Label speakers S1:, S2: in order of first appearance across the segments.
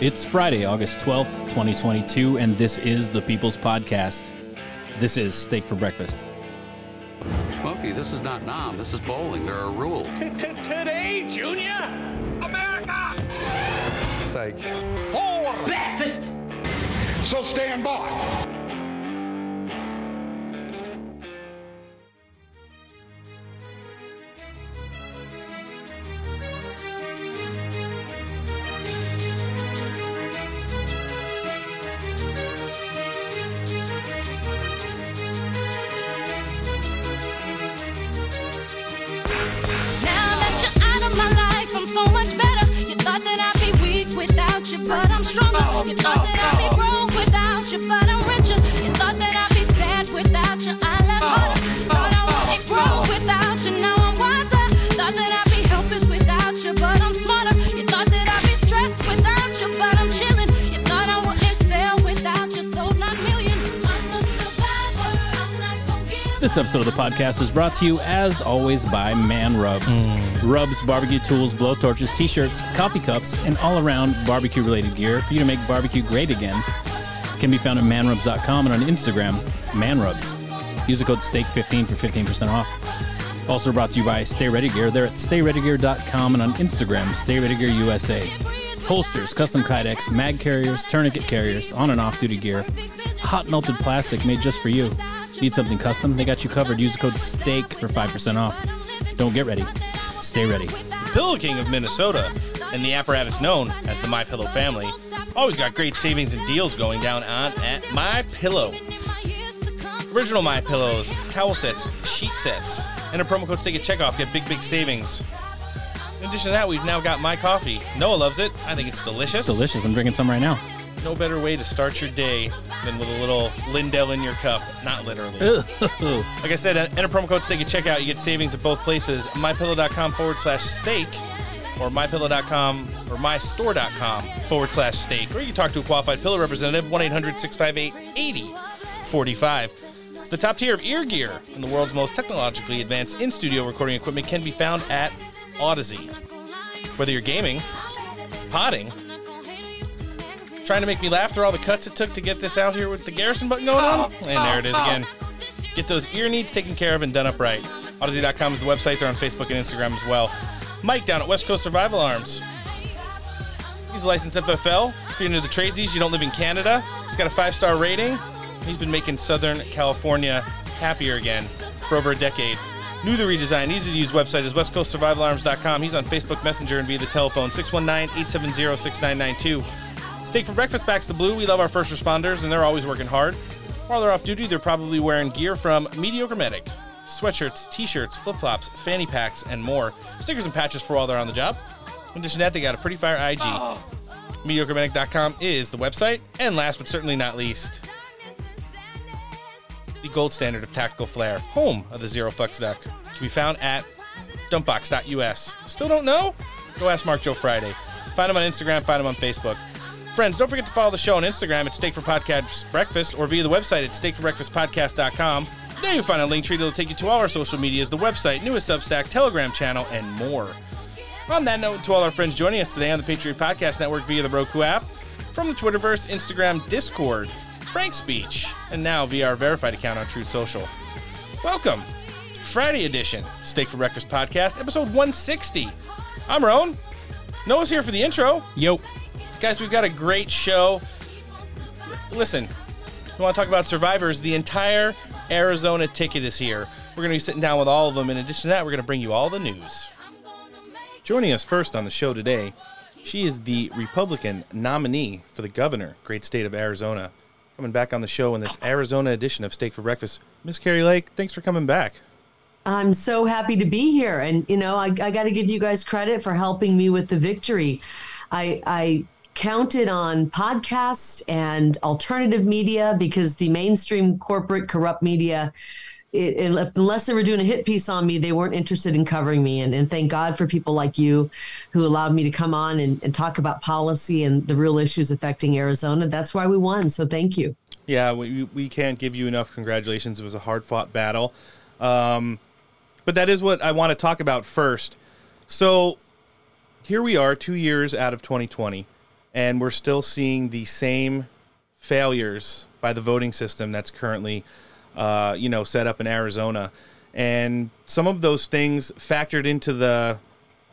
S1: It's
S2: Friday, August 12th, 2022, and this is the People's Podcast. This is Steak for Breakfast.
S3: Smokey, this is not Nam. This is bowling. There are rules.
S4: Today, Junior! America!
S5: steak.
S4: For Breakfast!
S1: So stand by.
S2: Podcast is brought to you, as always, by Man Rubs. Mm. Rubs, barbecue tools, blowtorches, t shirts, coffee cups, and all around barbecue related gear for you to make barbecue great again. Can be found at manrubs.com and on Instagram, manrubs. Use the code STEAK15 for 15% off. Also brought to you by Stay Ready Gear. They're at stayreadygear.com and on Instagram, Stay Ready Gear USA. Holsters, custom kydex, mag carriers, tourniquet carriers, on and off duty gear. Hot melted plastic made just for you. Need something custom? They got you covered. Use the code STEAK for 5% off. Don't get ready. Stay ready.
S6: The Pillow King of Minnesota and the apparatus known as the My Pillow family always got great savings and deals going down on at My Pillow. Original My Pillows, towel sets, sheet sets, and a promo code Steak at checkoff get big big savings. In addition to that, we've now got My Coffee. Noah loves it. I think it's delicious.
S2: It's delicious. I'm drinking some right now.
S6: No better way to start your day than with a little Lindell in your cup. Not literally. Like I said, uh, enter promo code steak at checkout. You get savings at both places. MyPillow.com forward slash steak or MyPillow.com or MyStore.com forward slash steak. Or you can talk to a qualified pillow representative, 1 800 658 8045. The top tier of ear gear and the world's most technologically advanced in studio recording equipment can be found at Audeze. Whether you're gaming, potting, trying to make me laugh through all the cuts it took to get this out here with the Garrison button going on. Oh, and there it is oh, oh. again. Get those ear needs taken care of and done up right. Audeze.com is the website. They're on Facebook and Instagram as well. Mike down at West Coast Survival Arms. He's a licensed FFL. If you're into the tradesies, you don't live in Canada. He's got a five star rating. He's been making Southern California happier again for over a decade. New the redesign, easy to use website is westcoastsurvivalarms.com. He's on Facebook Messenger and via the telephone 619 870 6992. Steak for breakfast backs the blue. We love our first responders, and they're always working hard. While they're off duty, they're probably wearing gear from Mediocre Medic sweatshirts, t shirts, flip flops, fanny packs, and more. Stickers and patches for while they're on the job. In addition to that, they got a pretty fire IG. Oh. MediocreMedic.com is the website. And last but certainly not least, the gold standard of tactical flair, home of the Zero Fucks Duck, can be found at dumpbox.us. Still don't know? Go ask Mark Joe Friday. Find him on Instagram, find him on Facebook. Friends, don't forget to follow the show on Instagram at Steak for Podcast Breakfast or via the website at steakforbreakfastpodcast.com. There you'll find a link tree that'll take you to all our social medias, the website, newest Substack, Telegram channel, and more. On that note, to all our friends joining us today on the Patriot Podcast Network via the Roku app, from the Twitterverse, Instagram, Discord, Frank Speech, and now via our verified account on Truth Social. Welcome, Friday edition, Steak for Breakfast Podcast, episode 160. I'm Roan. Noah's here for the intro.
S2: Yo.
S6: Guys, we've got a great show. Listen, we want to talk about survivors. The entire Arizona ticket is here. We're going to be sitting down with all of them. In addition to that, we're going to bring you all the news. Joining us first on the show today, she is the Republican nominee for the governor, great state of Arizona. Coming back on the show in this Arizona edition of Steak for Breakfast. Miss Kari Lake, thanks for coming back.
S7: I'm so happy to be here. And, you know, I, I got to give you guys credit for helping me with the victory. I, I counted on podcasts and alternative media because the mainstream corporate corrupt media it, it, unless they were doing a hit piece on me, they weren't interested in covering me. And, and thank God for people like you who allowed me to come on and, and talk about policy and the real issues affecting Arizona. That's why we won. So thank you.
S6: Yeah, we, we can't give you enough congratulations. It was a hard fought battle. Um, but that is what I want to talk about first. So here we are, two years out of 2020, and we're still seeing the same failures by the voting system that's currently uh, you know, set up in Arizona. And some of those things factored into the,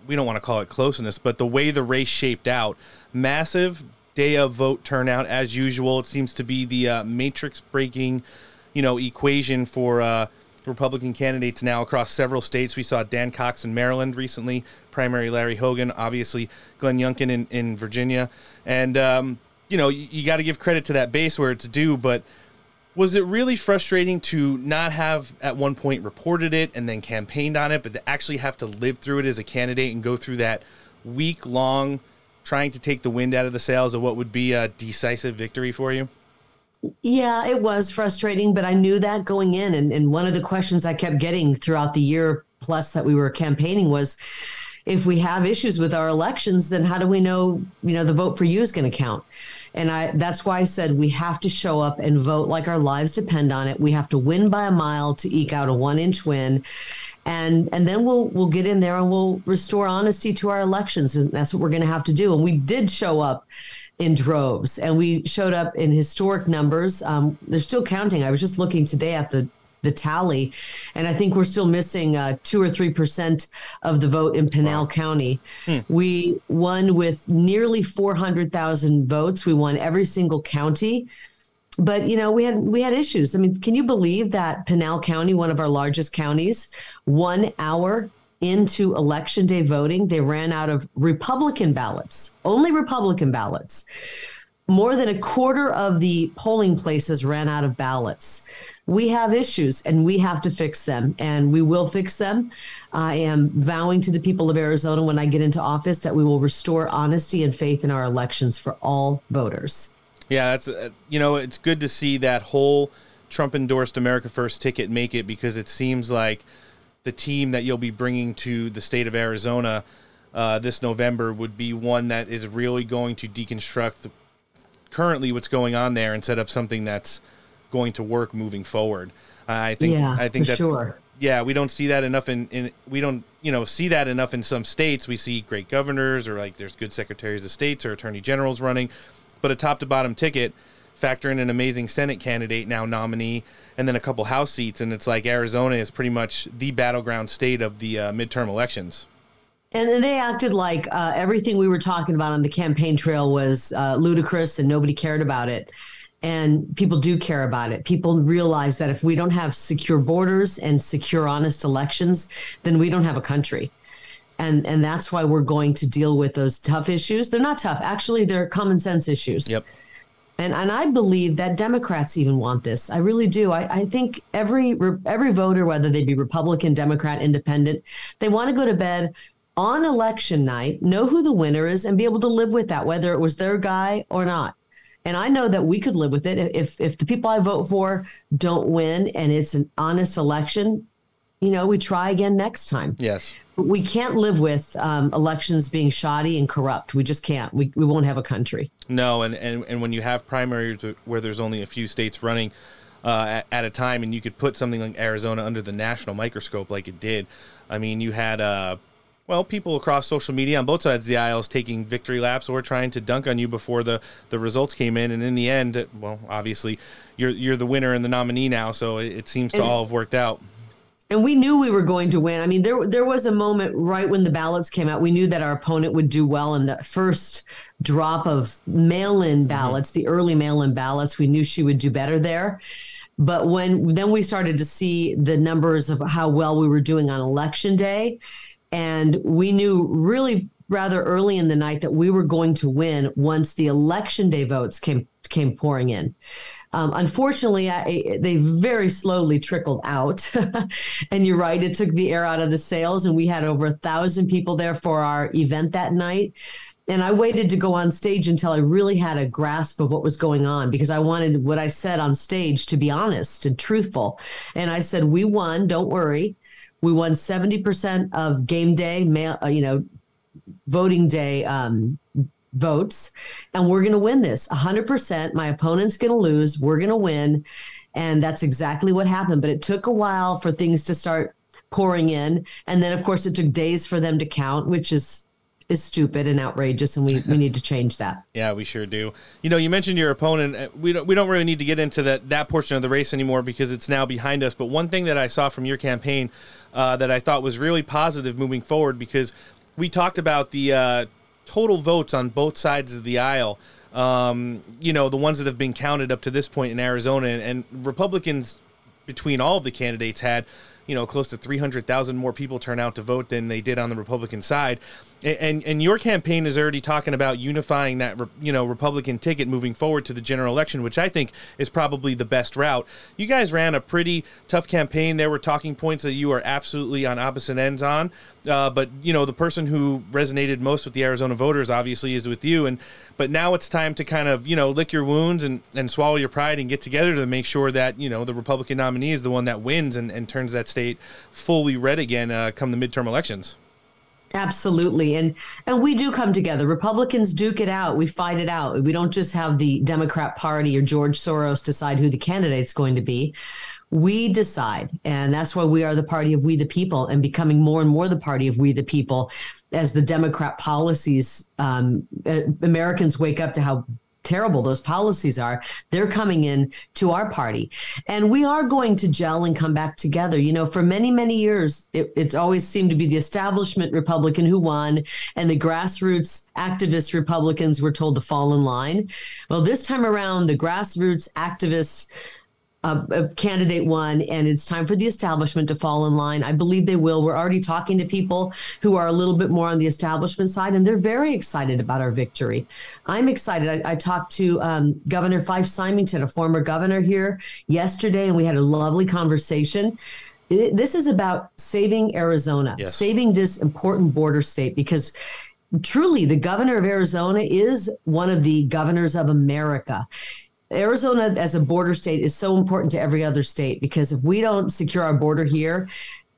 S6: we don't want to call it closeness, but the way the race shaped out. Massive day of vote turnout as usual. It seems to be the uh, matrix breaking, you know, equation for uh, Republican candidates now across several states. We saw Dan Cox in Maryland recently, primary Larry Hogan, obviously Glenn Youngkin in, in Virginia. And, um, you know, you, you got to give credit to that base where it's due, but was it really frustrating to not have at one point reported it and then campaigned on it, but to actually have to live through it as a candidate and go through that week long trying to take the wind out of the sails of what would be a decisive victory for you?
S7: Yeah, it was frustrating, but I knew that going in. And, and one of the questions I kept getting throughout the year plus that we were campaigning was if we have issues with our elections, then how do we know, you know, the vote for you is going to count? And I that's why I said we have to show up and vote like our lives depend on it. We have to win by a mile to eke out a one inch win. And and then we'll we'll get in there and we'll restore honesty to our elections. And that's what we're gonna have to do. And we did show up in droves and we showed up in historic numbers. Um, they're still counting. I was just looking today at the the tally, and I think we're still missing uh, two or three percent of the vote in Pinal wow. County. Hmm. We won with nearly four hundred thousand votes. We won every single county, but you know we had we had issues. I mean, can you believe that Pinal County, one of our largest counties, one hour into election day voting, they ran out of Republican ballots, only Republican ballots. More than a quarter of the polling places ran out of ballots we have issues and we have to fix them and we will fix them. I am vowing to the people of Arizona when I get into office that we will restore honesty and faith in our elections for all voters.
S6: Yeah, that's uh, you know, it's good to see that whole Trump endorsed America First ticket make it because it seems like the team that you'll be bringing to the state of Arizona uh, this November would be one that is really going to deconstruct currently what's going on there and set up something that's going to work moving forward. I think
S7: yeah,
S6: I think that
S7: sure.
S6: Yeah, we don't see that enough in, in we don't you know see that enough in some states. We see great governors or like there's good secretaries of states or attorney generals running, but a top to bottom ticket factor in an amazing Senate candidate now nominee and then a couple House seats and it's like Arizona is pretty much the battleground state of the uh, midterm elections.
S7: And they acted like uh, everything we were talking about on the campaign trail was uh, ludicrous and nobody cared about it and people do care about it. People realize that if we don't have secure borders and secure, honest elections, then we don't have a country. And and that's why we're going to deal with those tough issues. They're not tough, actually. They're common sense issues.
S6: Yep.
S7: And and I believe that Democrats even want this. I really do. I, I think every every voter, whether they be Republican, Democrat, Independent, they want to go to bed on election night, know who the winner is, and be able to live with that, whether it was their guy or not. And I know that we could live with it if if the people I vote for don't win and it's an honest election. You know, we try again next time.
S6: Yes.
S7: We can't live with um, elections being shoddy and corrupt. We just can't. We, we won't have a country.
S6: No, and, and, and when you have primaries where there's only a few states running uh, at, at, a time, and you could put something like Arizona under the national microscope like it did. I mean, you had uh, well, people across social media on both sides of the aisles taking victory laps or trying to dunk on you before the, the results came in. And in the end, well, obviously, you're you're the winner and the nominee now, so it, it seems to and, all have worked out.
S7: And we knew we were going to win. I mean, there there was a moment right when the ballots came out. We knew that our opponent would do well in the first drop of mail-in mm-hmm. ballots, mm-hmm. the early mail-in ballots. We knew she would do better there. But when then we started to see the numbers of how well we were doing on election day, and we knew really rather early in the night that we were going to win once the election day votes came came pouring in. Um, unfortunately, I, they very slowly trickled out. and you're right, it took the air out of the sails, and we had over a thousand people there for our event that night. And I waited to go on stage until I really had a grasp of what was going on because I wanted what I said on stage to be honest and truthful. And I said, "We won. Don't worry. We won seventy percent of game day, mail, uh, you know, voting day um, votes, and we're going to win this. hundred percent. My opponent's going to lose. We're going to win." And that's exactly what happened. But it took a while for things to start pouring in. And then, of course, it took days for them to count, which is is stupid and outrageous, and we, we need to change that.
S6: Yeah, we sure do. You know, you mentioned your opponent. Uh, we don't we don't really need to get into that that portion of the race anymore because it's now behind us. But one thing that I saw from your campaign uh, that I thought was really positive moving forward because we talked about the uh, total votes on both sides of the aisle. Um, you know, the ones that have been counted up to this point in Arizona, and, and Republicans between all of the candidates had you know close to 300,000 more people turn out to vote than they did on the Republican side. And and your campaign is already talking about unifying that you know Republican ticket moving forward to the general election, which I think is probably the best route. You guys ran a pretty tough campaign. There were talking points that you are absolutely on opposite ends on. Uh, but you know the person who resonated most with the Arizona voters obviously is with you, and but now it's time to kind of you know lick your wounds and, and swallow your pride and get together to make sure that you know the Republican nominee is the one that wins and, and turns that state fully red again uh, come the midterm elections.
S7: Absolutely. And and we do come together. Republicans duke it out. We fight it out. We don't just have the Democrat Party or George Soros decide who the candidate's going to be. We decide. And that's why we are the party of we the people and becoming more and more the party of we the people as the Democrat policies um, Americans wake up to how terrible those policies are, they're coming in to our party. And we are going to gel and come back together. You know, for many, many years, it, it's always seemed to be the establishment Republican who won, and the grassroots activist Republicans were told to fall in line. Well, this time around, the grassroots activists a, candidate won, and it's time for the establishment to fall in line. I believe they will. We're already talking to people who are a little bit more on the establishment side, and they're very excited about our victory. I'm excited. I, I talked to um, Governor Fife Symington, a former governor here, yesterday, and we had a lovely conversation. This is about saving Arizona, yes. saving this important border state because truly the governor of Arizona is one of the governors of America. Arizona as a border state is so important to every other state because if we don't secure our border here,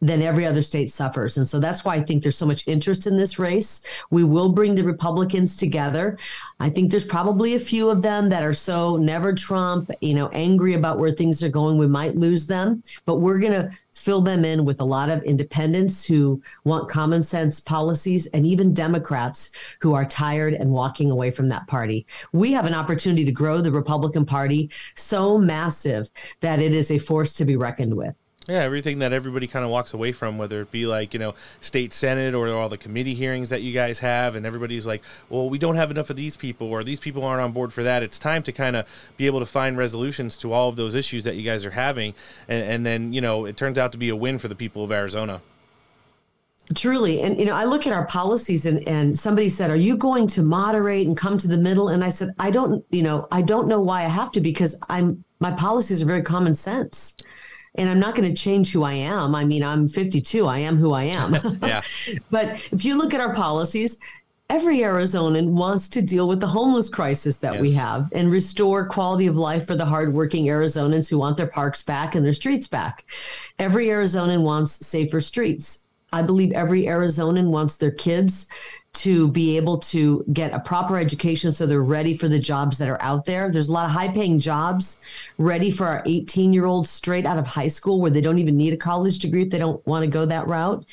S7: then every other state suffers. And so that's why I think there's so much interest in this race. We will bring the Republicans together. I think there's probably a few of them that are so never Trump, you know, angry about where things are going. We might lose them, but we're going to fill them in with a lot of independents who want common sense policies and even Democrats who are tired and walking away from that party. We have an opportunity to grow the Republican Party so massive that it is a force to be reckoned with.
S6: Yeah, everything that everybody kind of walks away from, whether it be like, you know, state senate or all the committee hearings that you guys have, and everybody's like, well, we don't have enough of these people, or these people aren't on board for that. It's time to kind of be able to find resolutions to all of those issues that you guys are having. And, and then, you know, it turns out to be a win for the people of Arizona.
S7: Truly. And, you know, I look at our policies and, and somebody said, Are you going to moderate and come to the middle? And I said, I don't, you know, I don't know why I have to because I'm, my policies are very common sense and I'm not going to change who I am. I mean, I'm 52. I am who I am.
S6: yeah.
S7: But if you look at our policies, every Arizonan wants to deal with the homeless crisis that yes. we have and restore quality of life for the hardworking Arizonans who want their parks back and their streets back. Every Arizonan wants safer streets. I believe every Arizonan wants their kids to be able to get a proper education so they're ready for the jobs that are out there. There's a lot of high paying jobs ready for our 18 year olds straight out of high school where they don't even need a college degree if they don't want to go that route.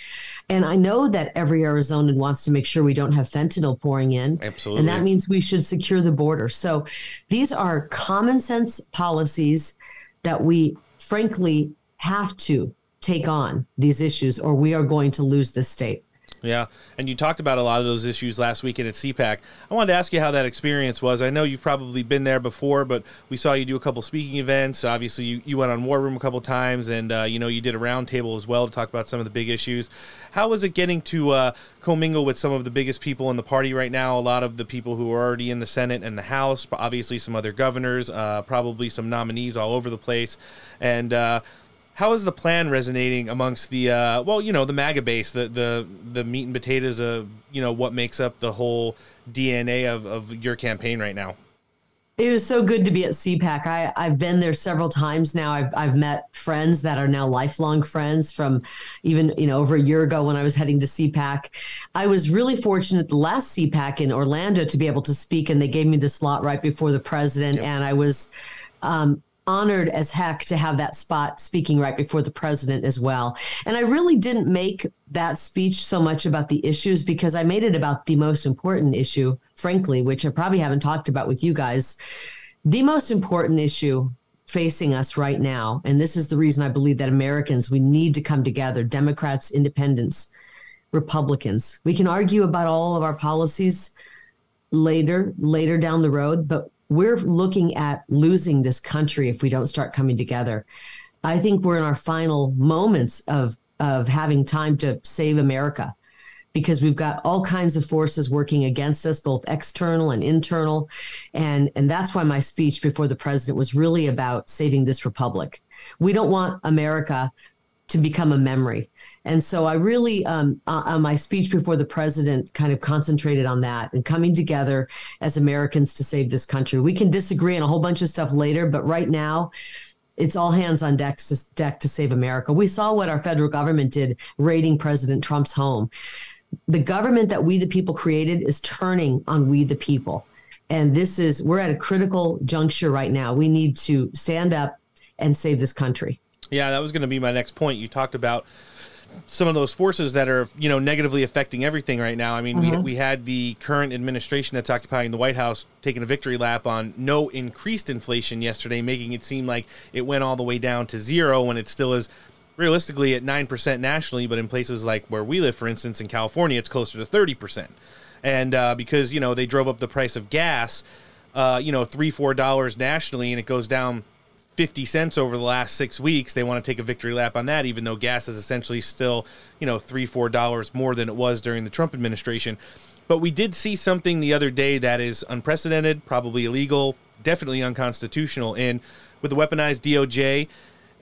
S7: And I know that every Arizonan wants to make sure we don't have fentanyl pouring in.
S6: Absolutely.
S7: And that means we should secure the border. So these are common sense policies that we frankly have to take on these issues or we are going to lose this state.
S6: Yeah, and you talked about a lot of those issues last weekend at CPAC. I wanted to ask you how that experience was. I know you've probably been there before, but we saw you do a couple speaking events. Obviously, you, you went on War Room a couple times, and uh, you know you did a roundtable as well to talk about some of the big issues. How was it getting to uh, commingle with some of the biggest people in the party right now? A lot of the people who are already in the Senate and the House, obviously some other governors, uh, probably some nominees all over the place, and uh, how is the plan resonating amongst the uh, well, you know, the MAGA base, the the the meat and potatoes of you know what makes up the whole DNA of of your campaign right now?
S7: It was so good to be at CPAC. I, I've been there several times now. I've, I've met friends that are now lifelong friends from even, you know, over a year ago when I was heading to CPAC. I was really fortunate the last CPAC in Orlando to be able to speak, and they gave me the slot right before the president. Yep. And I was um, honored as heck to have that spot speaking right before the president as well. And I really didn't make that speech so much about the issues because I made it about the most important issue, frankly, which I probably haven't talked about with you guys. The most important issue facing us right now, and this is the reason I believe that Americans, we need to come together, Democrats, independents, Republicans. We can argue about all of our policies later later down the road but we're looking at losing this country if we don't start coming together. I think we're in our final moments of of having time to save America because we've got all kinds of forces working against us both external and internal and and that's why my speech before the president was really about saving this republic. We don't want America to become a memory. And so I really, um, uh, on my speech before the president, kind of concentrated on that and coming together as Americans to save this country. We can disagree on a whole bunch of stuff later, but right now, it's all hands on deck to, deck to save America. We saw what our federal government did raiding President Trump's home. The government that we, the people, created is turning on we, the people. And this is, we're at a critical juncture right now. We need to stand up and save this country.
S6: Yeah, that was going to be my next point. You talked about some of those forces that are you know negatively affecting everything right now. I mean, mm-hmm. we we had the current administration that's occupying the White House taking a victory lap on no increased inflation yesterday, making it seem like it went all the way down to zero when it still is realistically at 9% nationally, but in places like where we live, for instance, in California, it's closer to 30%. And uh, because, you know, they drove up the price of gas, uh, you know, three, four dollars nationally, and it goes down 50 cents over the last six weeks. They want to take a victory lap on that, even though gas is essentially still, you know, three, four dollars more than it was during the Trump administration. But we did see something the other day that is unprecedented, probably illegal, definitely unconstitutional. And with the weaponized DOJ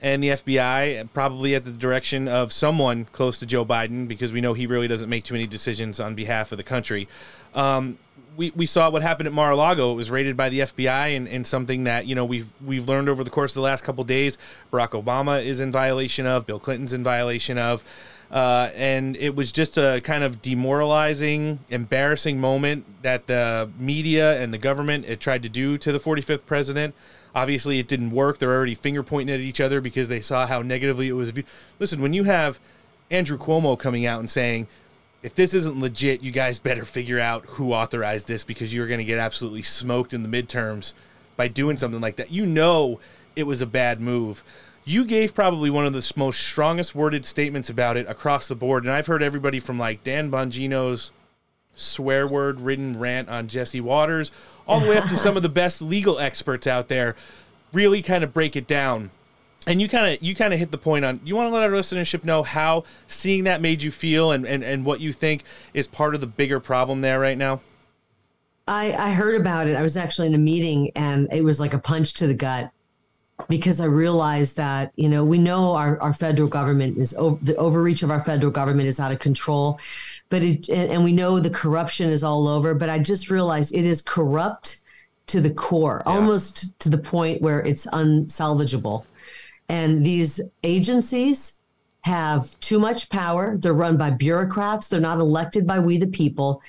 S6: and the FBI, probably at the direction of someone close to Joe Biden, because we know he really doesn't make too many decisions on behalf of the country. Um, we, we saw what happened at Mar-a-Lago. It was raided by the FBI, and, and something that you know we've we've learned over the course of the last couple days. Barack Obama is in violation of. Bill Clinton's in violation of. Uh, and it was just a kind of demoralizing, embarrassing moment that the media and the government had tried to do to the 45th president. Obviously, it didn't work. They're already finger pointing at each other because they saw how negatively it was viewed. Listen, when you have Andrew Cuomo coming out and saying if this isn't legit, you guys better figure out who authorized this because you're going to get absolutely smoked in the midterms by doing something like that. You know it was a bad move. You gave probably one of the most strongest worded statements about it across the board, and I've heard everybody from like Dan Bongino's swear word ridden rant on Jesse Waters, all the way up to some of the best legal experts out there really kind of break it down. And you kind of you kind of hit the point on you want to let our listenership know how seeing that made you feel and, and and what you think is part of the bigger problem there right now?
S7: I i heard about it. I was actually in a meeting and it was like a punch to the gut because i realized that you know we know our, our federal government is over, the overreach of our federal government is out of control but it and, we know the corruption is all over but i just realized it is corrupt to the core yeah. almost to the point where it's unsalvageable and these agencies have too much power. They're run by bureaucrats. They're not elected by we the people.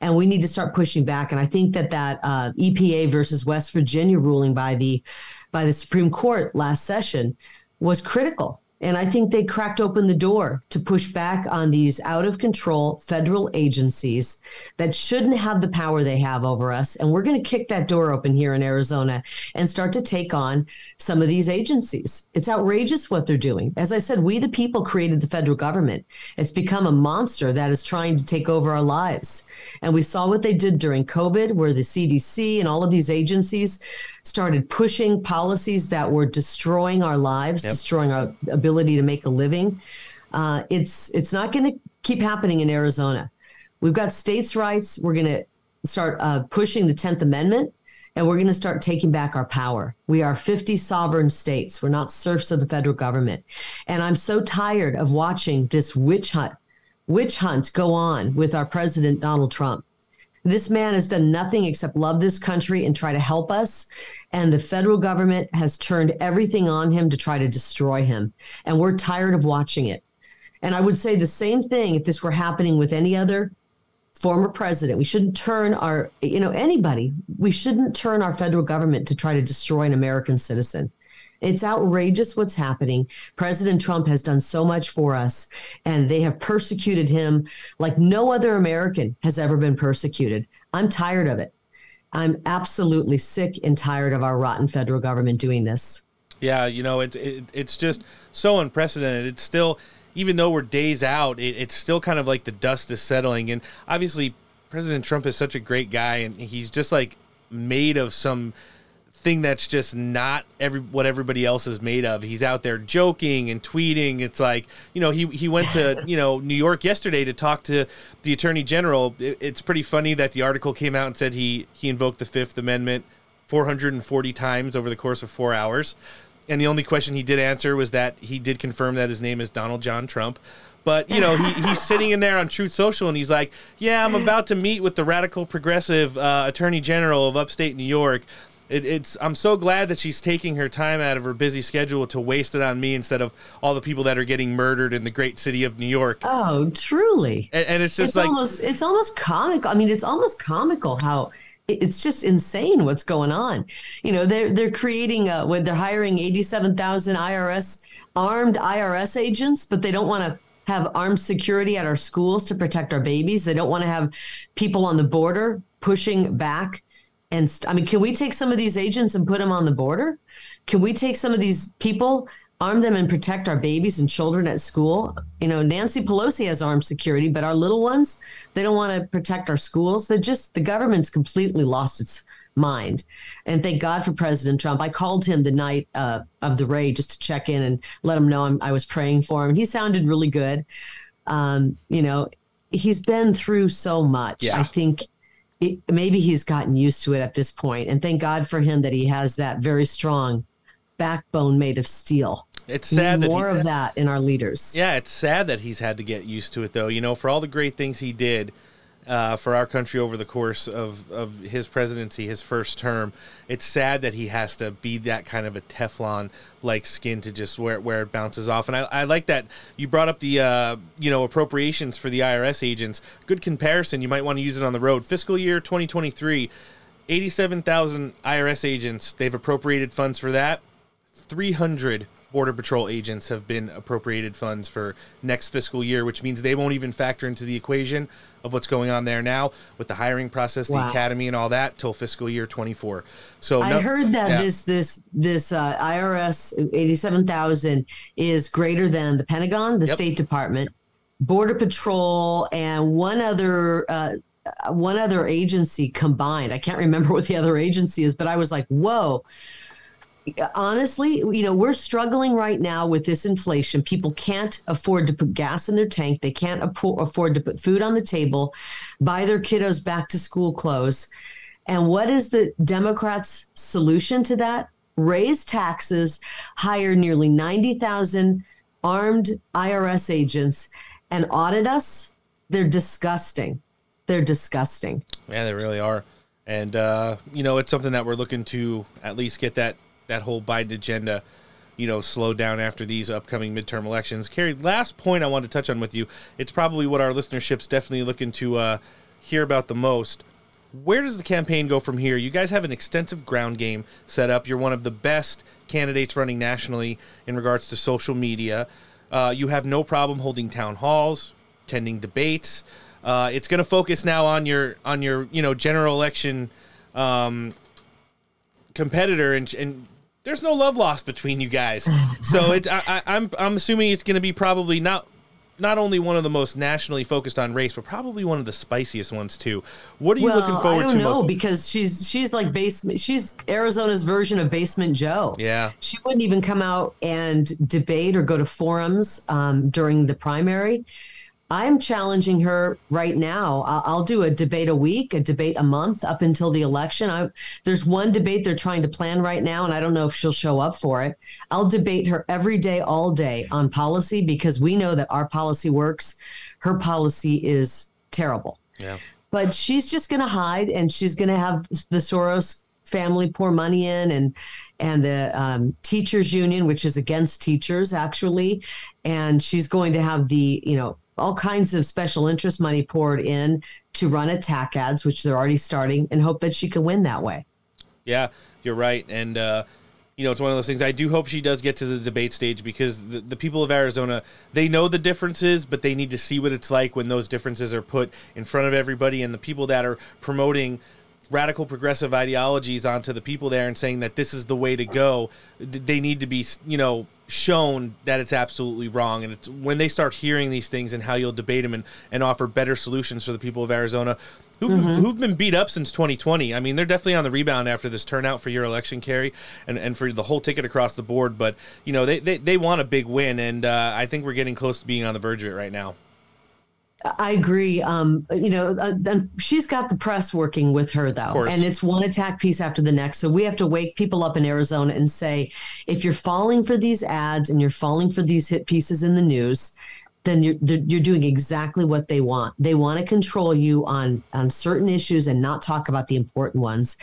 S7: And we need to start pushing back. And I think that that uh, EPA versus West Virginia ruling by the by the Supreme Court last session was critical and I think they cracked open the door to push back on these out of control federal agencies that shouldn't have the power they have over us. And we're going to kick that door open here in Arizona and start to take on some of these agencies. It's outrageous what they're doing. As I said, we the people created the federal government. It's become a monster that is trying to take over our lives. And we saw what they did during COVID, where the CDC and all of these agencies started pushing policies that were destroying our lives, yep. destroying our ability to make a living. Uh, it's it's not going to keep happening in Arizona. We've got states' rights. We're going to start uh, pushing the Tenth Amendment and we're going to start taking back our power. We are 50 sovereign states. We're not serfs of the federal government. And I'm so tired of watching this witch hunt, witch hunt go on with our president, Donald Trump. This man has done nothing except love this country and try to help us. And the federal government has turned everything on him to try to destroy him. And we're tired of watching it. And I would say the same thing if this were happening with any other former president. We shouldn't turn our, you know, anybody, we shouldn't turn our federal government to try to destroy an American citizen. It's outrageous what's happening. President Trump has done so much for us, and they have persecuted him like no other American has ever been persecuted. I'm tired of it. I'm absolutely sick and tired of our rotten federal government doing this.
S6: Yeah, you know, it, it it's just so unprecedented. It's still, even though we're days out, it, it's still kind of like the dust is settling. And obviously, President Trump is such a great guy, and he's just like made of some thing that's just not every what everybody else is made of. He's out there joking and tweeting. It's like you know he he went to you know New York yesterday to talk to the Attorney General. It, it's pretty funny that the article came out and said he he invoked the Fifth Amendment 440 times over the course of four hours. And the only question he did answer was that he did confirm that his name is Donald John Trump. But you know, he, he's sitting in there on Truth Social, and he's like, "Yeah, I'm about to meet with the radical progressive uh, Attorney General of upstate New York." It, it's I'm so glad that she's taking her time out of her busy schedule to waste it on me instead of all the people that are getting murdered in the great city of New York.
S7: Oh, truly.
S6: And, and it's just
S7: it's
S6: like
S7: almost it's almost comical. I mean, it's almost comical how it's just insane what's going on. You know, they're they're creating a, when they're hiring eighty seven thousand IRS armed IRS agents, but they don't want to have armed security at our schools to protect our babies. They don't want to have people on the border pushing back. And st- I mean, can we take some of these agents and put them on the border? Can we take some of these people, arm them, and protect our babies and children at school? You know, Nancy Pelosi has armed security, but our little ones, they don't want to protect our schools. They just, the government's completely lost its mind. And thank God for President Trump. I called him the night uh, of the raid just to check in and let him know I'm, I was praying for him. He sounded really good. Um, you know, he's been through so much.
S6: Yeah.
S7: I think it, maybe he's gotten used to it at this. And thank God for him that he has that very strong backbone made of steel.
S6: it's sad that
S7: More of that in our leaders.
S6: Yeah, it's sad that he's had to get used to it, though. You know, for all the great things he did uh, for our country over the course of, of his presidency, his first term, it's sad that he has to be that kind of a Teflon like skin to just where, where it bounces off. And I, I like that you brought up the uh, you know appropriations for the IRS agents. Good comparison. You might want to use it on the road. Fiscal year 2023, 87,000 IRS agents. They've appropriated funds for that. 300 Border Patrol agents have been appropriated funds for next fiscal year, which means they won't even factor into the equation of what's going on there now with the hiring process, the
S7: Wow.
S6: academy, and all that till fiscal year 24. So
S7: I
S6: no-
S7: heard that
S6: yeah.
S7: this this this uh, IRS eighty seven thousand is greater than the Pentagon, the
S6: Yep.
S7: State Department, Border Patrol, and one other uh, one other agency combined. I can't remember what the other agency is, but I was like, whoa. Honestly, you know, we're struggling right now with this inflation. People can't afford to put gas in their tank. They can't afford to put food on the table, buy their kiddos back to school clothes. And what is the Democrats' solution to that? Raise taxes, hire nearly 90,000 armed IRS agents, and audit us? They're disgusting. They're disgusting.
S6: Yeah, they really are. And uh, you know, it's something that we're looking to at least get that that whole Biden agenda, you know, slowed down after these upcoming midterm elections. Kari, last point I want to touch on with you. It's probably what our listenership's definitely looking to uh, hear about the most. Where does the campaign go from here? You guys have an extensive ground game set up. You're one of the best candidates running nationally in regards to social media. Uh, you have no problem holding town halls, attending debates. Uh, it's going to focus now on your on your you know general election um, competitor, and and there's no love lost between you guys. So it's I, I, I'm I'm assuming it's going to be probably not not only one of the most nationally focused on race, but probably one of the spiciest ones too. What are you
S7: well,
S6: looking forward
S7: I don't
S6: to
S7: know
S6: most?
S7: because she's she's like basement. She's Arizona's version of Basement Joe.
S6: Yeah.
S7: she wouldn't even come out and debate or go to forums um, during the primary. I'm challenging her right now. I'll, I'll, do a debate a week, a debate a month up until the election. I, there's one debate they're trying to plan right now, and I don't know if she'll show up for it. I'll debate her every day, all day on policy because we know that our policy works. Her policy is terrible.
S6: Yeah.
S7: But she's just going to hide and she's going to have the Soros family pour money in and and the um, teachers union which is against teachers actually and she's going to have the you know all kinds of special interest money poured in to run attack ads which they're already starting and hope that she can win that way
S6: yeah you're right and uh you know, it's one of those things. I do hope she does get to the debate stage because the, the people of Arizona, they know the differences, but they need to see what it's like when those differences are put in front of everybody. And the people that are promoting radical progressive ideologies onto the people there and saying that this is the way to go they need to be you know shown that it's absolutely wrong and it's when they start hearing these things and how you'll debate them and, and offer better solutions for the people of arizona who've, mm-hmm. who've been beat up since 2020 i mean they're definitely on the rebound after this turnout for your election Kari and, and for the whole ticket across the board but you know they, they, they want a big win and uh, i think we're getting close to being on the verge of it right now
S7: I agree. Um, you know, uh, she's got the press working with her though, and it's one attack piece after the next. So we have to wake people up in Arizona and say, if you're falling for these ads and you're falling for these hit pieces in the news, then you're you're doing exactly what they want. They want to control you on on certain issues and not talk about the important ones.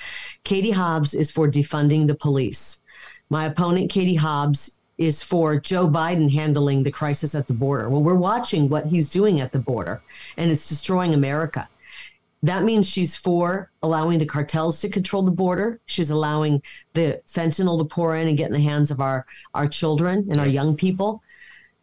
S7: Katie Hobbs is for defunding the police. My opponent, Katie Hobbs, is for Joe Biden handling the crisis at the border. Well, we're watching what he's doing at the border, and it's destroying America. That means she's for allowing the cartels to control the border. She's allowing the fentanyl to pour in and get in the hands of our, our children and our young people.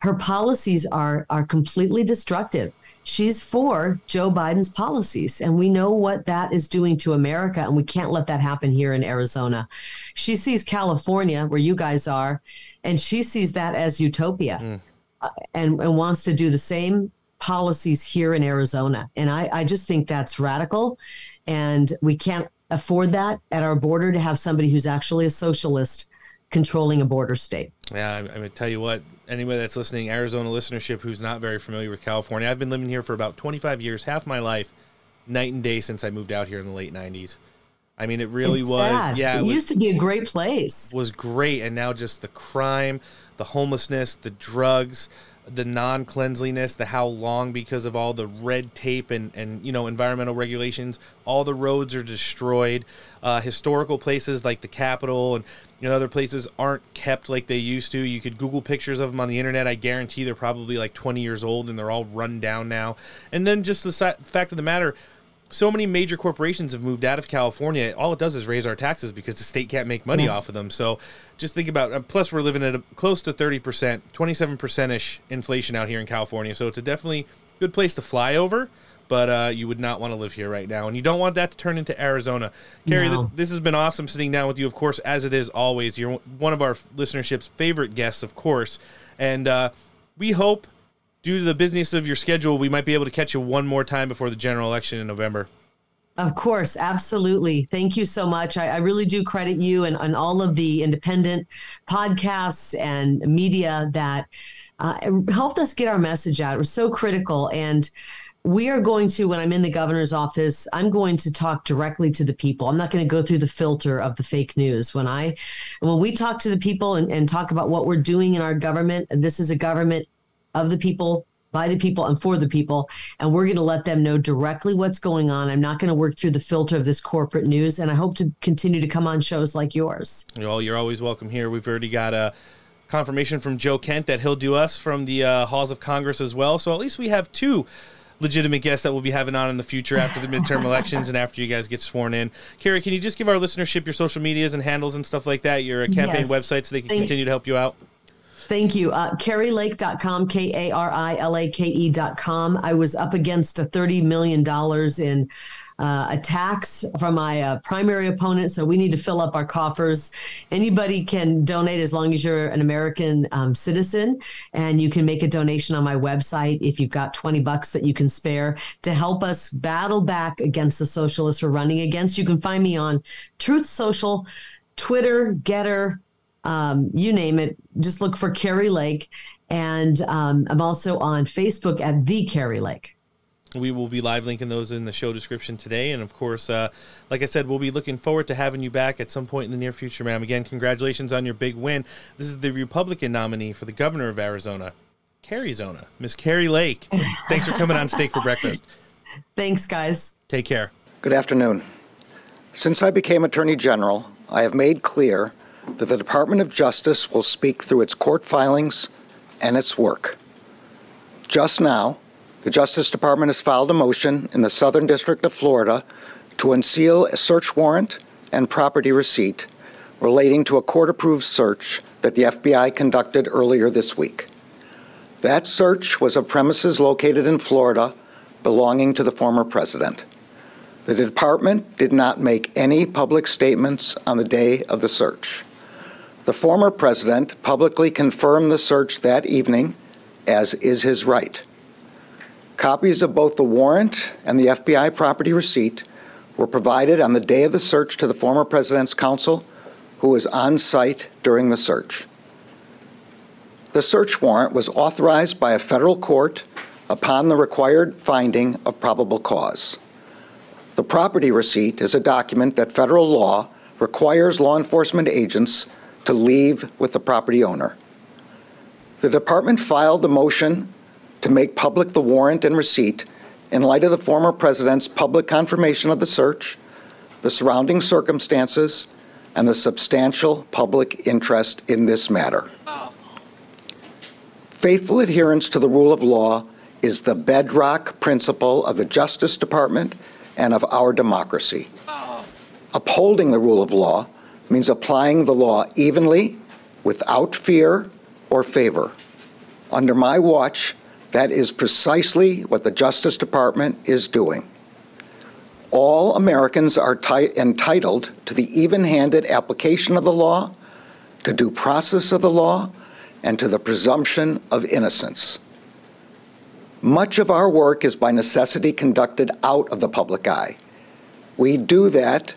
S7: Her policies are, are completely destructive. She's for Joe Biden's policies, and we know what that is doing to America, and we can't let that happen here in Arizona. She sees California, where you guys are, and she sees that as utopia mm. uh, and, and wants to do the same policies here in Arizona. And I, I just think that's radical. And we can't afford that at our border to have somebody who's actually a socialist controlling a border state.
S6: Yeah, I'm, I'm going to tell you what, anybody that's listening, Arizona listenership who's not very familiar with California, I've been living here for about 25 years, half my life, night and day since I moved out here in the late 90s. I mean, it really
S7: it's
S6: was.
S7: Sad.
S6: Yeah,
S7: it, it was, used to be a great place.
S6: Was great, and now just the crime, the homelessness, the drugs, the non-cleanliness, the how long because of all the red tape and and you know environmental regulations. All the roads are destroyed. Uh, historical places like the Capitol and you know other places aren't kept like they used to. You could Google pictures of them on the internet. I guarantee they're probably like 20 years old and they're all run down now. And then just the fact of the matter so many major corporations have moved out of California. All it does is raise our taxes because the state can't make money off of them. So just think about. Uh, plus, we're living at a, close to thirty percent, twenty seven percent ish inflation out here in California. So it's a definitely good place to fly over. But uh, you would not want to live here right now, and you don't want that to turn into Arizona. Kari, no. th- this has been awesome sitting down with you, of course, as it is always. You're one of our listenership's favorite guests, of course, and uh, we hope due to the business of your schedule, we might be able to catch you one more time before the general election in November.
S7: Of course, absolutely. Thank you so much. I, I really do credit you and, and, all of the independent podcasts and media that uh, helped us get our message out. It was so critical. And we are going to, when I'm in the governor's office, I'm going to talk directly to the people. I'm not going to go through the filter of the fake news. When I, when we talk to the people and, and talk about what we're doing in our government, this is a government of the people by the people and for the people and we're going to let them know directly what's going on i'm not going to work through the filter of this corporate news and i hope to continue to come on shows like yours
S6: well you're always welcome here we've already got a confirmation from joe kent that he'll do us from the uh, halls of congress as well so at least we have two legitimate guests that we'll be having on in the future after the midterm elections and after you guys get sworn in. Kari, can you just give our listenership your social medias and handles and stuff like that, your campaign yes. website, so they can Thank continue to help you out?
S7: Thank you. Uh, KariLake.com, K A R I L A K E.com. I was up against a $30 million in uh, attacks from my uh, primary opponent. So we need to fill up our coffers. Anybody can donate as long as you're an American um, citizen, and you can make a donation on my website if you've got 20 bucks that you can spare to help us battle back against the socialists we're running against. You can find me on Truth Social, Twitter, Gettr, um, you name it. Just look for Kari Lake. And um, I'm also on Facebook at the Kari Lake.
S6: We will be live linking those in the show description today. And of course, uh, like I said, we'll be looking forward to having you back at some point in the near future, ma'am. Again, congratulations on your big win. This is the Republican nominee for the governor of Arizona, Zona, Miss Kari Lake. Thanks for coming on Steak for Breakfast.
S7: Thanks, guys.
S6: Take care.
S5: Good afternoon. Since I became Attorney General, I have made clear that the Department of Justice will speak through its court filings and its work. Just now, the Justice Department has filed a motion in the Southern District of Florida to unseal a search warrant and property receipt relating to a court approved search that the FBI conducted earlier this week. That search was of premises located in Florida belonging to the former president. The department did not make any public statements on the day of the search. The former president publicly confirmed the search that evening, as is his right. Copies of both the warrant and the FBI property receipt were provided on the day of the search to the former president's counsel, who was on site during the search. The search warrant was authorized by a federal court upon the required finding of probable cause. The property receipt is a document that federal law requires law enforcement agents to leave with the property owner. The department filed the motion to make public the warrant and receipt in light of the former president's public confirmation of the search, the surrounding circumstances, and the substantial public interest in this matter. Faithful adherence to the rule of law is the bedrock principle of the Justice Department and of our democracy. Upholding the rule of law means applying the law evenly, without fear or favor. Under my watch, that is precisely what the Justice Department is doing. All Americans are ti- entitled to the even handed application of the law, to due process of the law, and to the presumption of innocence. Much of our work is by necessity conducted out of the public eye. We do that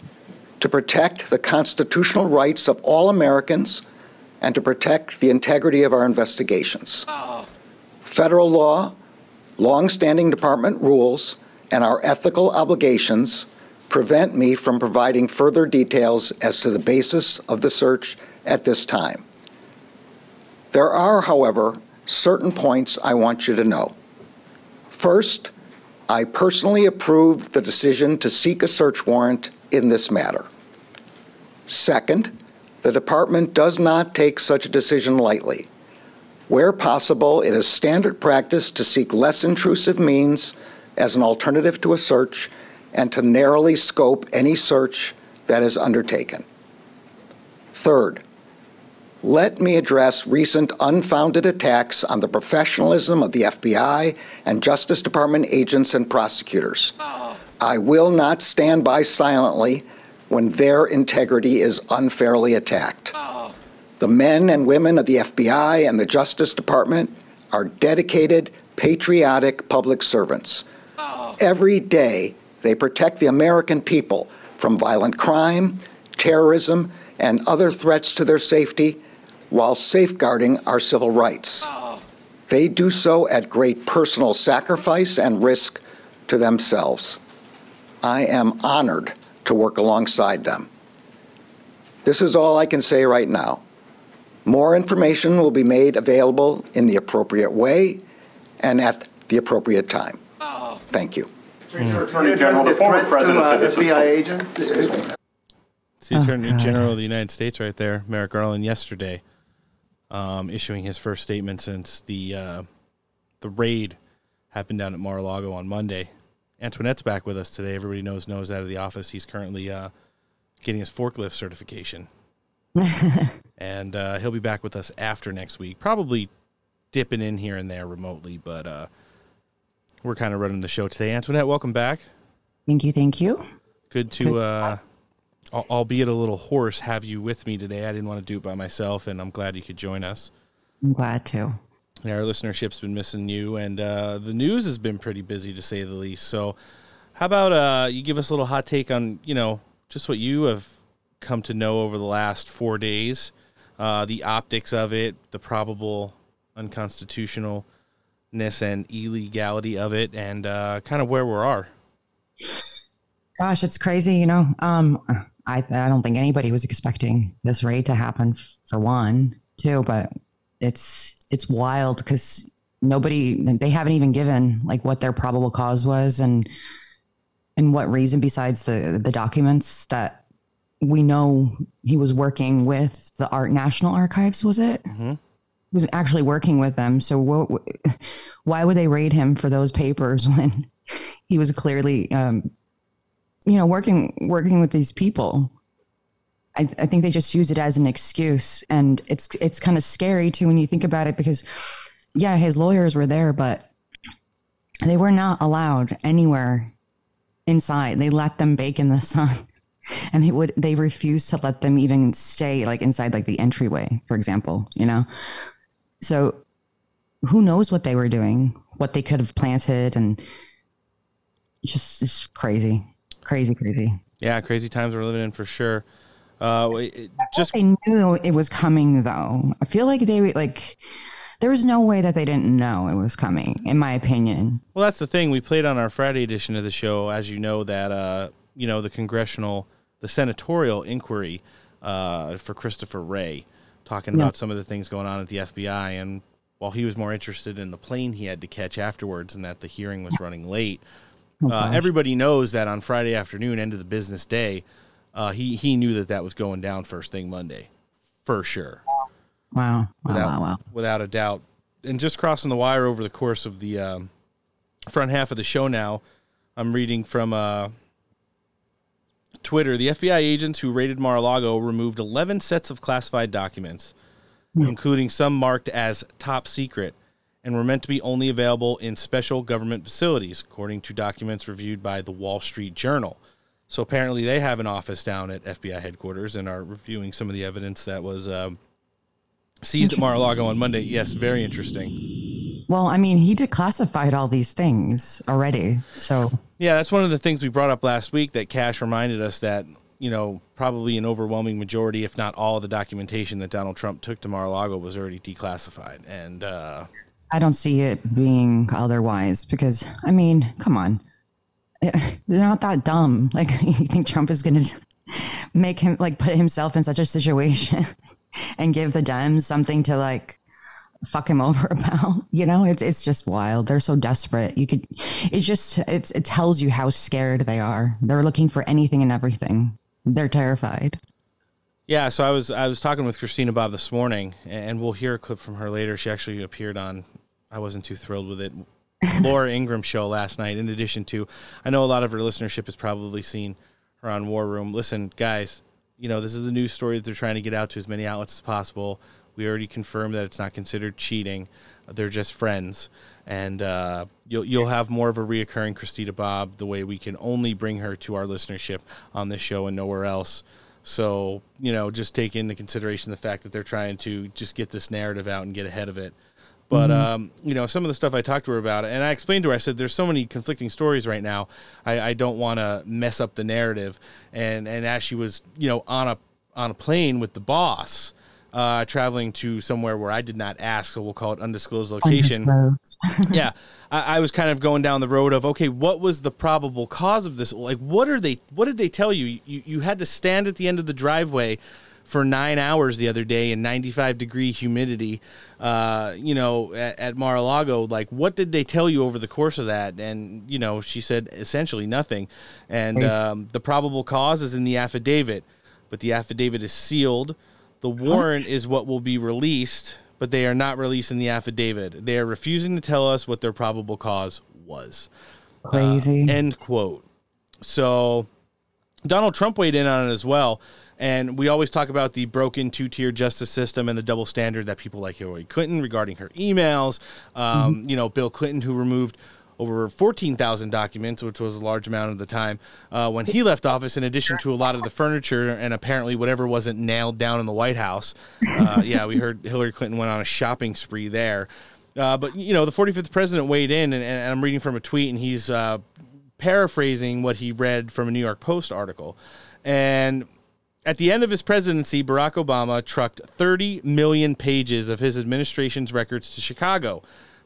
S5: to protect the constitutional rights of all Americans and to protect the integrity of our investigations. Federal law, long-standing department rules, and our ethical obligations prevent me from providing further details as to the basis of the search at this time. There are, however, certain points I want you to know. First, I personally approved the decision to seek a search warrant in this matter. Second, the department does not take such a decision lightly. Where possible, it is standard practice to seek less intrusive means as an alternative to a search and to narrowly scope any search that is undertaken. Third, let me address recent unfounded attacks on the professionalism of the FBI and Justice Department agents and prosecutors. I will not stand by silently when their integrity is unfairly attacked. The men and women of the FBI and the Justice Department are dedicated, patriotic public servants. Every day, they protect the American people from violent crime, terrorism, and other threats to their safety while safeguarding our civil rights. They do so at great personal sacrifice and risk to themselves. I am honored to work alongside them. This is all I can say right now. More information will be made available in the appropriate way and at the appropriate time. Thank you.
S8: Attorney General, the former president said this
S9: FBI agents.
S6: It's the Attorney General of the United States right there, Merrick Garland, yesterday, um, issuing his first statement since the uh, the raid happened down at Mar-a-Lago on Monday. Antoinette's back with us today. Everybody knows knows out of the office. He's currently uh, getting his forklift certification, and uh, he'll be back with us after next week. Probably dipping in here and there remotely, but uh, we're kind of running the show today. Antoinette, welcome back.
S10: Thank you. Thank you.
S6: Good to, uh, al- albeit a little hoarse, have you with me today. I didn't want to do it by myself, and I'm glad you could join us.
S10: I'm glad to.
S6: Yeah, our listenership's been missing you, and uh, the news has been pretty busy to say the least. So, how about uh, you give us a little hot take on you know just what you have come to know over the last four days, uh, the optics of it, the probable unconstitutionalness and illegality of it, and uh, kind of where we are.
S10: Gosh, it's crazy. You know, um, I I don't think anybody was expecting this raid to happen. For one, too, but it's it's wild because nobody they haven't even given like what their probable cause was and and what reason besides the the documents that we know he was working with the art national archives was it?
S6: Mhm.
S10: he was actually working with them. So what, why would they raid him for those papers when he was clearly um you know working working with these people I, I think they just use it as an excuse. And it's it's kind of scary too when you think about it because yeah his lawyers were there but they were not allowed anywhere inside. They let them bake in the sun. And they would they refused to let them even stay like inside like the entryway for example you know? So who knows what they were doing what they could have planted and just it's crazy. Crazy crazy.
S6: Yeah, crazy times we're living in for sure. Uh, it- just
S10: they knew it was coming though i feel like they like there was no way that they didn't know it was coming in my opinion
S6: Well, that's the thing. We played on our Friday edition of the show, as you know, that uh, you know the congressional, the senatorial inquiry uh, for Christopher Wray, talking
S10: Yeah.
S6: about some of the things going on at the FBI, and while he was more interested in the plane he had to catch afterwards, and that the hearing was running late, uh, everybody knows that on Friday afternoon, end of the business day, uh, he he knew that that was going down first thing Monday, for sure
S10: wow wow
S6: without,
S10: wow wow
S6: without a doubt. And just crossing the wire over the course of the um, front half of the show now, I'm reading from uh, Twitter. The FBI agents who raided Mar-a-Lago removed 11 sets of classified documents, including some marked as top secret, and were meant to be only available in special government facilities, according to documents reviewed by the Wall Street Journal. So apparently, they have an office down at FBI headquarters and are reviewing some of the evidence that was um, seized at Mar-a-Lago on Monday. Yes, very interesting.
S10: well i mean he declassified all these things already so
S6: Yeah, that's one of the things we brought up last week that Kash reminded us that, you know, probably an overwhelming majority, if not all of the documentation that Donald Trump took to Mar-a-Lago was already declassified. And, uh,
S10: I don't see it being otherwise because I mean, come on, they're not that dumb. Like you think Trump is going to make him like put himself in such a situation and give the Dems something to like fuck him over about? You know, it's it's just wild. They're so desperate. You could, it's just it's it tells you how scared they are. They're looking for anything and everything. They're terrified.
S6: yeah, so I was I was talking with Christina Bobb this morning, and we'll hear a clip from her later. She actually appeared on. I wasn't too thrilled with it. Laura Ingraham show last night. In addition to, I know a lot of her listenership has probably seen her on War Room. Listen, guys, you know this is a news story that they're trying to get out to as many outlets as possible. We already confirmed that it's not considered cheating. They're just friends, and uh, you'll you'll have more of a reoccurring Christina Bobb the way we can only bring her to our listenership on this show and nowhere else. So you know, just take into consideration the fact that they're trying to just get this narrative out and get ahead of it. But
S10: Mhm.
S6: um, you know, some of the stuff I talked to her about, and I explained to her, I said, "There's so many conflicting stories right now. I, I don't want to mess up the narrative." And and as she was, you know, on a on a plane with the boss, uh, traveling to somewhere where I did not ask, so we'll call it undisclosed location. yeah, I, I was kind of going down the road of okay, what was the probable cause of this? Like, what are they? What did they tell you? You you had to stand at the end of the driveway for nine hours the other day in 95 degree humidity. Uh, you know, at, at Mar-a-Lago. Like, what did they tell you over the course of that? And you know, she said essentially nothing. And um, the probable cause is in the affidavit, but the affidavit is sealed. The warrant is what will be released, but they are not releasing the affidavit. They are refusing to tell us what their probable cause was.
S10: Crazy.
S6: Uh, end quote. So Donald Trump weighed in on it as well. And we always talk about the broken two tier justice system and the double standard that people like Hillary Clinton regarding her emails. Um, You know, Bill Clinton, who removed over 14,000 documents, which was a large amount at the time, uh, when he left office, in addition to a lot of the furniture and apparently whatever wasn't nailed down in the White House. Uh, yeah, we heard Hillary Clinton went on a shopping spree there. Uh, but, you know, the 45th president weighed in, and, and I'm reading from a tweet, and he's uh, paraphrasing what he read from a New York Post article. And At the end of his presidency, Barack Obama trucked 30 million pages of his administration's records to Chicago,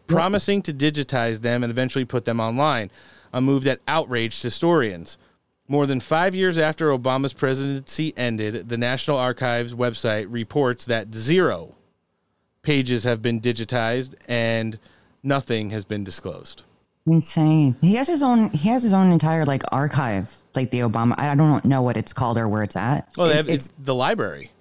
S6: promising to digitize them and eventually put them online, a move that outraged historians. More than five years after Obama's presidency ended, the National Archives website reports that zero pages have been digitized and nothing has been disclosed.
S10: Insane. He has his own. He has his own entire like archive, like the Obama. I don't know what it's called or where it's at.
S6: Well,
S10: It-
S6: have, it's the library.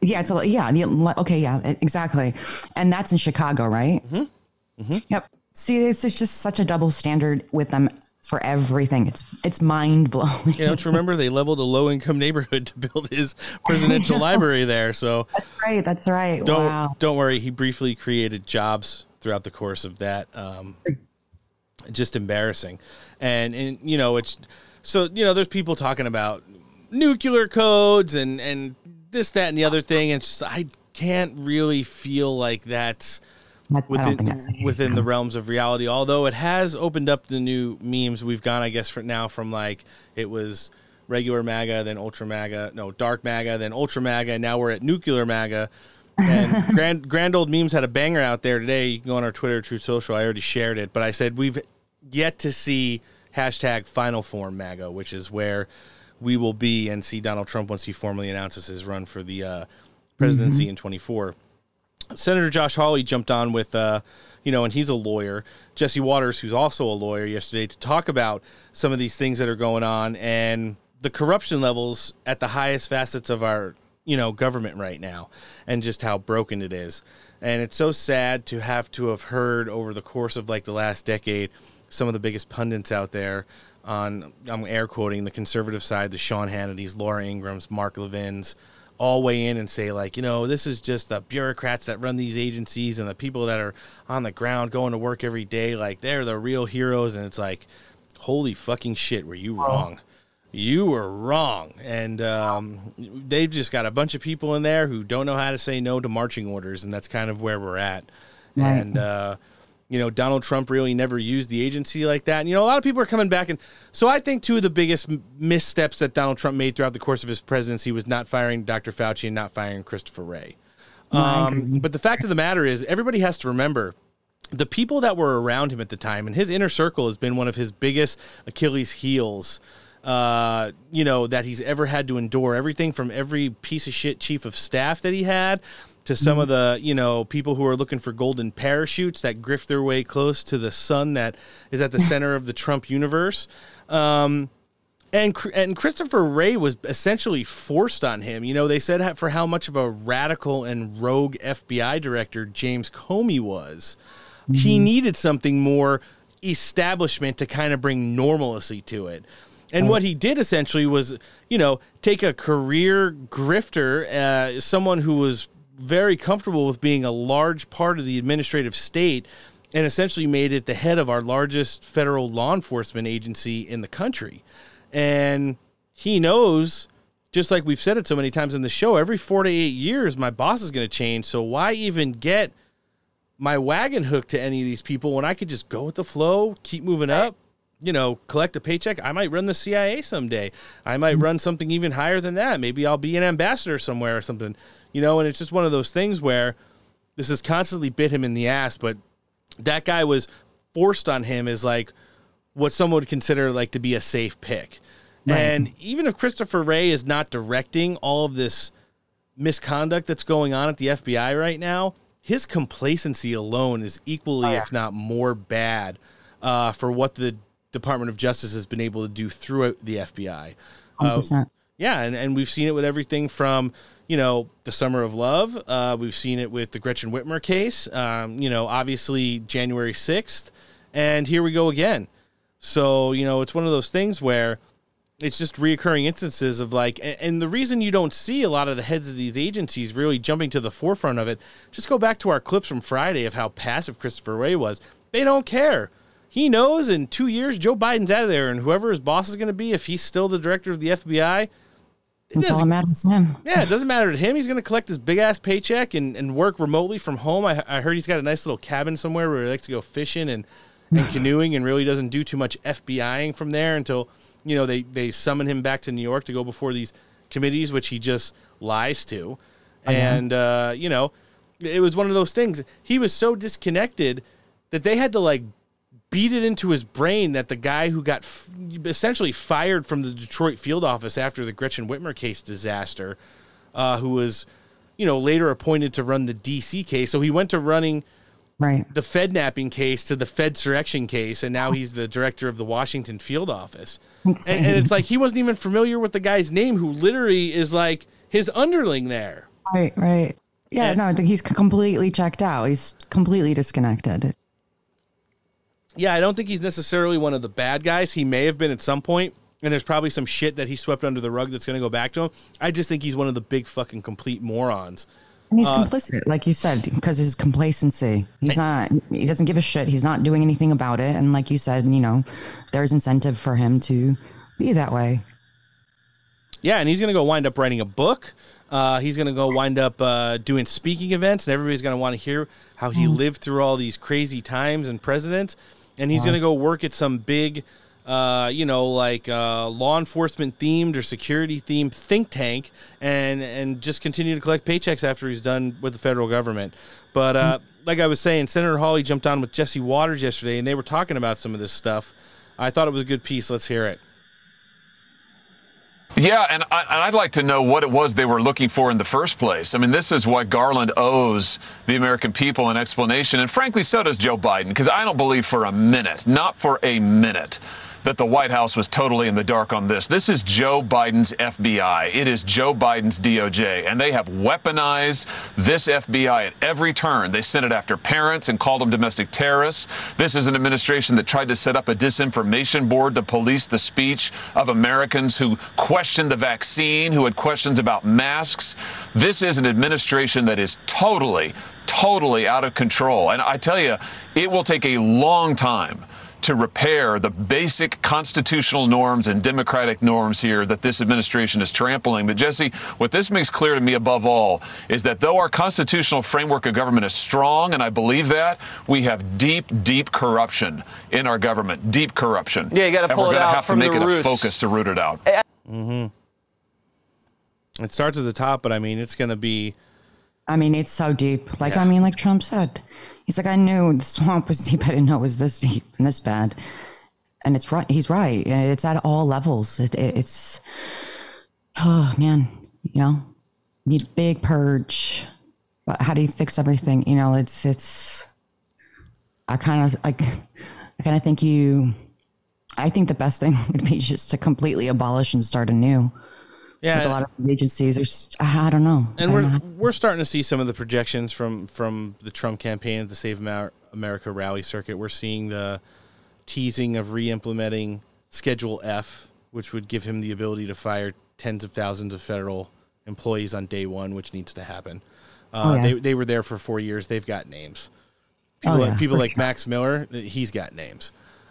S10: Yeah, it's a, yeah, the, okay, yeah, exactly. And that's in Chicago, right? Mm-hmm. Yep. See, it's, it's just such a double standard with them for everything. It's it's mind blowing.
S6: You know, to remember they leveled a low income neighborhood to build his presidential library there. So
S10: That's right. That's right.
S6: don't
S10: wow.
S6: don't worry. He briefly created jobs throughout the course of that. Um, just embarrassing, and and you know it's so you know there's people talking about nuclear codes and and this that and the other thing. And just I can't really feel like that's
S10: I- I don't
S6: within within the realms of reality. Although it has opened up the new memes. We've gone, I guess, for now from like it was regular MAGA, then ultra MAGA, no dark MAGA, then ultra MAGA. And now we're at nuclear MAGA. And grand grand old memes had a banger out there today. You can go on our Twitter, Truth Social. I already shared it, but I said we've yet to see hashtag final form MAGA, which is where we will be and see Donald Trump once he formally announces his run for the uh, presidency in 24. Senator Josh Hawley jumped on with, uh, you know, and he's a lawyer. Jesse Watters, who's also a lawyer, yesterday to talk about some of these things that are going on and the corruption levels at the highest facets of our, you know, government right now, and just how broken it is. And it's so sad to have to have heard over the course of like the last decade some of the biggest pundits out there on I'm air quoting the conservative side, the Sean Hannity's, Laura Ingraham's, Mark Levin's, all weigh in and say like, you know, this is just the bureaucrats that run these agencies and the people that are on the ground going to work every day, like they're the real heroes. And it's like, holy fucking shit, were you wrong? You were wrong, and um, they've just got a bunch of people in there who don't know how to say no to marching orders, and that's kind of where we're at.
S10: Right.
S6: And uh, you know, Donald Trump really never used the agency like that. And, you know, a lot of people are coming back. And so I think two of the biggest missteps that Donald Trump made throughout the course of his presidency was not firing Dr. Fauci and not firing Christopher Wray. Um, but the fact of the matter is, everybody has to remember the people that were around him at the time, and his inner circle has been one of his biggest Achilles' heels. Uh, you know that he's ever had to endure everything from every piece of shit chief of staff that he had to some of the you know people who are looking for golden parachutes that grift their way close to the sun that is at the center of the Trump universe. Um, and and Christopher Wray was essentially forced on him. You know, they said for how much of a radical and rogue FBI director James Comey was, he needed something more establishment to kind of bring normalcy to it. And what he did essentially was, you know, take a career grifter, uh, someone who was very comfortable with being a large part of the administrative state, and essentially made it the head of our largest federal law enforcement agency in the country. And he knows, just like we've said it so many times in the show, every four to eight years, my boss is going to change. So why even get my wagon hooked to any of these people when I could just go with the flow, keep moving up, you know, collect a paycheck? I might run the CIA someday. I might mm-hmm. run something even higher than that. Maybe I'll be an ambassador somewhere or something, you know, and it's just one of those things where this has constantly bit him in the ass, but that guy was forced on him as like what some would consider like to be a safe pick. And even if Christopher Wray is not directing all of this misconduct that's going on at the FBI right now, his complacency alone is equally, if not more bad, uh, for what the Department of Justice has been able to do throughout the FBI. Uh,
S10: 100%.
S6: yeah, and, and we've seen it with everything from, you know, the Summer of Love. Uh, we've seen it with the Gretchen Whitmer case. Um, you know, obviously January 6th. And here we go again. So, you know, it's one of those things where it's just reoccurring instances of like, and, the reason you don't see a lot of the heads of these agencies really jumping to the forefront of it, just go back to our clips from Friday of how passive Christopher Wray was. They don't care. He knows in two years Joe Biden's out of there, and whoever his boss is going to be, if he's still the director of the FBI,
S10: That's all that
S6: doesn't,
S10: matters to him.
S6: yeah, it doesn't matter to him. He's going to collect his big ass paycheck and, and work remotely from home. I, I heard he's got a nice little cabin somewhere where he likes to go fishing and, and canoeing and really doesn't do too much FBIing from there until, you know, they, they summon him back to New York to go before these committees, which he just lies to. And, uh, you know, it was one of those things. He was so disconnected that they had to like beat it into his brain that the guy who got f- essentially fired from the Detroit field office after the Gretchen Whitmer case disaster, uh, who was, you know, later appointed to run the DC case. So he went to running
S10: Right.
S6: the Fed napping case to the Fed surrection case, and now he's the director of the Washington field office. And, and it's like he wasn't even familiar with the guy's name, who literally is like his underling there.
S10: Right, right. Yeah,
S6: And-
S10: no, I think he's completely checked out. He's completely disconnected.
S6: Yeah, I don't think he's necessarily one of the bad guys. He may have been at some point, and there's probably some shit that he swept under the rug that's going to go back to him. I just think he's one of the big fucking complete morons.
S10: And he's
S6: Uh,
S10: complicit, like you said, because his complacency. He's not, he doesn't give a shit. He's not doing anything about it. And like you said, you know, there's incentive for him to be that way.
S6: Yeah, and he's going to go wind up writing a book. Uh, he's going to go wind up uh, doing speaking events, and everybody's going to want to hear how he lived through all these crazy times and presidents. And he's
S9: Wow.
S6: going to go work at some big, uh, you know, like uh, law enforcement themed or security themed think tank, and and just continue to collect paychecks after he's done with the federal government. But uh, like I was saying, Senator Hawley jumped on with Jesse Watters yesterday, and they were talking about some of this stuff. I thought it was a good piece. Let's hear it.
S9: Yeah, and, I, I'd like to know what it was they were looking for in the first place. I mean, this is what Garland owes the American people an explanation, and frankly, so does Joe Biden, because I don't believe for a minute, not for a minute, that the White House was totally in the dark on this. This is Joe Biden's FBI. It is Joe Biden's DOJ, and they have weaponized this FBI at every turn. They sent it after parents and called them domestic terrorists. This is an administration that tried to set up a disinformation board to police the speech of Americans who questioned the vaccine, who had questions about masks. This is an administration that is totally, totally out of control. And I tell you, it will take a long time to repair the basic constitutional norms and democratic norms here that this administration is trampling. But Jesse, what this makes clear to me above all is that though our constitutional framework of government is strong, and I believe that, we have deep, deep corruption in our government. Deep corruption.
S11: Yeah, you gotta
S9: And
S11: pull
S9: we're
S11: it
S9: gonna
S11: out
S9: have to make
S11: the
S9: it
S11: roots.
S9: a focus to root it out.
S6: Mm-hmm. It starts at the top, but I mean, it's going to be.
S10: I mean, it's so deep. Like,
S6: Yeah.
S10: I mean, like Trump said, he's like, I knew the swamp was deep. I didn't know it was this deep and this bad. And it's right. He's right. It's at all levels. It, it, it's, oh man, you know, need big purge. But how do you fix everything? You know, it's, it's, I kind of like, I kind of think you, I think the best thing would be just to completely abolish and start anew.
S6: Yeah.
S10: A lot of agencies, there's, I don't know.
S6: And
S10: I
S6: we're
S10: know.
S6: we're starting to see some of the projections from from the Trump campaign at the Save America rally circuit. We're seeing the teasing of re-implementing Schedule F, which would give him the ability to fire tens of thousands of federal employees on day one, which needs to happen. Uh,
S10: Oh, yeah.
S6: They they were there for four years. They've got names.
S10: Oh,
S6: People,
S10: yeah,
S6: like, people like Max Miller, he's got names.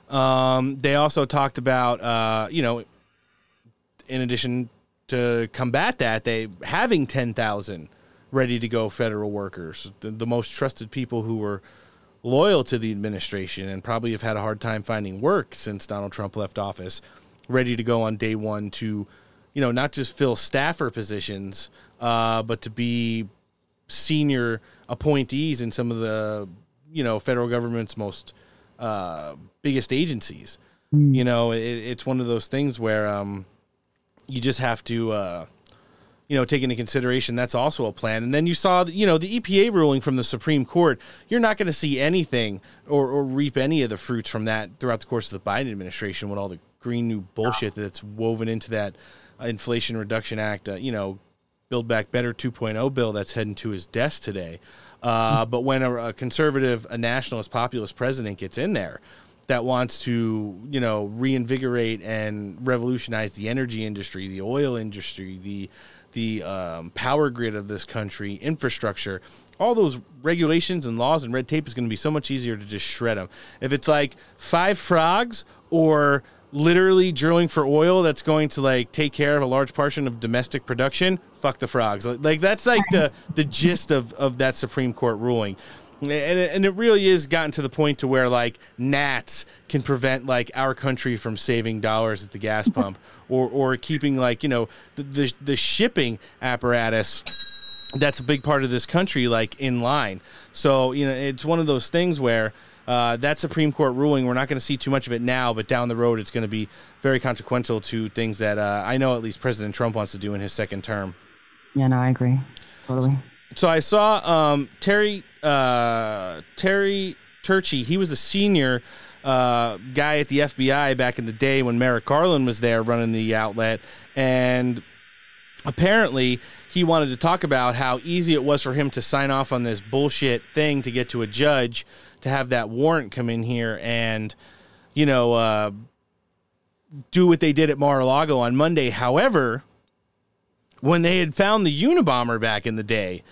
S6: Um, they also talked about, uh, you know, in addition to combat that, they having ten thousand ready to go federal workers, the, the most trusted people who were loyal to the administration and probably have had a hard time finding work since Donald Trump left office, ready to go on day one to, you know, not just fill staffer positions, uh, but to be senior appointees in some of the, you know, federal government's most uh, biggest agencies. You know, it, it's one of those things where um, you just have to, uh, you know, take into consideration that's also a plan. And then you saw, you know, the EPA ruling from the Supreme Court. You're not going to see anything or, or reap any of the fruits from that throughout the course of the Biden administration with all the green new bullshit that's woven into that uh, Inflation Reduction Act. Uh, you know, Build Back Better 2.0 bill that's heading to his desk today. Uh, but when a, a conservative, a nationalist, populist president gets in there that wants to, you know, reinvigorate and revolutionize the energy industry, the oil industry, the the um, power grid of this country, infrastructure, all those regulations and laws and red tape is going to be so much easier to just shred them. If it's like five frogs or literally drilling for oil that's going to like take care of a large portion of domestic production, fuck the frogs. Like, that's like the the gist of of that Supreme Court ruling. And it, and it really is gotten to the point to where like gnats can prevent like our country from saving dollars at the gas pump or or keeping like you know the the, the shipping apparatus that's a big part of this country like in line so you know it's one of those things where uh, that Supreme Court ruling, we're not going to see too much of it now, but down the road, it's going to be very consequential to things that uh, I know at least President Trump wants to do in his second term.
S10: Yeah, no, I agree. Totally.
S6: So I saw um, Terry uh, Terry Turchie. He was a senior uh, guy at the FBI back in the day when Merrick Garland was there running the outlet, and apparently he wanted to talk about how easy it was for him to sign off on this bullshit thing to get to a judge to have that warrant come in here and you know uh, do what they did at Mar-a-Lago on Monday. However, when they had found the Unabomber back in the day,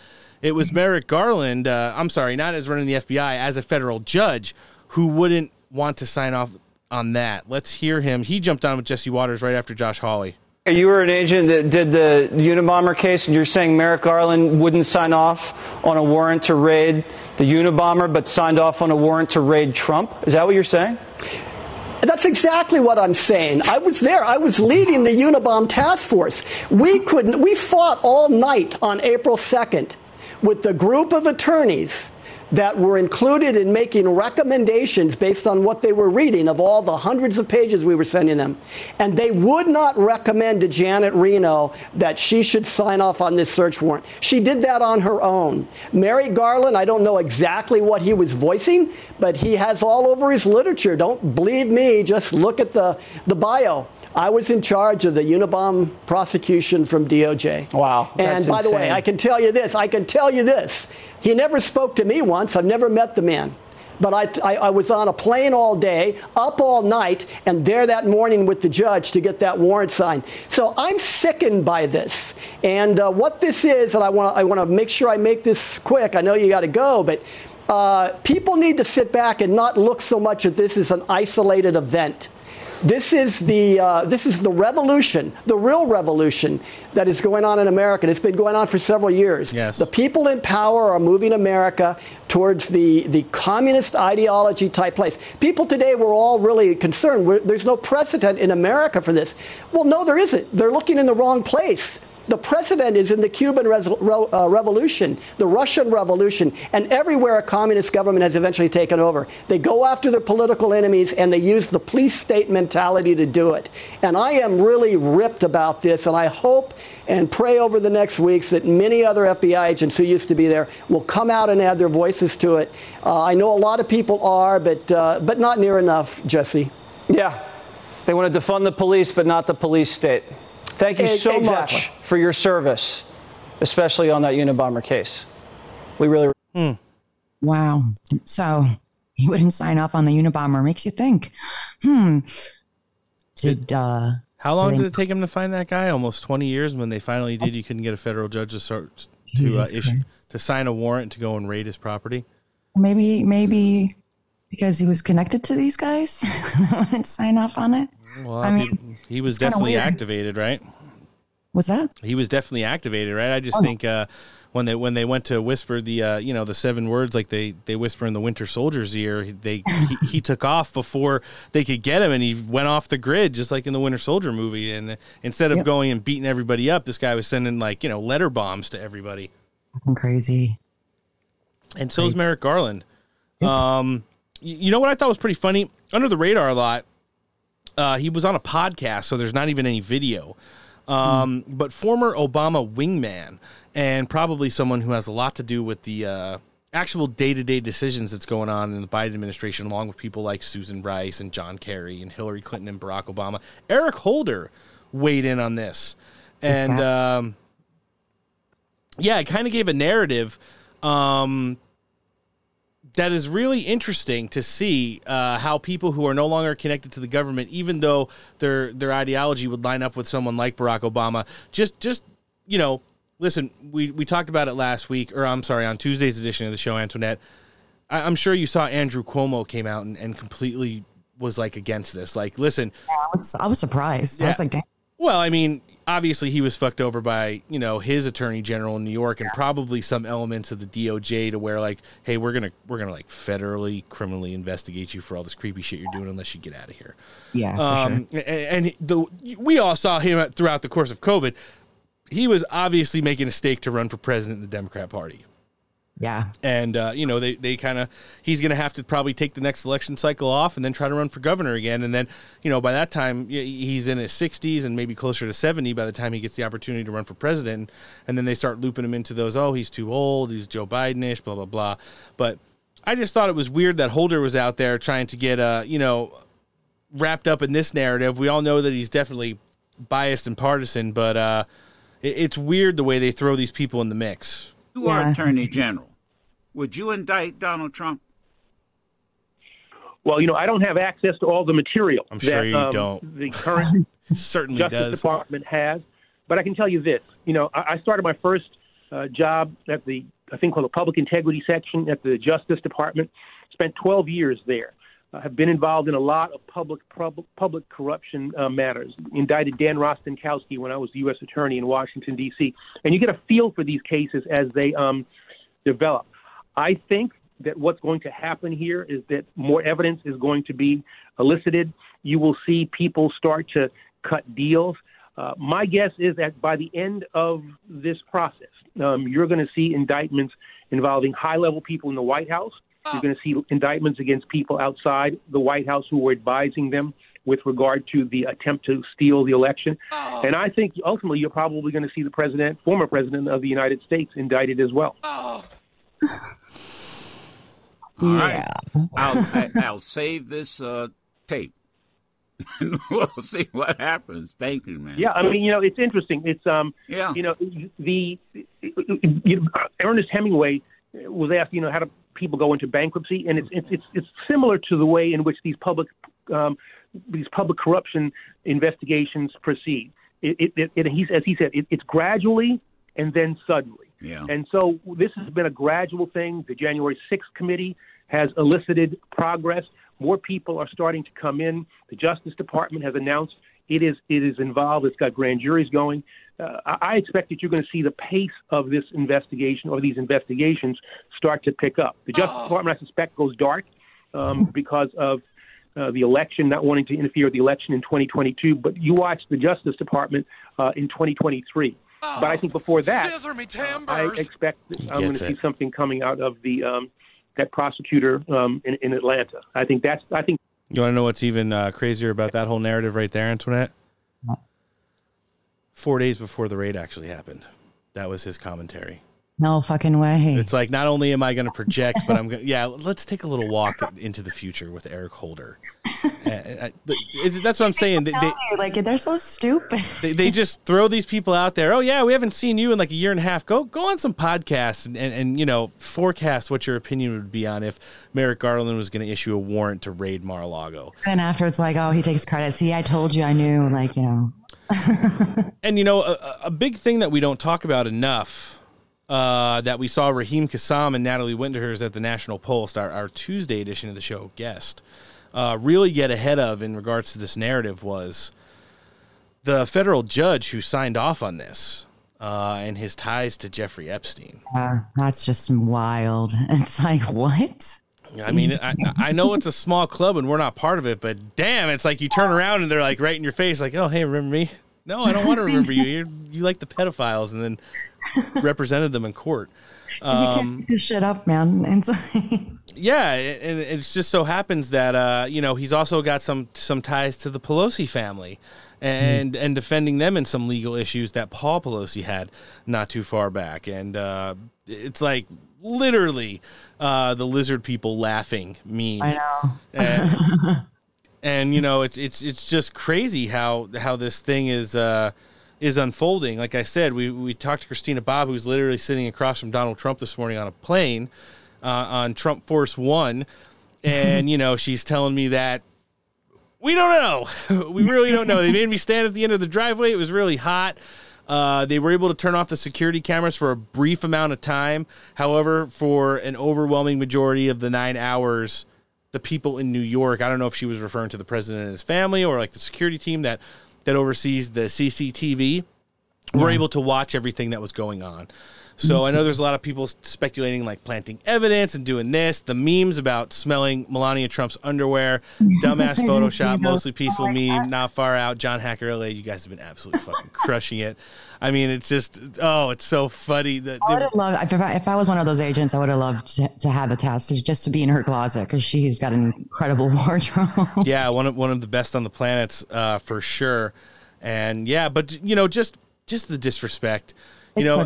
S6: it was Merrick Garland. Uh, I'm sorry, not as running the FBI, as a federal judge who wouldn't want to sign off on that. Let's hear him. He jumped on with Jesse Watters right after Josh Hawley.
S11: You were an agent that did the Unabomber case, and you're saying Merrick Garland wouldn't sign off on a warrant to raid the Unabomber, but signed off on a warrant to raid Trump? Is that what you're saying?
S12: That's exactly what I'm saying. I was there. I was leading the Unabomb task force. We couldn't. We fought all night on April 2nd with the group of attorneys that were included in making recommendations based on what they were reading of all the hundreds of pages we were sending them. And they would not recommend to Janet Reno that she should sign off on this search warrant. She did that on her own. Mary Garland, I don't know exactly what he was voicing, but he has all over his literature. Don't believe me, just look at the, the bio. I was in charge of the Unabomb prosecution from DOJ.
S11: Wow.
S12: And by the way, I can tell you this. I can tell you this. He never spoke to me once. I've never met the man. But I, I, I, was on a plane all day, up all night, and there that morning with the judge to get that warrant signed. So I'm sickened by this. And uh, what this is, and I want to I wanna make sure I make this quick. I know you got to go, but uh, people need to sit back and not look so much at this as an isolated event. This is the uh, this is the revolution, the real revolution that is going on in America. It's been going on for several years.
S6: Yes.
S12: The people in power are moving America towards the the communist ideology type place. People today were all really concerned. We're, there's no precedent in America for this. Well, no, there isn't. They're looking in the wrong place. The precedent is in the Cuban uh, Revolution, the Russian Revolution, and everywhere a communist government has eventually taken over. They go after their political enemies and they use the police state mentality to do it. And I am really ripped about this, and I hope and pray over the next weeks that many other FBI agents who used to be there will come out and add their voices to it. Uh, I know a lot of people are, but, uh, but not near enough, Jesse.
S11: Yeah. They want to defund the police, but not the police state. Thank you so
S12: exactly.
S11: much for your service, especially on that Unabomber case. We really.
S6: Hmm.
S10: Wow. So he wouldn't sign off on the Unabomber. Makes you think. Hmm. Did uh?
S6: How long
S10: did
S6: did it take him to find that guy? Almost 20 years. When they finally did, you couldn't get a federal judge to start to uh, issue to sign a warrant to go and raid his property.
S10: Maybe maybe because he was connected to these guys, they wouldn't sign off on it.
S6: Well,
S10: I mean,
S6: he, he was definitely activated, right?
S10: What's that?
S6: He was definitely activated, right? I just
S10: Oh.
S6: think uh, when they when they went to whisper the uh, you know the seven words like they they whisper in the Winter Soldier's ear, they he, he took off before they could get him, and he went off the grid just like in the Winter Soldier movie. And instead of
S10: Yep.
S6: going and beating everybody up, this guy was sending like you know letter bombs to everybody.
S10: Fucking crazy.
S6: And so is Merrick Garland. Um, you know what I thought was pretty funny? Under the radar a lot. Uh, he was on a podcast, so there's not even any video. Um, But former Obama wingman, and probably someone who has a lot to do with the uh, actual day to day decisions that's going on in the Biden administration, along with people like Susan Rice and John Kerry and Hillary Clinton and Barack Obama. Eric Holder weighed in on this. And um, yeah, it kind of gave a narrative um, that is really interesting to see uh, how people who are no longer connected to the government, even though their their ideology would line up with someone like Barack Obama, just just you know, listen, we we talked about it last week, or I'm sorry, on Tuesday's edition of the show, Antoinette. I, I'm sure you saw Andrew Cuomo came out and, and completely was like against this. Like, listen,
S10: I was, I was surprised. I was like, damn.
S6: well, I mean, obviously he was fucked over by you know his attorney general in New York and probably some elements of the DOJ to where like, hey, we're gonna we're gonna like federally criminally investigate you for all this creepy shit you're doing unless you get out of here.
S10: Yeah,
S6: Um, and, and the we all saw him throughout the course of COVID. He was obviously making a stake to run for president in the Democrat Party.
S10: Yeah.
S6: And uh, you know they they kind of he's going to have to probably take the next election cycle off and then try to run for governor again. And then you know by that time he's in his 60s and maybe closer to 70 by the time he gets the opportunity to run for president. And then they start looping him into those oh he's too old he's Joe Bidenish blah blah blah. But I just thought it was weird that Holder was out there trying to get uh you know wrapped up in this narrative. We all know that he's definitely biased and partisan, but uh, it, it's weird the way they throw these people in the mix.
S13: You are Attorney General. Would you indict Donald Trump?
S14: Well, you know, I don't have access to all the material
S6: I'm sure
S14: that
S6: you
S14: um,
S6: don't.
S14: the current
S6: Certainly
S14: Justice
S6: does.
S14: Department has. But I can tell you this: you know, I, I started my first uh, job at the I think called the Public Integrity Section at the Justice Department. Spent 12 years there. Uh, have been involved in a lot of public public, public corruption uh, matters. Indicted Dan Rostenkowski when I was the U.S. Attorney in Washington D.C. And you get a feel for these cases as they um, develop. I think that what's going to happen here is that more evidence is going to be elicited. You will see people start to cut deals. Uh, my guess is that by the end of this process, um, you're going to see indictments involving high level people in the White House. You're going to see indictments against people outside the White House who were advising them with regard to the attempt to steal the election. And I think ultimately you're probably going to see the president, former president of the United States, indicted as well.
S13: All right. I'll, I, I'll save this uh, tape. we'll see what happens. Thank you, man.
S14: Yeah, I mean, you know, it's interesting. It's um,
S13: yeah.
S14: you know, the you know, Ernest Hemingway was asked, you know, how do people go into bankruptcy, and it's it's it's, it's similar to the way in which these public um, these public corruption investigations proceed. It, it, it, he's as he said, it, it's gradually and then suddenly.
S13: Yeah.
S14: And so this has been a gradual thing. The January 6th committee has elicited progress. More people are starting to come in. The Justice Department has announced it is it is involved. It's got grand juries going. Uh, I I expect that you're going to see the pace of this investigation or these investigations start to pick up. The Justice Department, I suspect, goes dark um, because of uh, the election, not wanting to interfere with the election in 2022. But you watch the Justice Department uh, in 2023. But I think before that,
S4: Scissor me
S14: I expect that I'm going to see something coming out of the um, that prosecutor um, in, in Atlanta. I think that's I think
S6: You want to know what's even uh, crazier about that whole narrative right there, Antoinette? Four days before the raid actually happened. That was his commentary.
S10: No fucking way.
S6: It's like not only am I going to project, but I'm going. to Yeah, let's take a little walk into the future with Eric Holder. Uh, uh, it's- that's what I'm saying. They, they,
S10: like they're so stupid.
S6: they, they just throw these people out there. Oh yeah, we haven't seen you in like a year and a half. Go go on some podcasts and, and, and you know forecast what your opinion would be on if Merrick Garland was going to issue a warrant to raid Mar-a-Lago.
S10: And after it's like, oh, he takes credit. See, I told you, I knew. Like you know.
S6: And you know, a, a big thing that we don't talk about enough uh, that we saw Raheem Kassam and Natalie Winters at the National Pulse, our, our Tuesday edition of the show guest, uh, really get ahead of in regards to this narrative was the federal judge who signed off on this uh, and his ties to Jeffrey Epstein.
S10: Uh, that's just wild. It's like what?
S6: I mean, I, I know it's a small club and we're not part of it, but damn, it's like you turn around and they're like right in your face, like, "Oh, hey, remember me?" No, I don't want to remember you. You're, you like the pedophiles, and then represented them in court.
S10: you
S6: Um,
S10: up, man.
S6: Yeah, and it just so happens that uh, you know he's also got some some ties to the Pelosi family, and and defending them in some legal issues that Paul Pelosi had not too far back, and uh, it's like literally uh, the lizard people laughing meme.
S10: I know.
S6: And, and you know it's it's it's just crazy how how this thing is uh, is unfolding. Like I said, we we talked to Christina Bobb, who's literally sitting across from Donald Trump this morning on a plane uh, on Trump Force One, and you know she's telling me that we don't know, we really don't know. They made me stand at the end of the driveway. It was really hot. Uh, they were able to turn off the security cameras for a brief amount of time. However, for an overwhelming majority of the nine hours, the people in New York, I don't know if she was referring to the president and his family or like the security team that that oversees the CCTV. were able to watch everything that was going on. So I know there's a lot of people speculating like planting evidence and doing this. The memes about smelling Melania Trump's underwear, dumbass Photoshop, mostly peaceful meme, not far out. John Hacker LA, you guys have been absolutely fucking crushing it. I mean, it's just oh, it's so funny that
S10: I would have loved if I, if I was one of those agents. I would have loved to, to have a task just to be in her closet because she's got an incredible wardrobe.
S6: yeah, one of one of the best on the planets uh, for sure. And yeah, but you know, just just the disrespect. You
S10: It's
S6: know,
S10: so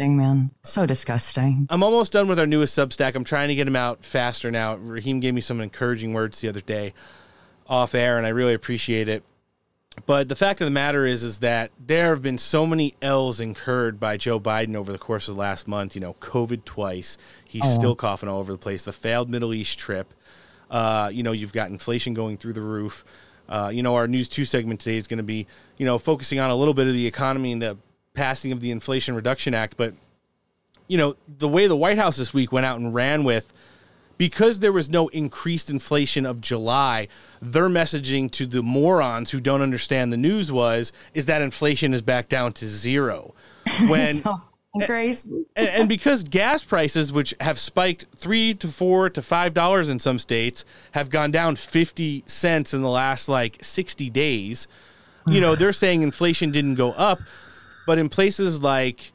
S10: disgusting, man. So disgusting.
S6: I'm almost done with our newest Substack. I'm trying to get him out faster now. Raheem gave me some encouraging words the other day off air, and I really appreciate it. But the fact of the matter is, is that there have been so many L's incurred by Joe Biden over the course of the last month. You know, COVID twice. He's
S15: Oh.
S6: still coughing all over the place. The failed Middle East trip. Uh, you know, you've got inflation going through the roof. Uh, you know, our news two segment today is going to be, you know, focusing on a little bit of the economy and the passing of the Inflation Reduction Act. But you know, the way the White House this week went out and ran with because there was no increased inflation of July, their messaging to the morons who don't understand the news was is that inflation is back down to zero. When
S10: so crazy.
S6: and, and because gas prices, which have spiked three to four to five dollars in some states, have gone down fifty cents in the last like sixty days, you know, mm. they're saying inflation didn't go up, but in places like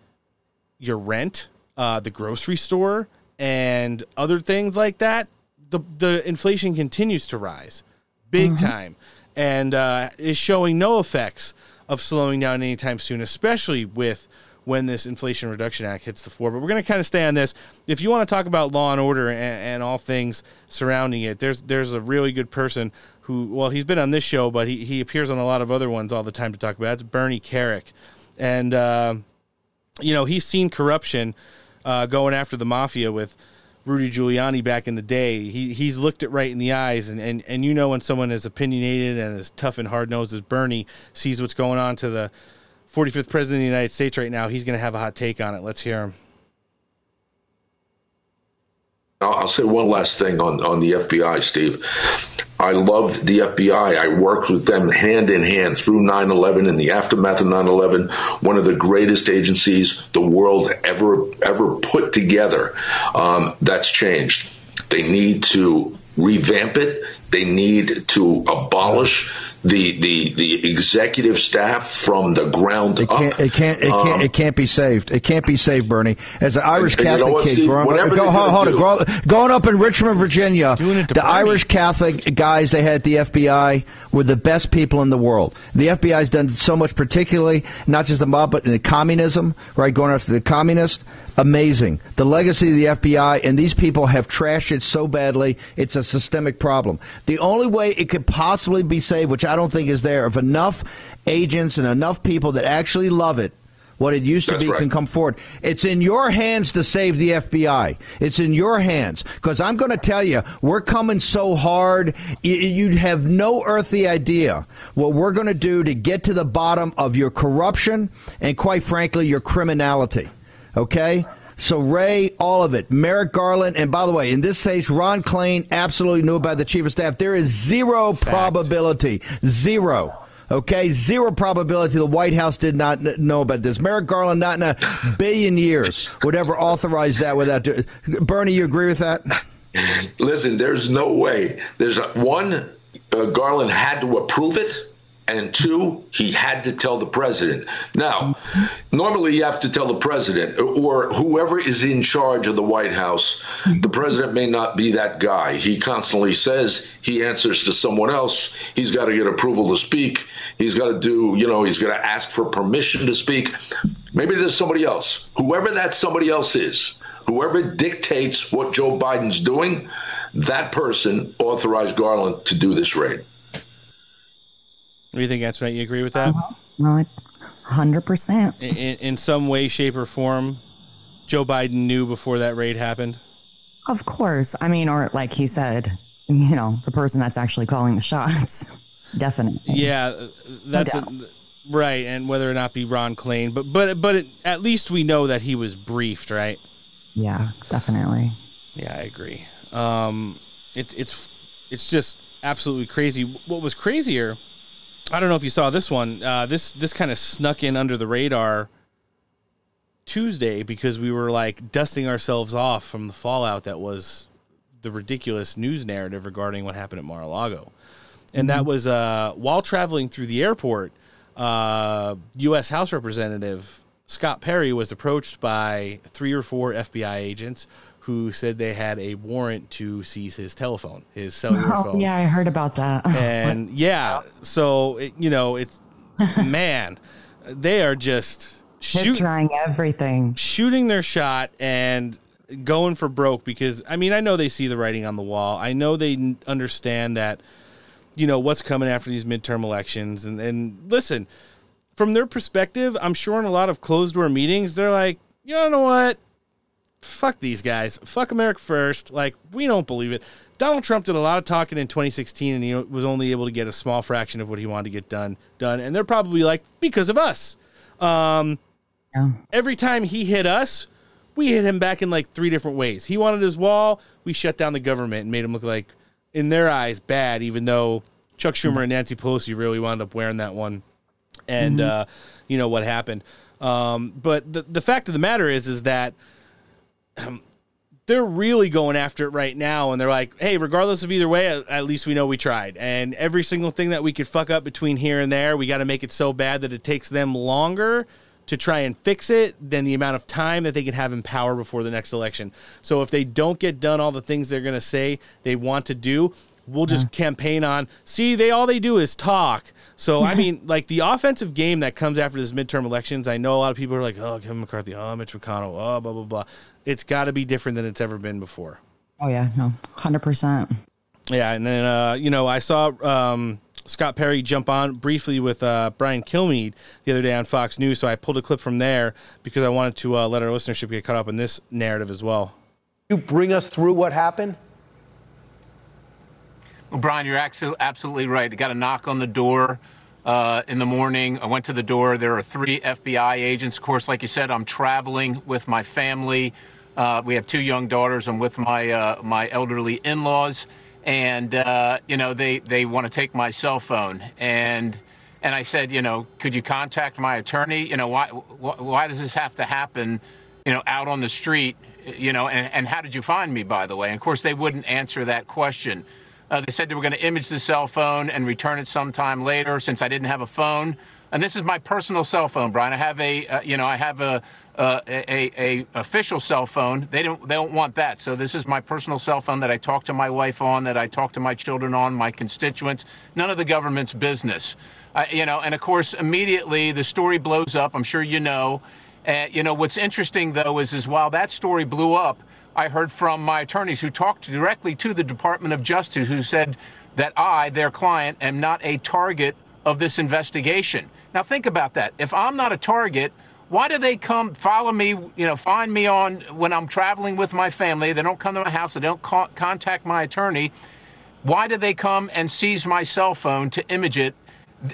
S6: your rent, uh, the grocery store, and other things like that, the the inflation continues to rise, big time, and uh, is showing no effects of slowing down anytime soon, especially with when this Inflation Reduction Act hits the floor. But we're going to kind of stay on this. If you want to talk about law and order and, and all things surrounding it, there's there's a really good person who, well, he's been on this show, but he, he appears on a lot of other ones all the time to talk about. It's Bernie Kerik, and uh, you know he's seen corruption uh, going after the mafia with Rudy Giuliani back in the day. He he's looked it right in the eyes, and and, and you know when someone as opinionated and as tough and hard nosed as Bernie sees what's going on to the 45th president of the United States right now, he's going to have a hot take on it. Let's hear him.
S15: I'll say one last thing on, on the FBI, Steve. I loved the FBI. I worked with them hand in hand through 9 11 and the aftermath of 9 11. One of the greatest agencies the world ever ever put together. Um, that's changed. They need to revamp it. They need to abolish the the the executive staff from the ground
S16: It
S15: up.
S16: can't. It can't. It can't.
S15: Um,
S16: it can't be saved. It can't be saved, Bernie. As an Irish
S15: and you know
S16: Catholic
S15: what,
S16: kid,
S15: Steve?
S16: growing,
S15: Whatever
S16: go,
S15: they're
S16: hold, hold
S15: gonna
S16: it, grow- growing up in Richmond, Virginia, the Irish Catholic guys they had at the FBI were the best people in the world. The FBI's done so much, particularly not just the mob, but in the communism, right? Going after the communists. Amazing. The legacy of the FBI, and these people have trashed it so badly, it's a systemic problem. The only way it could possibly be saved, which I don't think is there, if enough agents and enough people that actually love it, what it used to
S15: That's
S16: be,
S15: right.
S16: can come forward. It's in your hands to save the FBI. It's in your hands. Because I'm going to tell you, we're coming so hard, you'd have no earthly idea what we're going to do to get to the bottom of your corruption and, quite frankly, your criminality. Okay? So, Wray, all of it. Merrick Garland, and by the way, in this case, Ron Klain absolutely knew about the chief of staff. There is zero probability, zero. Okay, zero probability the White House did not kn- know about this. Merrick Garland, not in a billion years, would ever authorize that without. Do- Bernie, you agree with that?
S15: Listen, there's no way. There's a, one, uh, Garland had to approve it, and two, he had to tell the president. Now, normally you have to tell the president or whoever is in charge of the White House. The president may not be that guy. He constantly says he answers to someone else. He's got to get approval to speak. He's got to do, you know, he's got to ask for permission to speak. Maybe there's somebody else. Whoever that somebody else is, whoever dictates what Joe Biden's doing, that person authorized Garland to do this raid.
S6: Do you think, that's right? You agree with that?
S10: No, 100%.
S6: In, in, in some way, shape, or form, Joe Biden knew before that raid happened.
S10: Of course. I mean, or like he said, you know, the person that's actually calling the shots. Definitely.
S6: Yeah, uh, that's a, right, and whether or not be Ron Klain, but but but it, at least we know that he was briefed, right?
S10: Yeah, definitely.
S6: Yeah, I agree. Um, it, it's it's just absolutely crazy. What was crazier I don't know if you saw this one. Uh, this this kind of snuck in under the radar Tuesday because we were like dusting ourselves off from the fallout that was the ridiculous news narrative regarding what happened at Mar-a-Lago, and that was uh, while traveling through the airport. Uh, U.S. House Representative Scott Perry was approached by three or four FBI agents who said they had a warrant to seize his telephone, his cellular
S10: Oh,
S6: phone.
S10: yeah, I heard about that.
S6: And yeah, so it, you know, it's man, they are just shoot,
S10: trying everything.
S6: shooting their shot and going for broke because I mean, I know they see the writing on the wall. I know they understand that you know what's coming after these midterm elections and and listen, from their perspective, I'm sure in a lot of closed door meetings, they're like, you know what? Fuck these guys. Fuck America first. Like, we don't believe it. Donald Trump did a lot of talking in 2016 and he was only able to get a small fraction of what he wanted to get done done. And they're probably like, because of us. Um, Every time he hit us, we hit him back in like three different ways. He wanted his wall, we shut down the government and made him look like, in their eyes, bad, even though Chuck Schumer and Nancy Pelosi really wound up wearing that one and
S10: Mhm.
S6: uh, you know what happened. Um, but the the fact of the matter is, is that they're really going after it right now, and they're like, hey, regardless of either way, at, least we know we tried. And every single thing that we could fuck up between here and there, we got to make it so bad that it takes them longer to try and fix it than the amount of time that they can have in power before the next election. So if they don't get done all the things they're going to say they want to do, we'll just campaign on. See, they all they do is talk. So I mean, like the offensive game that comes after this midterm elections, I know a lot of people are like, "Oh, Kevin McCarthy, oh, Mitch McConnell, oh, blah blah blah." It's got to be different than it's ever been before.
S10: Oh yeah, no, hundred percent.
S6: Yeah, and then uh, you know I saw um, Scott Perry jump on briefly with uh, Brian Kilmeade the other day on Fox News, so I pulled a clip from there because I wanted to uh, let our listenership get caught up in this narrative as well.
S17: You bring us through what happened?
S18: Well, Brian, you're absolutely right. I got a knock on the door uh, in the morning. I went to the door. There are three FBI agents. Of course, like you said, I'm traveling with my family. Uh, we have two young daughters. I'm with my uh, my elderly in-laws, and uh, you know they they want to take my cell phone and. And I said, you know, could you contact my attorney? You know, why why, why does this have to happen? You know, out on the street. You know, and, and how did you find me, by the way? And of course, they wouldn't answer that question. Uh, they said they were going to image the cell phone and return it sometime later since I didn't have a phone. And this is my personal cell phone, Brian. I have a, uh, you know, I have a, uh, a, a official cell phone. They don't, they don't want that. So this is my personal cell phone that I talk to my wife on, that I talk to my children on, my constituents. None of the government's business, you know. And of course, immediately the story blows up. I'm sure you know. You know what's interesting though is, is while that story blew up. I heard from my attorneys who talked directly to the Department of Justice who said that I, their client, am not a target of this investigation. Now think about that. If I'm not a target, why do they come follow me, you know, find me on when I'm traveling with my family? They don't come to my house, they don't co- contact my attorney. Why do they come and seize my cell phone to image it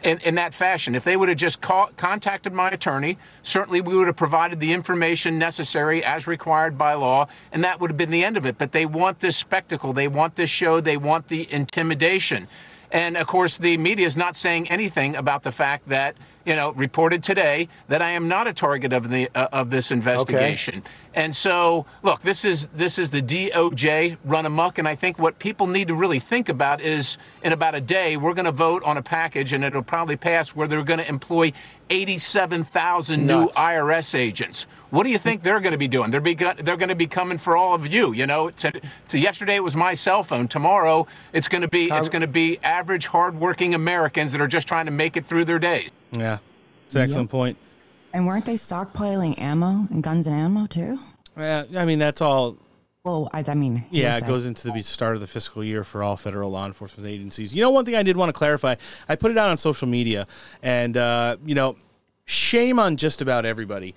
S18: in, in that fashion. If they would have just contacted my attorney, certainly we would have provided the information necessary as required by law, and that would have been the end of it. But they want this spectacle, they want this show, they want the intimidation. And of course, the media is not saying anything about the fact that, you know, reported today that I am not a target of the uh, of this investigation. Okay. And so, look, this is this is the DOJ run amok, and I think what people need to really think about is, in about a day, we're going to vote on a package, and it'll probably pass where they're going to employ 87,000 new IRS agents. What do you think they're going to be doing? They're be they're going to be coming for all of you. You know, to, to yesterday it was my cell phone. Tomorrow it's going to be it's going to be average, hardworking Americans that are just trying to make it through their days.
S6: Yeah, it's an excellent point.
S10: And weren't they stockpiling ammo and guns and ammo too?
S6: Yeah, I mean that's all.
S10: Well, I, I mean,
S6: Yeah, it goes into the start of the fiscal year for all federal law enforcement agencies. You know, one thing I did want to clarify, I put it out on social media, and uh, you know, shame on just about everybody.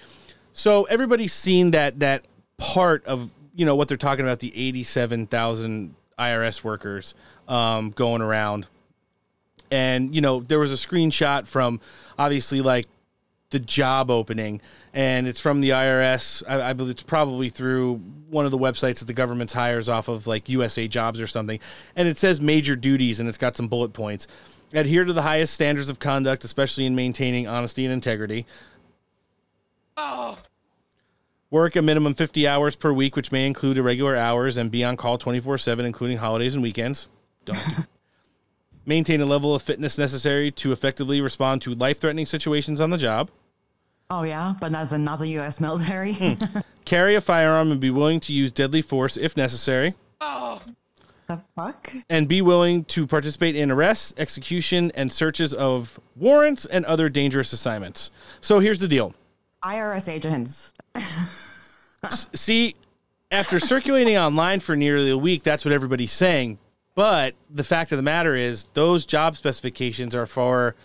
S6: So everybody's seen that that part of you know what they're talking about the eighty-seven thousand IRS workers um, going around, and you know there was a screenshot from obviously like the job opening, and it's from the IRS. I, I believe it's probably through one of the websites that the government hires off of, like USA Jobs or something. And it says major duties, and it's got some bullet points. adhere to the highest standards of conduct, especially in maintaining honesty and integrity. Work a minimum 50 hours per week, which may include irregular hours, and be on call 24 7, including holidays and weekends. Don't. Maintain a level of fitness necessary to effectively respond to life threatening situations on the job.
S10: Oh yeah, but that's the not the U.S. military. Hmm.
S6: Carry a firearm and be willing to use deadly force if necessary.
S10: the fuck?
S6: and be willing to participate in arrests, execution, and searches of warrants and other dangerous assignments. So here's the deal.
S10: IRS agents.
S6: See, after circulating online for nearly a week, that's what everybody's saying. But the fact of the matter is, those job specifications are for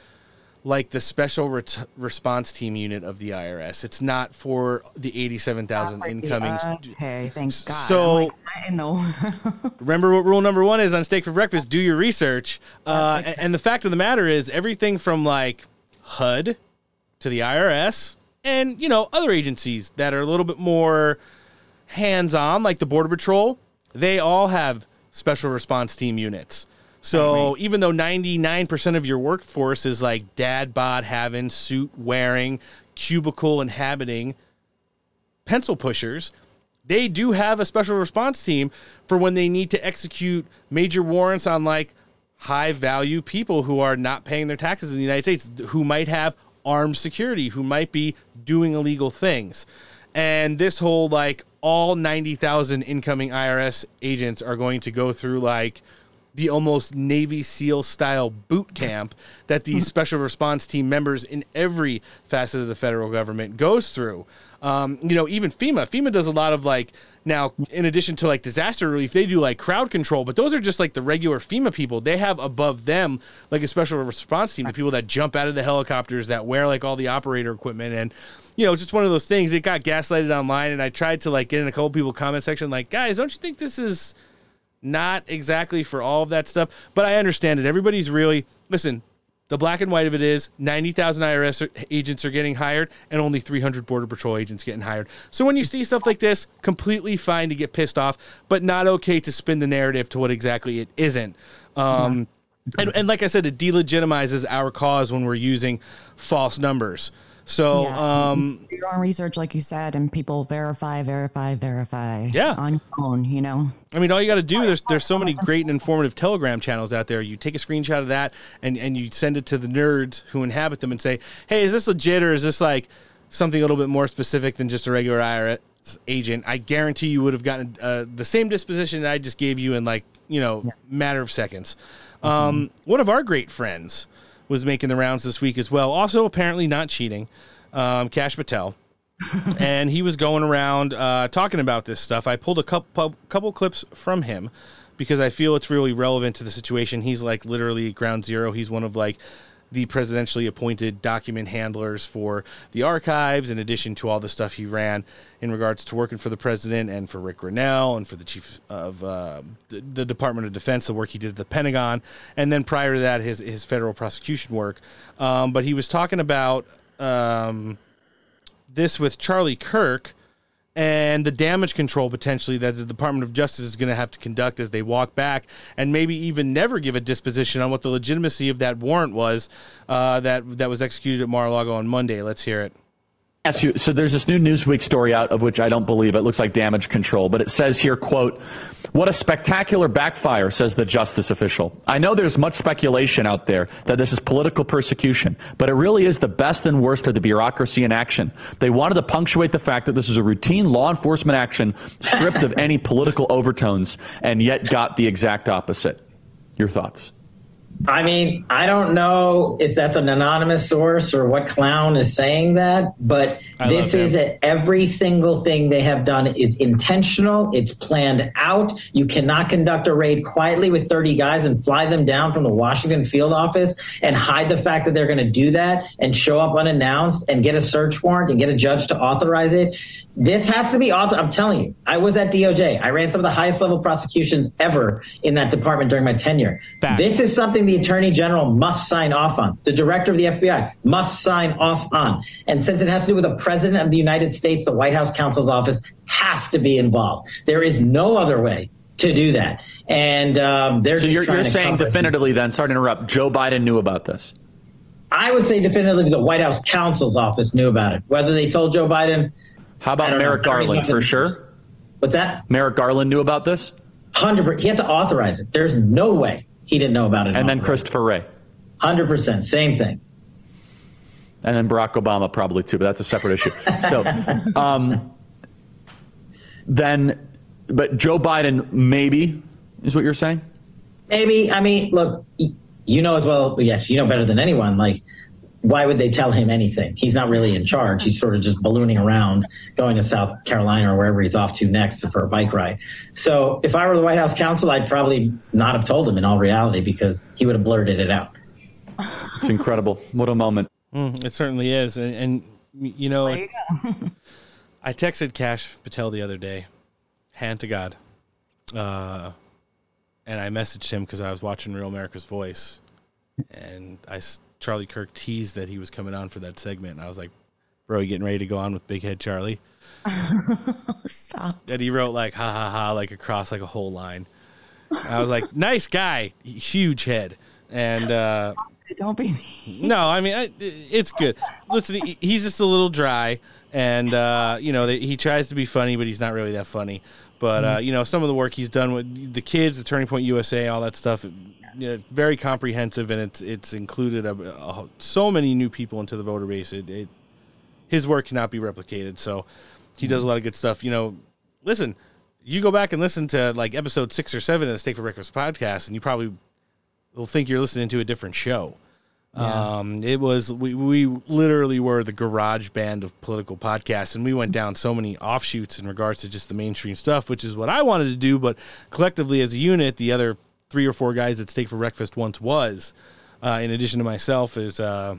S6: like the special ret- response team unit of the IRS. It's not for the 87,000 incoming.
S10: Okay, thank God.
S6: So-
S10: like, I know.
S6: Remember what rule number one is on Steak for Breakfast? Do your research. Uh, and the fact of the matter is, everything from like HUD to the IRS and, you know, other agencies that are a little bit more hands on, like the Border Patrol, they all have special response team units. So even though 99% of your workforce is like dad bod having, suit wearing, cubicle inhabiting, pencil pushers, they do have a special response team for when they need to execute major warrants on like high value people who are not paying their taxes in the United States, who might have armed security, who might be doing illegal things. And this whole like all 90,000 incoming IRS agents are going to go through like the almost Navy SEAL style boot camp that these special response team members in every facet of the federal government goes through. Um, you know, even FEMA. FEMA does a lot of like now, in addition to like disaster relief, they do like crowd control, but those are just like the regular FEMA people. They have above them like a special response team, the people that jump out of the helicopters, that wear like all the operator equipment, and you know, it's just one of those things. It got gaslighted online, and I tried to like get in a couple people comment section, like, guys, don't you think this is not exactly for all of that stuff, but I understand it. Everybody's really listen. The black and white of it is 90,000 IRS agents are getting hired and only 300 Border Patrol agents getting hired. So when you see stuff like this, completely fine to get pissed off, but not okay to spin the narrative to what exactly it isn't. Um, and, and like I said, it delegitimizes our cause when we're using false numbers. So,
S10: Yeah.
S6: um,
S10: do your own research, like you said, and people verify, verify, verify.
S6: Yeah.
S10: on your own. You know.
S6: I mean, all you got to do there's there's so many great and informative Telegram channels out there. You take a screenshot of that and and you send it to the nerds who inhabit them and say, "Hey, is this legit or is this like something a little bit more specific than just a regular IRS agent?" I guarantee you would have gotten uh, the same disposition that I just gave you in like you know matter of seconds. Um, one of our great friends was making the rounds this week as well. Also, apparently not cheating. Um, Kash Patel and he was going around uh, talking about this stuff. I pulled a couple couple clips from him because I feel it's really relevant to the situation. He's like literally ground zero. He's one of like the presidentially appointed document handlers for the archives, in addition to all the stuff he ran in regards to working for the president and for Ric Grenell and for the chief of uh, the, the Department of Defense, the work he did at the Pentagon, and then prior to that, his his federal prosecution work. Um, but he was talking about. Um, this with Charlie Kirk and the damage control potentially that the Department of Justice is going to have to conduct as they walk back and maybe even never give a disposition on what the legitimacy of that warrant was uh, that that was executed at Mar-a-Lago on Monday. Let's hear it.
S19: Ask you so there's this new newsweek story out of which i don't believe it looks like damage control but it says here quote what a spectacular backfire says the justice official i know there's much speculation out there that this is political persecution
S20: But it really is the best and worst of the bureaucracy in action. They wanted to punctuate the fact that this is a routine law enforcement action stripped of any political overtones and yet got the exact opposite. Your thoughts?
S21: I mean, I don't know if that's an anonymous source or what clown is saying that, but
S22: I
S21: this is a, every single thing they have done is intentional. It's planned out. You cannot conduct a raid quietly with 30 guys and fly them down from the Washington field office and hide the fact that they're going to do that and show up unannounced and get a search warrant and get a judge to authorize it. This has to be author. I'm telling you, I was at DOJ. I ran some of the highest level prosecutions ever in that department during my tenure. This is something the attorney general must sign off on. The director of the FBI must sign off on. And since it has to do with the president of the United States, the White House counsel's office has to be involved. There is no other way to do that. And um, they're
S20: So you're, you're saying definitively then, sorry to interrupt, Joe Biden knew about this.
S21: I would say definitively the White House counsel's office knew about it. Whether they told Joe Biden.
S20: How about Merrick Garland for sure?
S21: What's that?
S20: Merrick Garland knew about this?
S21: Hundred percent. He had to authorize it. There's no way he didn't know about it.
S20: And then Christopher Wray.
S21: 100%. Same thing.
S20: And then Barack Obama probably too, but that's a separate issue. So, um, then, but Joe Biden maybe is what you're saying?
S21: Maybe. I mean, look, you know as well. Yes, you know better than anyone. Like, why would they tell him anything? He's not really in charge. He's sort of just ballooning around, going to South Carolina or wherever he's off to next for a bike ride. So, if I were the White House counsel, I'd probably not have told him in all reality because he would have blurted it out.
S20: It's incredible. What a moment.
S6: Mm, it certainly is, and, and you know, I texted Kash Patel the other day, hand to God, uh, and I messaged him because I was watching Real America's Voice, and I s- Charlie Kirk teased that he was coming on for that segment, and I was like, "Bro, you getting ready to go on with Big Head Charlie?"
S10: Stop.
S6: And he wrote like "ha ha ha" like across like a whole line. And I was like, "Nice guy, huge head," and. uh
S10: Don't be
S6: no, I mean I, it's good. Listen, he's just a little dry, and uh, you know he tries to be funny, but he's not really that funny. But uh, you know some of the work he's done with the kids, the Turning Point USA, all that stuff, you know, very comprehensive, and it's it's included a, a, so many new people into the voter base. It, it his work cannot be replicated. So he does a lot of good stuff. You know, listen, you go back and listen to like episode six or seven of the Steak for Breakfast podcast, and you probably will think you're listening to a different show.
S23: Yeah.
S6: Um, it was we, we literally were the garage band of political podcasts, and we went down so many offshoots in regards to just the mainstream stuff, which is what I wanted to do. But collectively, as a unit, the other three or four guys that Steak for Breakfast once was, uh, in addition to myself, is uh,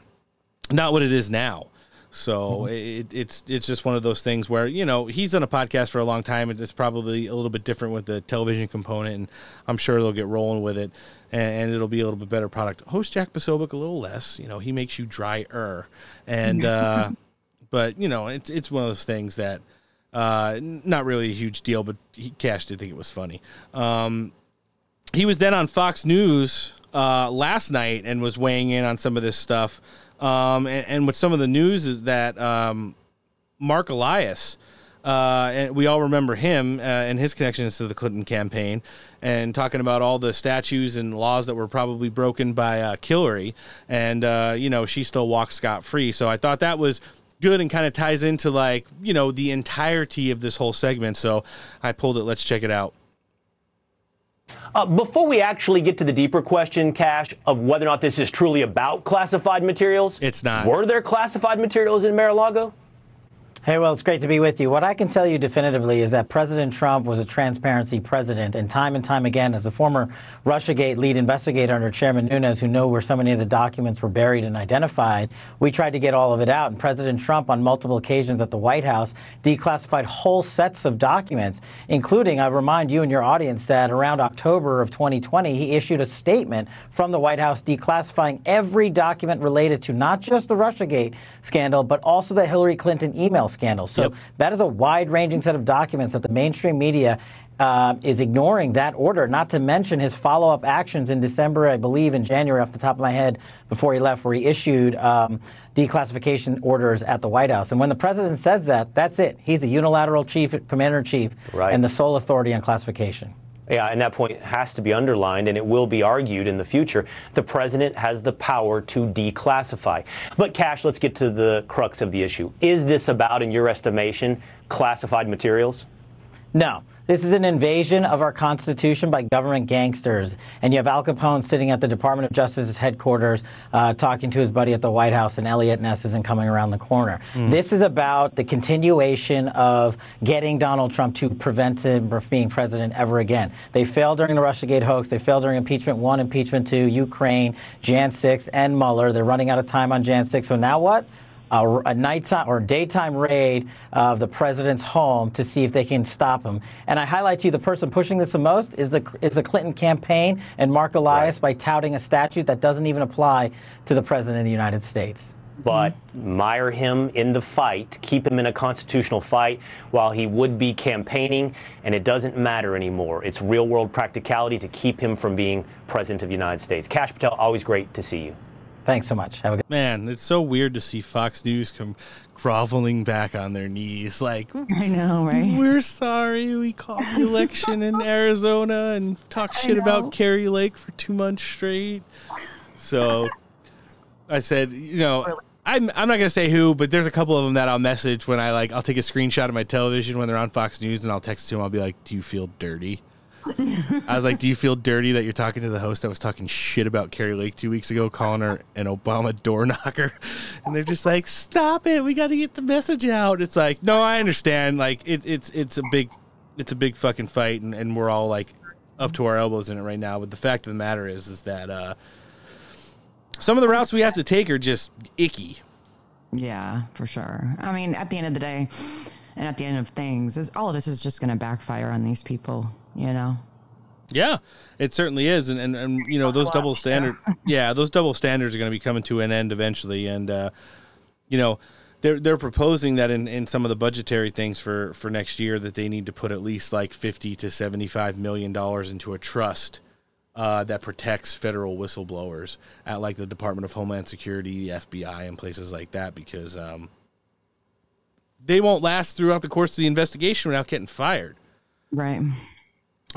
S6: not what it is now. So it, it's it's just one of those things where you know he's done a podcast for a long time, and it's probably a little bit different with the television component, and I'm sure they'll get rolling with it, and, and it'll be a little bit better product. Host Jack Posobiec a little less, you know, he makes you drier, and uh, but you know it's it's one of those things that uh, not really a huge deal, but he Kash did think it was funny. Um, he was then on Fox News uh, last night and was weighing in on some of this stuff. Um, and, and with some of the news is that um, Marc Elias, uh, and we all remember him uh, and his connections to the Clinton campaign, and talking about all the statues and laws that were probably broken by uh, Hillary, and uh, you know she still walks scot free. So I thought that was good and kind of ties into like you know the entirety of this whole segment. So I pulled it. Let's check it out.
S23: Uh, before we actually get to the deeper question, Kash, of whether or not this is truly about classified materials,
S6: it's not.
S23: Were there classified materials in Mar-a-Lago?
S24: Hey, well, it's great to be with you. What I can tell you definitively is that President Trump was a transparency president, and time and time again, as the former Russiagate lead investigator under Chairman Nunes, who knew where so many of the documents were buried and identified, we tried to get all of it out. And President Trump, on multiple occasions at the White House, declassified whole sets of documents, including, I remind you and your audience that around October of 2020, he issued a statement from the White House declassifying every document related to not just the Russiagate scandal, but also the Hillary Clinton email scandal. So that is a wide ranging set of documents that the mainstream media uh, is ignoring that order, not to mention his follow up actions in December, I believe, in January, off the top of my head, before he left, where he issued um, declassification orders at the White House. And when the president says that, that's it. He's the unilateral chief, commander in chief,
S23: Right.
S24: and the sole authority on classification.
S23: Yeah, and that point has to be underlined, and it will be argued in the future. The president has the power to declassify. But, Kash, let's get to the crux of the issue. Is this about, in your estimation, classified materials?
S24: No. This is an invasion of our Constitution by government gangsters. And you have Al Capone sitting at the Department of Justice's headquarters uh, talking to his buddy at the White House, and Eliot Ness isn't coming around the corner.
S22: Mm.
S24: This is about the continuation of getting Donald Trump to prevent him from being president ever again. They failed during the Russiagate hoax. They failed during impeachment one, impeachment two, Ukraine, Jan 6, and Mueller. They're running out of time on Jan 6. So now what? A, a nighttime or daytime raid of the president's home to see if they can stop him. And I highlight to you the person pushing this the most is the is the Clinton campaign and Marc Elias by touting a statute that doesn't even apply to the president of the United States.
S23: but mire him in the fight, keep him in a constitutional fight while he would be campaigning, and it doesn't matter anymore. It's real world practicality to keep him from being president of the United States. Kash Patel, always great to see you.
S24: Thanks so much. Have a good
S6: Man, it's so weird to see Fox News come groveling back on their knees like
S10: I know, right?
S6: We're sorry we called the election in Arizona and talked shit about Kari Lake for two months straight. So I said, you know, I'm I'm not gonna say who, but there's a couple of them that I'll message when I like I'll take a screenshot of my television when they're on Fox News and I'll text to them. I'll be like, "Do you feel dirty?" I was like, "Do you feel dirty that you're talking to the host that was talking shit about Kari Lake two weeks ago, calling her an Obama door knocker?" And they're just like, "Stop it! We got to get the message out." It's like, no, I understand. Like, it, it's it's a big it's a big fucking fight, and, and we're all like up to our elbows in it right now. But the fact of the matter is, is that uh, some of the routes we have to take are just icky.
S10: Yeah, for sure. I mean, at the end of the day, and at the end of things, is all of this is just going to backfire on these people. You know.
S6: Yeah, it certainly is, and and, and you know those double standard, yeah, those double standards are going to be coming to an end eventually, and uh, you know they're they're proposing that in, in some of the budgetary things for for next year that they need to put at least like fifty to seventy five million dollars into a trust uh, that protects federal whistleblowers at like the Department of Homeland Security, the FBI, and places like that because um, they won't last throughout the course of the investigation without getting fired
S10: Right.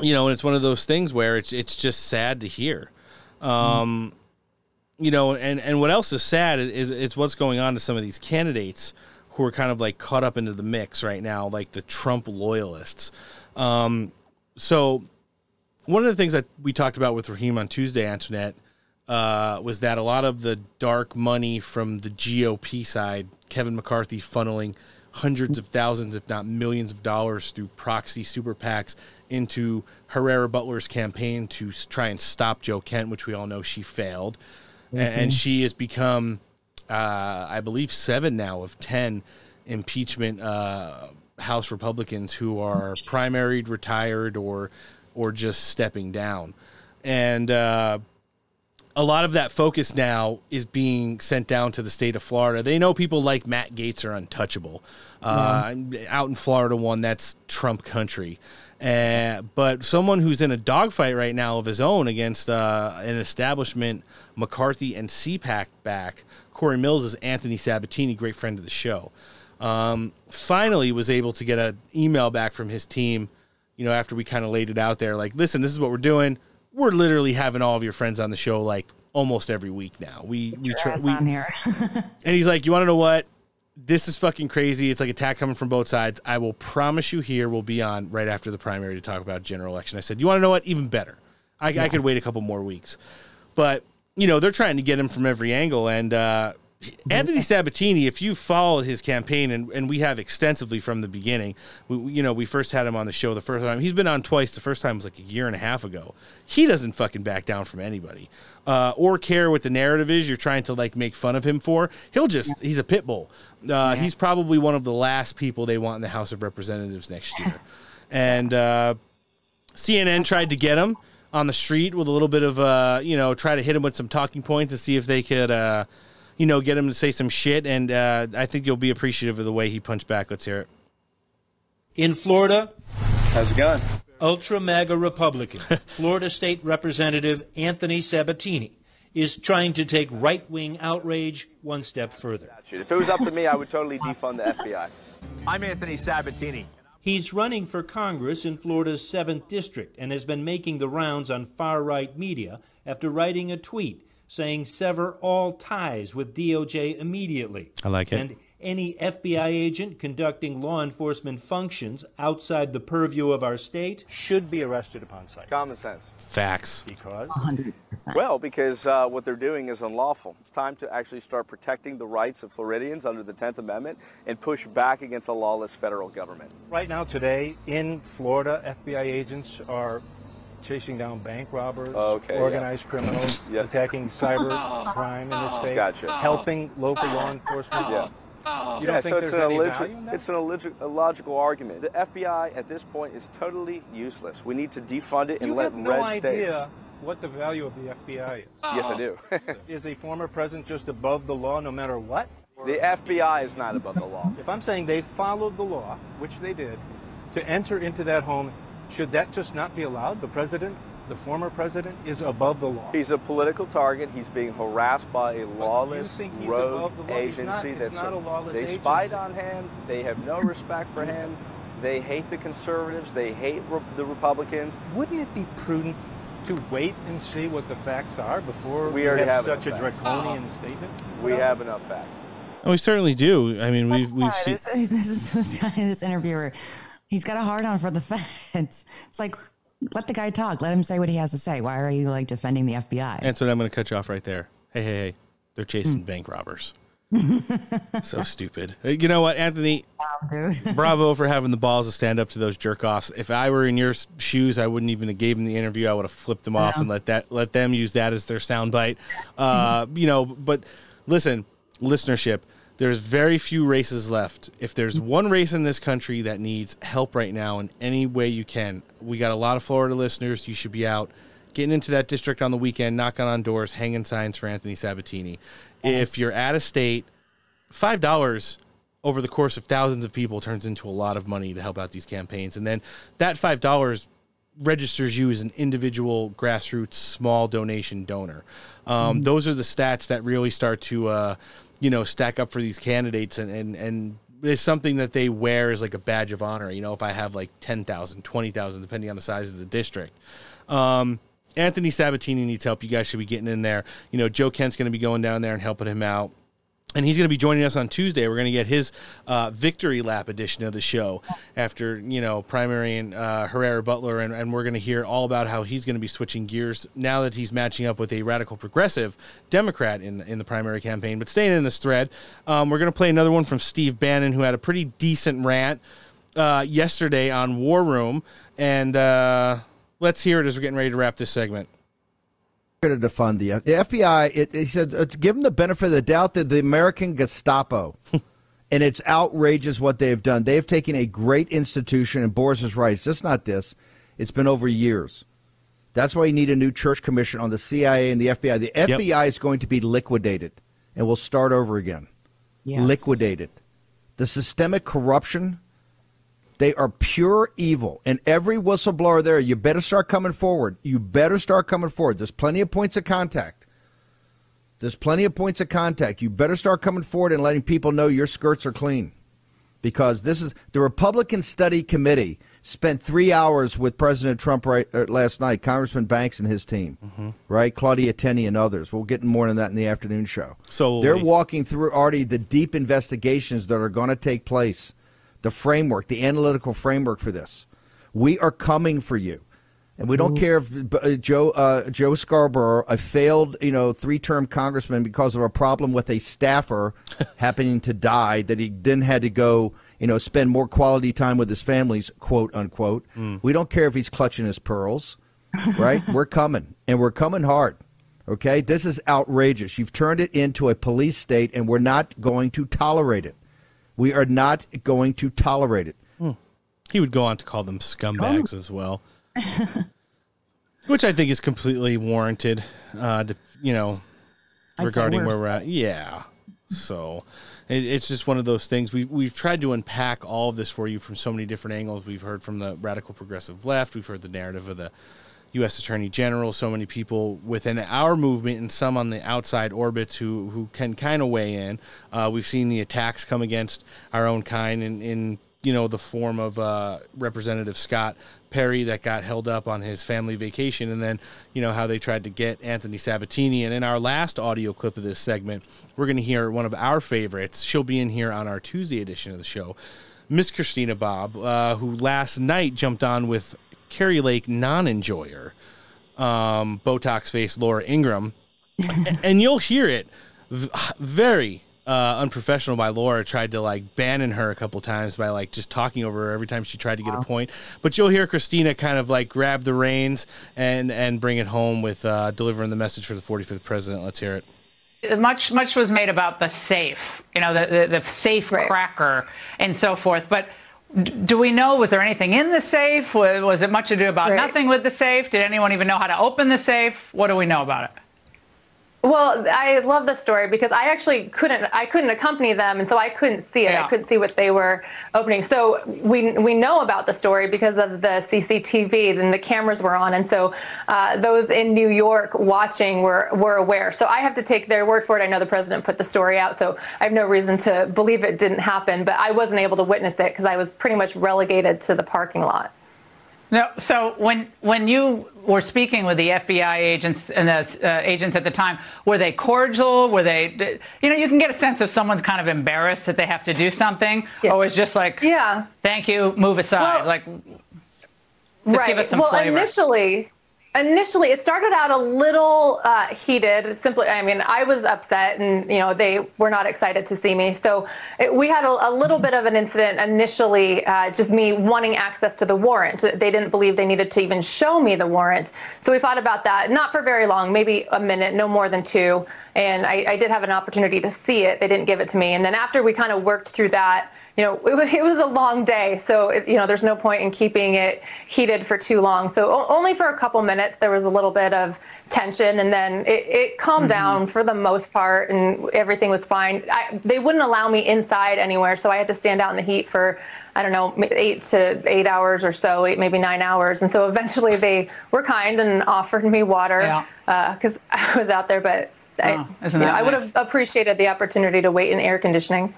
S6: you know, and it's one of those things where it's it's just sad to hear. Um, You know, and and what else is sad is it's what's going on to some of these candidates who are kind of like caught up into the mix right now, like the Trump loyalists. Um, so one of the things that we talked about with Raheem on Tuesday, Antoinette, uh, was that a lot of the dark money from the GOP side, Kevin McCarthy funneling hundreds of thousands, if not millions of dollars through proxy super PACs into Herrera Beutler's campaign to try and stop Joe Kent, which we all know she failed. A- And she has become, uh, I believe, seven now of 10 impeachment uh, House Republicans who are primaried, retired, or or just stepping down. And uh, a lot of that focus now is being sent down to the state of Florida. They know people like Matt Gaetz are untouchable. Uh, Out in Florida, one that's Trump country. Uh, but someone who's in a dogfight right now of his own against uh, an establishment, McCarthy and CPAC back, Corey Mills is Anthony Sabatini, great friend of the show. Um, finally, was able to get an email back from his team. You know, after we kind of laid it out there, like, listen, this is what we're doing. We're literally having all of your friends on the show like almost every week now. We we try. We,
S10: on here.
S6: and he's like, "You want to know what? This is fucking crazy. It's like attack coming from both sides. I will promise you here we'll be on right after the primary to talk about general election." I said, "You want to know what? Even better. I, I could wait a couple more weeks." But you know they're trying to get him from every angle, and uh, Anthony Sabatini, if you followed his campaign, and, and we have extensively from the beginning, we, you know, we first had him on the show the first time. He's been on twice. The first time was like a year and a half ago. He doesn't fucking back down from anybody uh, or care what the narrative is you're trying to like make fun of him for. He'll just, he's a pit bull. Uh, He's probably one of the last people they want in the House of Representatives next year. and uh, CNN tried to get him on the street with a little bit of, uh, you know, try to hit him with some talking points and see if they could, uh, you know, get him to say some shit. And uh, I think you'll be appreciative of the way he punched back. Let's hear it.
S25: In Florida,
S8: How's it going?
S25: ultra mega Republican, Florida State Representative Anthony Sabatini is trying to take right wing outrage one step further.
S26: If it was up to me, I would totally defund the FBI.
S25: I'm Anthony Sabatini. He's running for Congress in Florida's 7th District and has been making the rounds on far right media after writing a tweet saying sever all ties with DOJ immediately.
S6: I like it.
S25: And any FBI agent conducting law enforcement functions outside the purview of our state should be arrested upon sight.
S26: Common sense.
S6: Facts.
S25: Because? 100%.
S26: Well, because uh, what they're doing is unlawful. It's time to actually start protecting the rights of Floridians under the 10th Amendment and push back against a lawless federal government.
S22: Right now, today, in Florida, FBI agents are chasing down bank robbers,
S26: Okay, yeah.
S22: organized criminals,
S26: Yeah.
S22: attacking cyber oh. crime in the oh. state,
S26: Gotcha.
S22: helping local law enforcement.
S26: Yeah.
S22: Oh.
S26: You
S22: don't think
S26: so it's
S22: there's
S26: an
S22: any
S26: illogi-
S22: value in that?
S26: It's an illog- illogical argument. The FBI at this point is totally useless. We need to defund it and
S22: You
S26: let
S22: have no
S26: red
S22: idea
S26: states.
S22: what the value of the FBI is?
S26: Yes, I do.
S22: is a former president just above the law no matter what?
S26: The FBI is not above the law.
S22: If I'm saying they followed the law, which they did, to enter into that home, should that just not be allowed? The president, the former president, is above the law.
S26: He's a political target. He's being harassed by a lawless
S22: he's
S26: rogue
S22: above the law? He's
S26: agency.
S22: not- it's
S26: that's
S22: not a lawless
S26: they
S22: agency.
S26: spied on him. They have no respect for him. They hate the conservatives. They hate re- the Republicans.
S22: Wouldn't it be prudent to wait and see what the facts are before
S26: We
S22: we have,
S26: have
S22: such a
S26: facts.
S22: draconian statement?
S26: We have enough facts.
S6: And we certainly do. I mean, we've we've seen.
S10: This, this this guy, this interviewer. He's got a hard on for the feds. It's like let the guy talk. Let him say what he has to say. Why are you like defending the FBI?
S6: And so I'm going to cut you off right there. Hey, hey, hey! They're chasing
S10: Hmm.
S6: bank robbers. so stupid. Uh, You know what, Anthony?
S10: dude.
S6: Bravo for having the balls to stand up to those jerk offs. If I were in your shoes, I wouldn't even have gave them the interview. I would have flipped them off
S10: Yeah.
S6: and let that let them use that as their soundbite. Uh, you know, but listen, listenership. There's very few races left. If there's one race in this country that needs help right now in any way you can, we got a lot of Florida listeners. You should be out getting into that district on the weekend, knocking on doors, hanging signs for Anthony Sabatini. If you're out of state, five dollars over the course of thousands of people turns into a lot of money to help out these campaigns, and then that five dollars registers you as an individual grassroots small donation donor. Um, Those are the stats that really start to, uh, you know, stack up for these candidates, and and and it's something that they wear as like a badge of honor. You know, if I have like 10,000, 20,000, depending on the size of the district. Um, Anthony Sabatini needs help. You guys should be getting in there. You know, Joe Kent's going to be going down there and helping him out. And he's going to be joining us on Tuesday. We're going to get his uh, victory lap edition of the show after, you know, primary and uh, Herrera Beutler. And, and we're going to hear all about how he's going to be switching gears now that he's matching up with a radical progressive Democrat in, in the primary campaign. But staying in this thread, um, we're going to play another one from Steve Bannon, who had a pretty decent rant uh, yesterday on War Room. And uh, let's hear it as we're getting ready to wrap this segment.
S16: To defund the, the FBI. It, he said uh, give them the benefit of the doubt that the American Gestapo, and it's outrageous what they've done. They've taken a great institution, and Boris is right. It's just not this. It's been over years. That's why you need a new church commission on the CIA and the FBI. The FBI is going to be liquidated, and we'll start over again.
S10: Yes.
S16: Liquidated. The systemic corruption. They are pure evil. And every whistleblower there, you better start coming forward. You better start coming forward. There's plenty of points of contact. There's plenty of points of contact. You better start coming forward and letting people know your skirts are clean. Because this is the Republican Study Committee spent three hours with President Trump right, uh, last night, Congressman Banks and his team, right? Claudia Tenney and others. We'll get more on that in the afternoon show.
S6: So
S16: they're
S6: we-
S16: walking through already the deep investigations that are going to take place, the framework, the analytical framework for this. We are coming for you. And we don't care if uh, Joe uh, Joe Scarborough, a failed you know three term congressman, because of a problem with a staffer happening to die, that he then had to go you know spend more quality time with his families, quote unquote. We don't care if he's clutching his pearls, right? we're coming, and we're coming hard. Okay, this is outrageous. You've turned it into a police state, and we're not going to tolerate it. We are not going to tolerate it.
S6: He would go on to call them scumbags as well, which I think is completely warranted. Uh, to, you know,
S10: I'd
S6: regarding where we're at. Yeah. So it, it's just one of those things. We we've tried to unpack all of this for you from so many different angles. We've heard from the radical progressive left. We've heard the narrative of the U.S. Attorney General. So many people within our movement and some on the outside orbits who who can kind of weigh in. Uh, we've seen the attacks come against our own kind in, in you know the form of uh, Representative Scott Perry that got held up on his family vacation, and then you know how they tried to get Anthony Sabatini. And in our last audio clip of this segment, we're going to hear one of our favorites. She'll be in here on our Tuesday edition of the show, Miss Christina Bobb, uh, who last night jumped on with Kari Lake non-enjoyer, um, Botox face Laura Ingraham, and you'll hear it very uh, unprofessional by Laura. Tried to like banning her a couple times by like just talking over her every time she tried to get a point. But you'll hear Christina kind of like grab the reins and and bring it home with uh, delivering the message for the 45th president. Let's hear it.
S27: much much was made about the safe, you know, the the, the safe cracker and so forth. But do we know? Was there anything in the safe? Was, it much ado about right. nothing with the safe? Did anyone even know how to open the safe? What do we know about it?
S28: Well, I love the story because I actually couldn't I couldn't accompany them and so I couldn't see it. Yeah. I couldn't see what they were opening. So we we know about the story because of the CCTV and the cameras were on and so uh, those in New York watching were were aware. So I have to take their word for it. I know the president put the story out, so I have no reason to believe it didn't happen, but I wasn't able to witness it because I was pretty much relegated to the parking lot.
S27: No, so when when you were speaking with the FBI agents and the uh, agents at the time, were they cordial? Were they, you know, you can get a sense if someone's kind of embarrassed that they have to do something, yeah. or was just like,
S28: yeah,
S27: thank you, move aside, well, like,
S28: right. well,
S27: flavor.
S28: initially, initially it started out a little uh, heated simply i mean i was upset and you know they were not excited to see me. So it, we had a, a, little bit of an incident initially uh, just me wanting access to the warrant. They didn't believe they needed to even show me the warrant. So we thought about that not for very long maybe a minute no more than two. And I, I did have an opportunity to see it. They didn't give it to me. And then after we kind of worked through that you know, it, it was a long day, so it, you know, there's no point in keeping it heated for too long. So o- only for a couple minutes there was a little bit of tension, and then it, it calmed mm-hmm. down for the most part, and everything was fine. I, they wouldn't allow me inside anywhere, so I had to stand out in the heat for I don't know, eight to eight hours or so, eight, maybe nine hours. And so eventually they were kind and offered me water because yeah. uh, I was out there. But oh, I, you know, nice? I would have appreciated the opportunity to wait in air conditioning.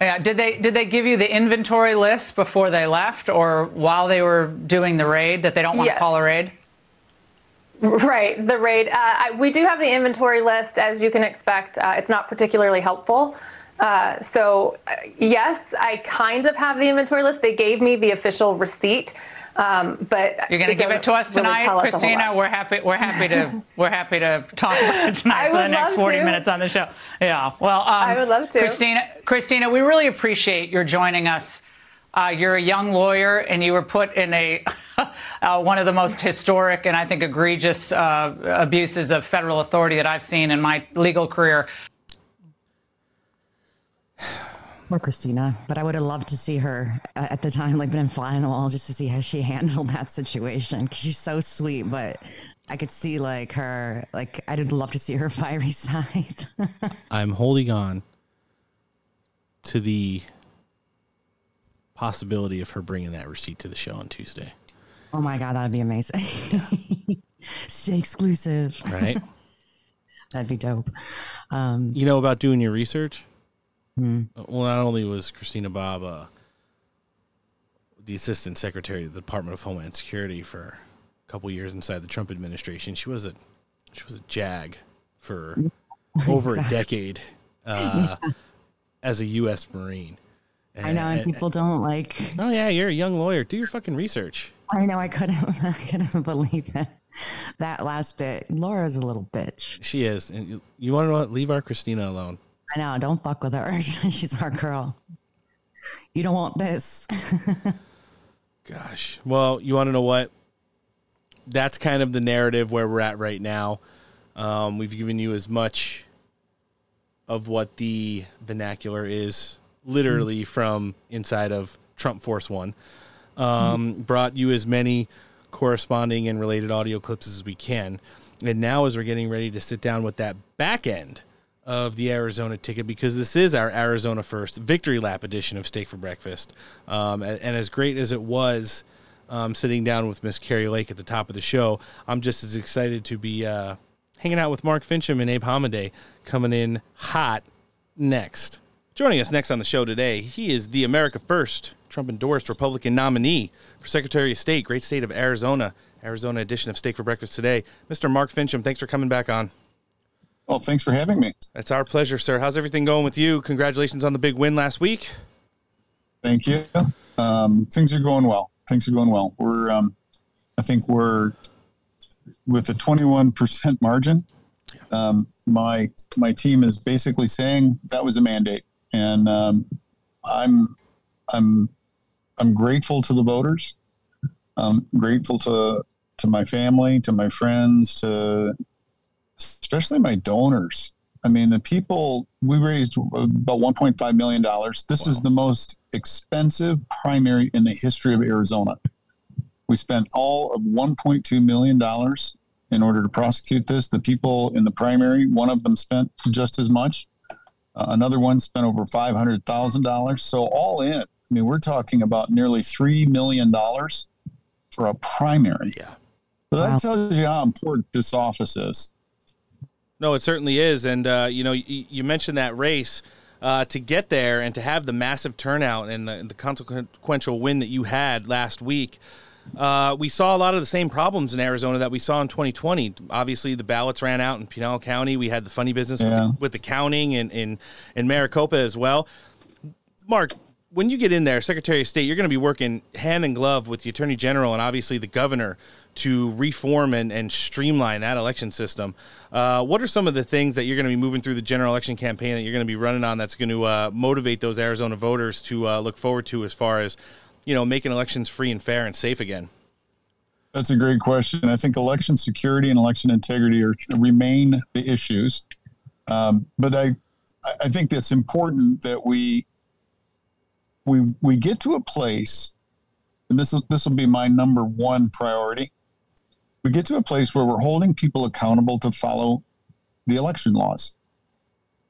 S27: Yeah. Did they did they give you the inventory list before they left, or while they were doing the raid that they don't want yes. to call a raid?
S28: Right, the raid. Uh, I, we do have the inventory list, as you can expect. Uh, it's not particularly helpful. Uh, so, uh, yes, I kind of have the inventory list. They gave me the official receipt, um, but
S27: you're going to give it to us tonight, really Christina. We're happy. We're happy to. we're happy to talk about it tonight for the next 40 to. minutes on the show. Yeah. Well, um,
S28: I would love to.
S27: Christina, Christina, we really appreciate your joining us. Uh, you're a young lawyer, and you were put in a uh, one of the most historic and I think egregious uh, abuses of federal authority that I've seen in my legal career.
S10: Poor Christina, but I would have loved to see her uh, at the time, like been in fly the wall, just to see how she handled that situation. Because she's so sweet, but I could see like her, like I'd love to see her fiery side.
S6: I'm holding on to the possibility of her bringing that receipt to the show on Tuesday.
S10: Oh my god, that'd be amazing! Stay exclusive,
S6: right?
S10: that'd be dope.
S6: Um, you know about doing your research? Mm. Well, not only was Christina Bobb uh, the assistant secretary of the Department of Homeland Security for a couple years inside the Trump administration, she was a she was a JAG for over exactly. a decade uh, yeah. as a U.S. Marine.
S10: And, I know, and, people don't like.
S6: Oh yeah, you're a young lawyer. Do your fucking research.
S10: I know. I couldn't. I couldn't believe it. That last bit. Laura's a little bitch.
S6: She is. And you, you want to? Leave our Christina alone.
S10: I know. Don't fuck with her. She's our girl. You don't want this.
S6: Gosh. Well, you want to know what? That's kind of the narrative where we're at right now. Um, we've given you as much of what the vernacular is, literally mm-hmm. from inside of Trump Force One. Um, mm-hmm. Brought you as many corresponding and related audio clips as we can. And now, as we're getting ready to sit down with that back end of the Arizona ticket because this is our Arizona first victory lap edition of Steak for Breakfast. Um, and, and, as great as it was um, sitting down with Miss Kari Lake at the top of the show, I'm just as excited to be uh, hanging out with Mark Finchem and Abe Hamadeh coming in hot next. Joining us next on the show today, he is the America First Trump endorsed Republican nominee for Secretary of State, great state of Arizona. Arizona edition of Steak for Breakfast today. Mr. Mark Finchem, thanks for coming back on.
S29: Well, thanks for having me.
S6: It's our pleasure, sir. How's everything going with you? Congratulations on the big win last week.
S29: Thank you. Um, things are going well. Things are going well. We're, um, I think we're with a 21% margin. Um, my my team is basically saying that was a mandate, and um, I'm I'm I'm grateful to the voters. I'm grateful to to my family, to my friends, to especially my donors. I mean, the people we raised about 1.5 million dollars. This wow. is the most expensive primary in the history of Arizona. We spent all of 1.2 million dollars in order to prosecute this. The people in the primary, one of them spent just as much. Uh, another one spent over five hundred thousand dollars. So all in, I mean, we're talking about nearly three million dollars for a primary.
S6: Yeah.
S29: So that wow. tells you how important this office is.
S6: No, it certainly is. And, uh, you know, you, you, mentioned that race. Uh, to get there and to have the massive turnout and the, the consequential win that you had last week, uh, we saw a lot of the same problems in Arizona that we saw in 2020. Obviously, the ballots ran out in Pinal County. We had the funny business yeah. with, the, with, the, counting and in, in Maricopa as well. Mark, when you get in there, Secretary of State, you're going to be working hand in glove with the Attorney General and obviously the governor to reform and, and streamline that election system. Uh, what are some of the things that you're going to be moving through the general election campaign that you're going to be running on that's going to uh, motivate those Arizona voters to uh, look forward to as far as you know making elections free and fair and safe again?
S29: That's a great question. I think election security and election integrity are remain the issues, um, but I I think that's important that we we we get to a place, and this will this will be my number one priority we get to a place where we're holding people accountable to follow the election laws.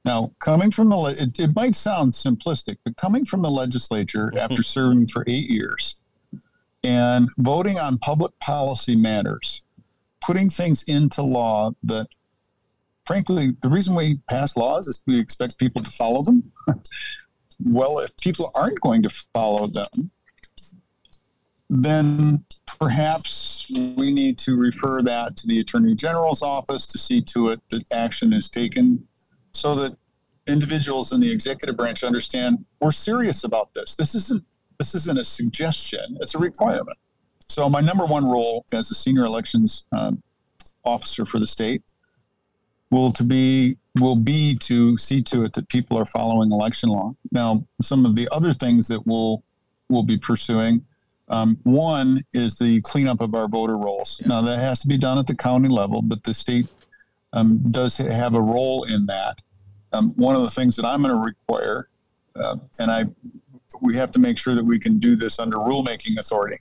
S29: Now, coming from the, it, it might sound simplistic, but coming from the legislature mm-hmm. after serving for eight years and voting on public policy matters, putting things into law that, frankly, the reason we pass laws is we expect people to follow them. well, if people aren't going to follow them, then perhaps we need to refer that to the Attorney General's office to see to it that action is taken so that individuals in the executive branch understand we're serious about this. This isn't this isn't a suggestion; it's a requirement. So my number one role as a senior elections um, officer for the state will to be will be to see to it that people are following election law. Now, some of the other things that we'll we'll be pursuing um, one is the cleanup of our voter rolls. Now, that has to be done at the county level, but the state um, does have a role in that. Um, one of the things that I'm going to require, uh, and I, we have to make sure that we can do this under rulemaking authority.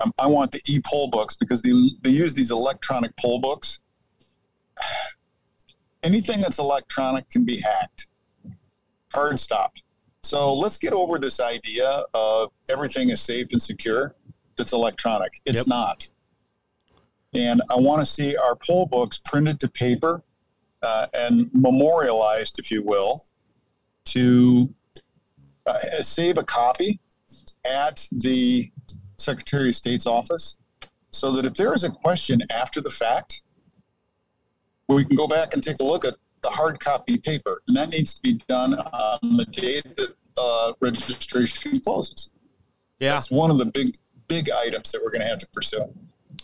S29: Um, I want the e-poll books because they, they use these electronic poll books. Anything that's electronic can be hacked. Hard stop. So let's get over this idea of everything is safe and secure that's electronic. It's yep. not. And I want to see our poll books printed to paper uh, and memorialized, if you will, to uh, save a copy at the Secretary of State's office so that if there is a question after the fact, we can go back and take a look at the hard copy paper, and that needs to be done on the day that uh, registration closes.
S6: Yeah,
S29: that's one of the big big items that we're going to have to pursue.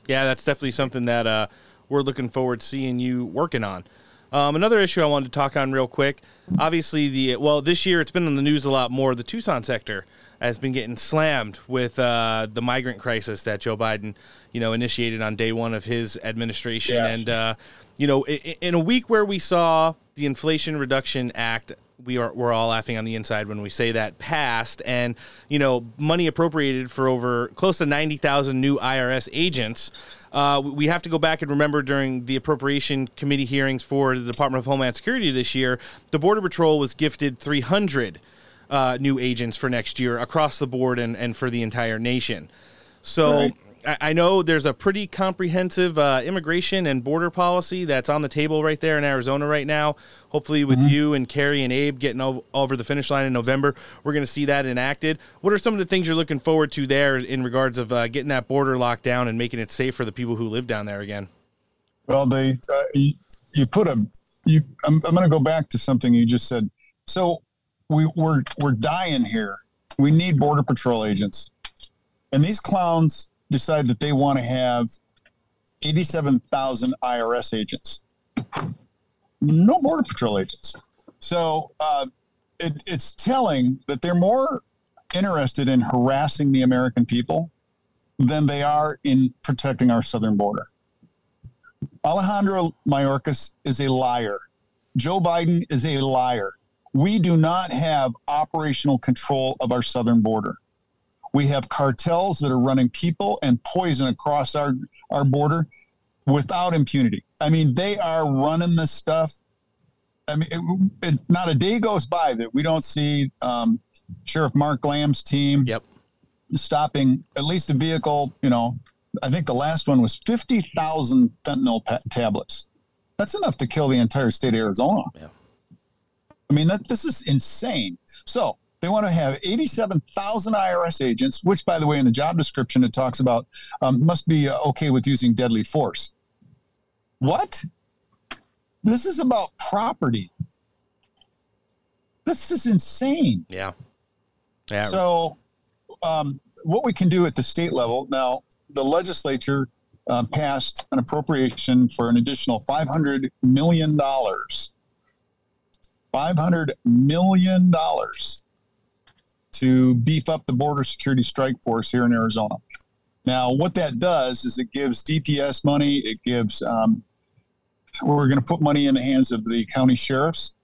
S6: Yeah, that's definitely something that uh, we're looking forward to seeing you working on. Um, another issue I wanted to talk on real quick. Obviously, the well this year it's been in the news a lot more. The Tucson sector has been getting slammed with uh, the migrant crisis that Joe Biden, you know, initiated on day one of his administration, yeah. and uh, you know, in a week where we saw the Inflation Reduction Act, we are we're all laughing on the inside when we say that passed, and you know, money appropriated for over close to ninety thousand new IRS agents. Uh, we have to go back and remember during the appropriation committee hearings for the Department of Homeland Security this year, the Border Patrol was gifted 300 uh, new agents for next year across the board and, and for the entire nation. So right. I know there's a pretty comprehensive uh, immigration and border policy that's on the table right there in Arizona right now. Hopefully, with mm-hmm. you and Kari and Abe getting over the finish line in November, we're going to see that enacted. What are some of the things you're looking forward to there in regards of uh, getting that border locked down and making it safe for the people who live down there again?
S29: Well, they uh, you, you, put a you. I'm, I'm going to go back to something you just said. So we, we're we're dying here. We need border patrol agents, and these clowns decide that they want to have 87,000 IRS agents. No Border Patrol agents. So uh, it, it's telling that they're more interested in harassing the American people than they are in protecting our southern border. Alejandro Mayorkas is a liar. Joe Biden is a liar. We do not have operational control of our southern border. We have cartels that are running people and poison across our, our border without impunity. I mean, they are running this stuff. I mean, it, it, not a day goes by that we don't see um, Sheriff Mark Lamb's team
S6: yep.
S29: stopping at least a vehicle. You know, I think the last one was 50,000 fentanyl pa- tablets. That's enough to kill the entire state of Arizona.
S6: Yeah.
S29: I mean, that this is insane. So they want to have 87,000 IRS agents, which, by the way, in the job description, it talks about um, must be uh, okay with using deadly force. What? This is about property. This is insane.
S6: Yeah. Yeah.
S29: So, um, what we can do at the state level now, the legislature uh, passed an appropriation for an additional $500 million. $500 million to beef up the border security strike force here in Arizona. Now, what that does is it gives DPS money. It gives, um, we're going to put money in the hands of the county sheriffs.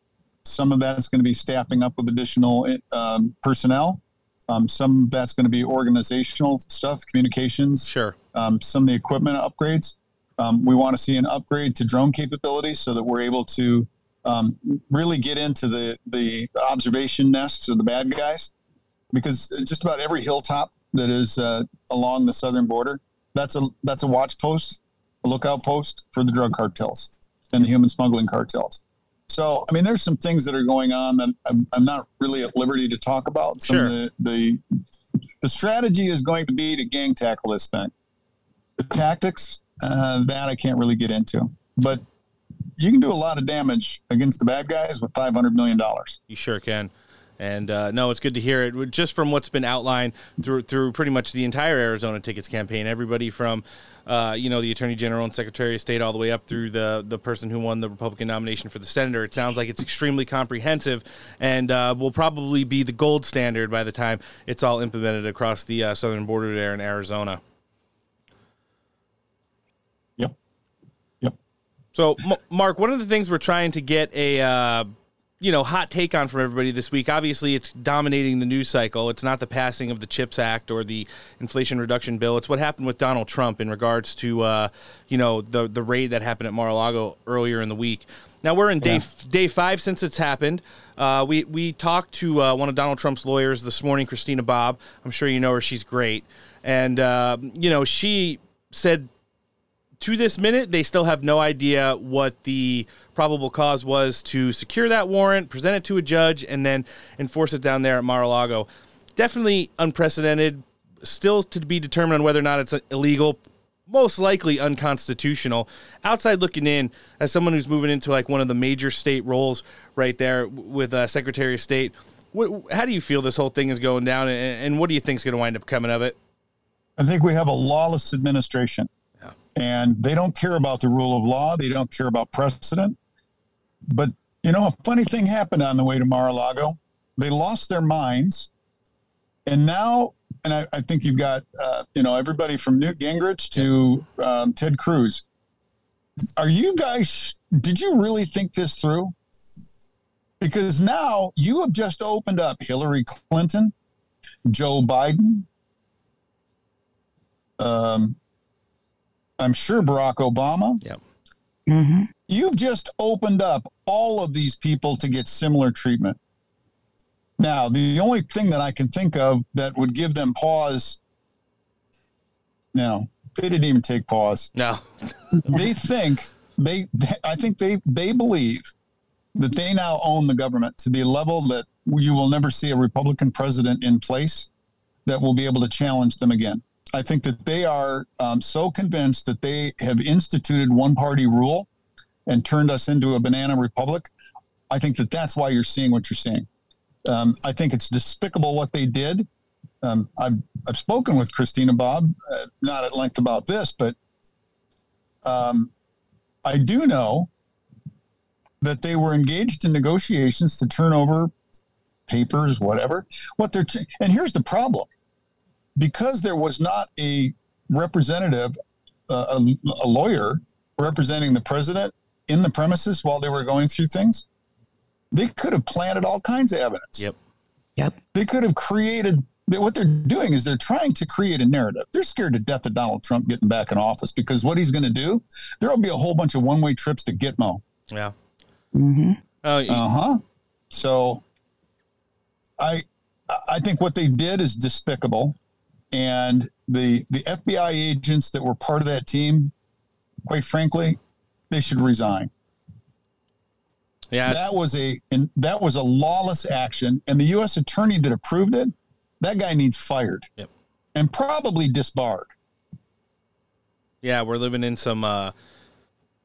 S29: Some of that's going to be staffing up with additional um, personnel. Um, some of that's going to be organizational stuff, communications.
S6: Sure.
S29: Um, some of the equipment upgrades. Um, we want to see an upgrade to drone capabilities so that we're able to um, really get into the the observation nests of the bad guys, because just about every hilltop that is uh, along the southern border, that's a that's a watch post, a lookout post for the drug cartels and the human smuggling cartels. So, I mean, there's some things that are going on that I'm, I'm not really at liberty to talk about. Some
S6: Sure.
S29: of the, the the strategy is going to be to gang tackle this thing. The tactics, uh, that I can't really get into, but you can do a lot of damage against the bad guys with five hundred million dollars.
S6: You sure can. And uh, no, it's good to hear it. Just from what's been outlined through through pretty much the entire Arizona Tickets campaign, everybody from uh, you know the Attorney General and Secretary of State all the way up through the the person who won the Republican nomination for the senator. It sounds like it's extremely comprehensive and uh, will probably be the gold standard by the time it's all implemented across the uh, southern border there in Arizona.
S29: Yep. Yep.
S6: So, M- Mark, one of the things we're trying to get a uh, you know hot take on from everybody this week. Obviously, it's dominating the news cycle. It's not the passing of the Chips Act or the Inflation Reduction Bill. It's what happened with Donald Trump in regards to uh, you know the the raid that happened at Mar-a-Lago earlier in the week. Now we're in day f- day five since it's happened. Uh, we we talked to uh, one of Donald Trump's lawyers this morning, Christina Bobb. I'm sure you know her. She's great, and uh, you know she said to this minute, they still have no idea what the probable cause was to secure that warrant, present it to a judge, and then enforce it down there at Mar-a-Lago. Definitely unprecedented. Still to be determined on whether or not it's illegal. Most likely unconstitutional. Outside looking in, as someone who's moving into like one of the major state roles right there with uh, Secretary of State, how do you feel this whole thing is going down, and, and what do you think is going to wind up coming of it?
S29: I think we have a lawless administration. And they don't care about the rule of law. They don't care about precedent. But, you know, a funny thing happened on the way to Mar-a-Lago. They lost their minds. And now, and I, I think you've got, uh, you know, everybody from Newt Gingrich to um, Ted Cruz. Are you guys, did you really think this through? Because now you have just opened up Hillary Clinton, Joe Biden, um, I'm sure Barack Obama.
S6: Yep.
S10: Mm-hmm.
S29: You've just opened up all of these people to get similar treatment. Now, the only thing that I can think of that would give them pause, no, they didn't even take pause.
S6: No.
S29: they think they, I think they they believe that they now own the government to the level that you will never see a Republican president in place that will be able to challenge them again. I think that they are um, so convinced that they have instituted one party rule and turned us into a banana republic. I think that that's why you're seeing what you're seeing. Um, I think it's despicable what they did. Um, I've, I've spoken with Christina Bobb, uh, not at length about this, but um, I do know that they were engaged in negotiations to turn over papers, whatever. What they're and here's the problem: because there was not a representative, uh, a, a lawyer representing the president in the premises while they were going through things, they could have planted all kinds of evidence.
S6: Yep.
S10: Yep.
S29: They could have created what they're doing is they're trying to create a narrative. They're scared to death of Donald Trump getting back in office because what he's going to do, there'll be a whole bunch of one way trips to Gitmo.
S6: Yeah.
S10: Mm-hmm.
S6: Oh,
S29: Uh huh. So, I I think what they did is despicable, and the the FBI agents that were part of that team, quite frankly, they should resign.
S6: Yeah,
S29: that was a and that was a lawless action, and the U.S. attorney that approved it, that guy needs fired.
S6: Yep.
S29: And probably disbarred.
S6: Yeah, we're living in some, uh,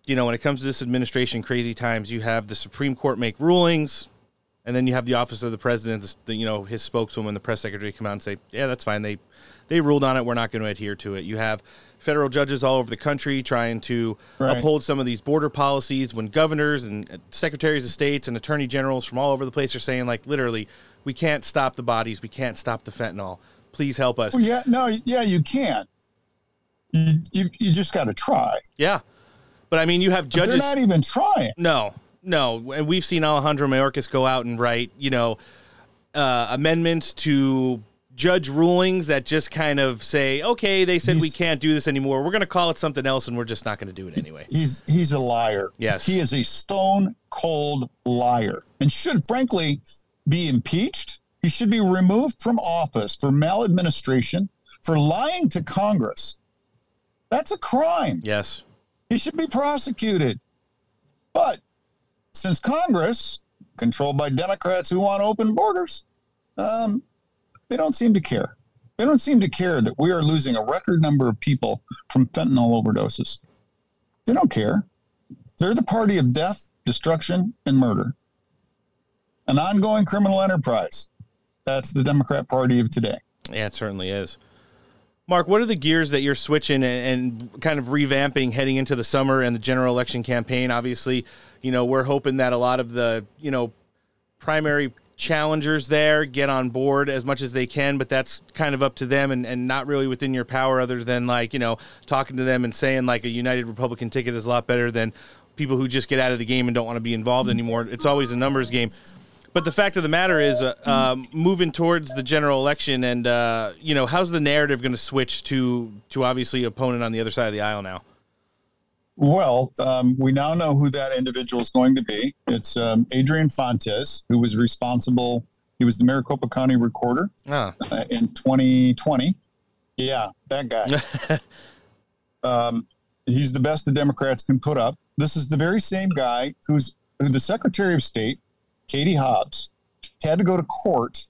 S6: you know, when it comes to this administration, crazy times. You have the Supreme Court make rulings, and then you have the office of the president, the, you know, his spokeswoman, the press secretary, come out and say, "Yeah, that's fine. They they ruled on it. We're not going to adhere to it." You have federal judges all over the country trying to
S29: Right.
S6: uphold some of these border policies when governors and uh, secretaries of states and attorney generals from all over the place are saying, like, literally, we can't stop the bodies, we can't stop the fentanyl. Please help us.
S29: Well, yeah, no, yeah, you can. You you, you just got to try.
S6: Yeah. But I mean, you have
S29: But
S6: judges.
S29: they're not even trying.
S6: No, no. And we've seen Alejandro Mayorkas go out and write, you know, uh, amendments to judge rulings that just kind of say, okay, they said we can't do this anymore. We're going to call it something else and we're just not going to do it anyway.
S29: He's he's a liar.
S6: Yes.
S29: He is a stone cold liar and should frankly be impeached. He should be removed from office for maladministration, for lying to Congress. That's a crime.
S6: Yes.
S29: He should be prosecuted. But since Congress, controlled by Democrats who want open borders, um, they don't seem to care. They don't seem to care that we are losing a record number of people from fentanyl overdoses. They don't care. They're the party of death, destruction, and murder. An ongoing criminal enterprise. That's the Democrat Party of today.
S6: Yeah, it certainly is. Mark, what are the gears that you're switching and, and kind of revamping heading into the summer and the general election campaign? Obviously, you know, we're hoping that a lot of the, you know, primary challengers there get on board as much as they can, but that's kind of up to them and, and not really within your power other than like, you know, talking to them and saying like a United Republican ticket is a lot better than people who just get out of the game and don't want to be involved anymore. It's always a numbers game. But the fact of the matter is, uh, um, moving towards the general election, and uh, you know, how's the narrative going to switch to to obviously opponent on the other side of the aisle now?
S29: Well, um, we now know who that individual is going to be. It's um, Adrian Fontes, who was responsible. He was the Maricopa County recorder
S6: Ah.
S29: uh, in 2020. Yeah, that guy. um, he's the best the Democrats can put up. This is the very same guy who's who the Secretary of State, Katie Hobbs, had to go to court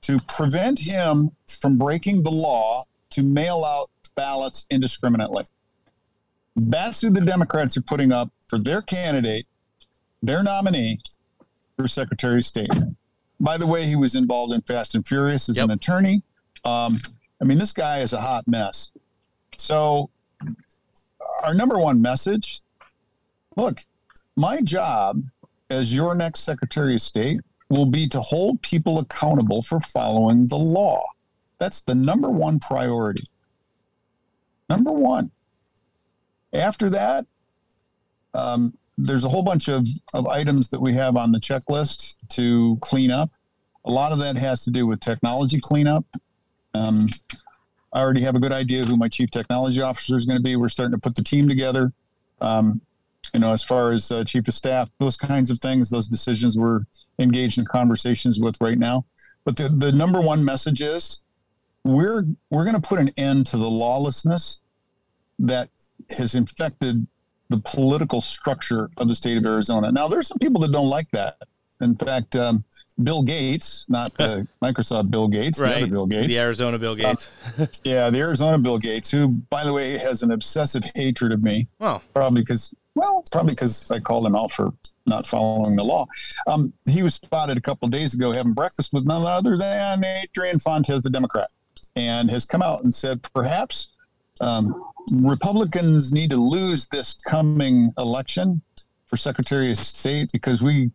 S29: to prevent him from breaking the law to mail out ballots indiscriminately. That's who the Democrats are putting up for their candidate, their nominee for Secretary of State. By the way, he was involved in Fast and Furious as an attorney. Um, I mean, this guy is a hot mess. So, our number one message look, my job as your next Secretary of State will be to hold people accountable for following the law. That's the number one priority. Number one. After that, um, there's a whole bunch of, of items that we have on the checklist to clean up. A lot of that has to do with technology cleanup. Um, I already have a good idea who my chief technology officer is going to be. We're starting to put the team together. Um, you know, as far as uh, chief of staff, those kinds of things, those decisions we're engaged in conversations with right now. But the, the number one message is we're we're going to put an end to the lawlessness that has infected the political structure of the state of Arizona. Now, there's some people that don't like that. In fact, um, Bill Gates, not the Microsoft Bill Gates, the other Bill Gates,
S6: the Arizona Bill Gates.
S29: yeah, the Arizona Bill Gates, who, by the way, has an obsessive hatred of me.
S6: Oh.
S29: Probably because, well, probably because I called him out for not following the law. Um, he was spotted a couple of days ago having breakfast with none other than Adrian Fontes, the Democrat, and has come out and said perhaps um, Republicans need to lose this coming election for Secretary of State because we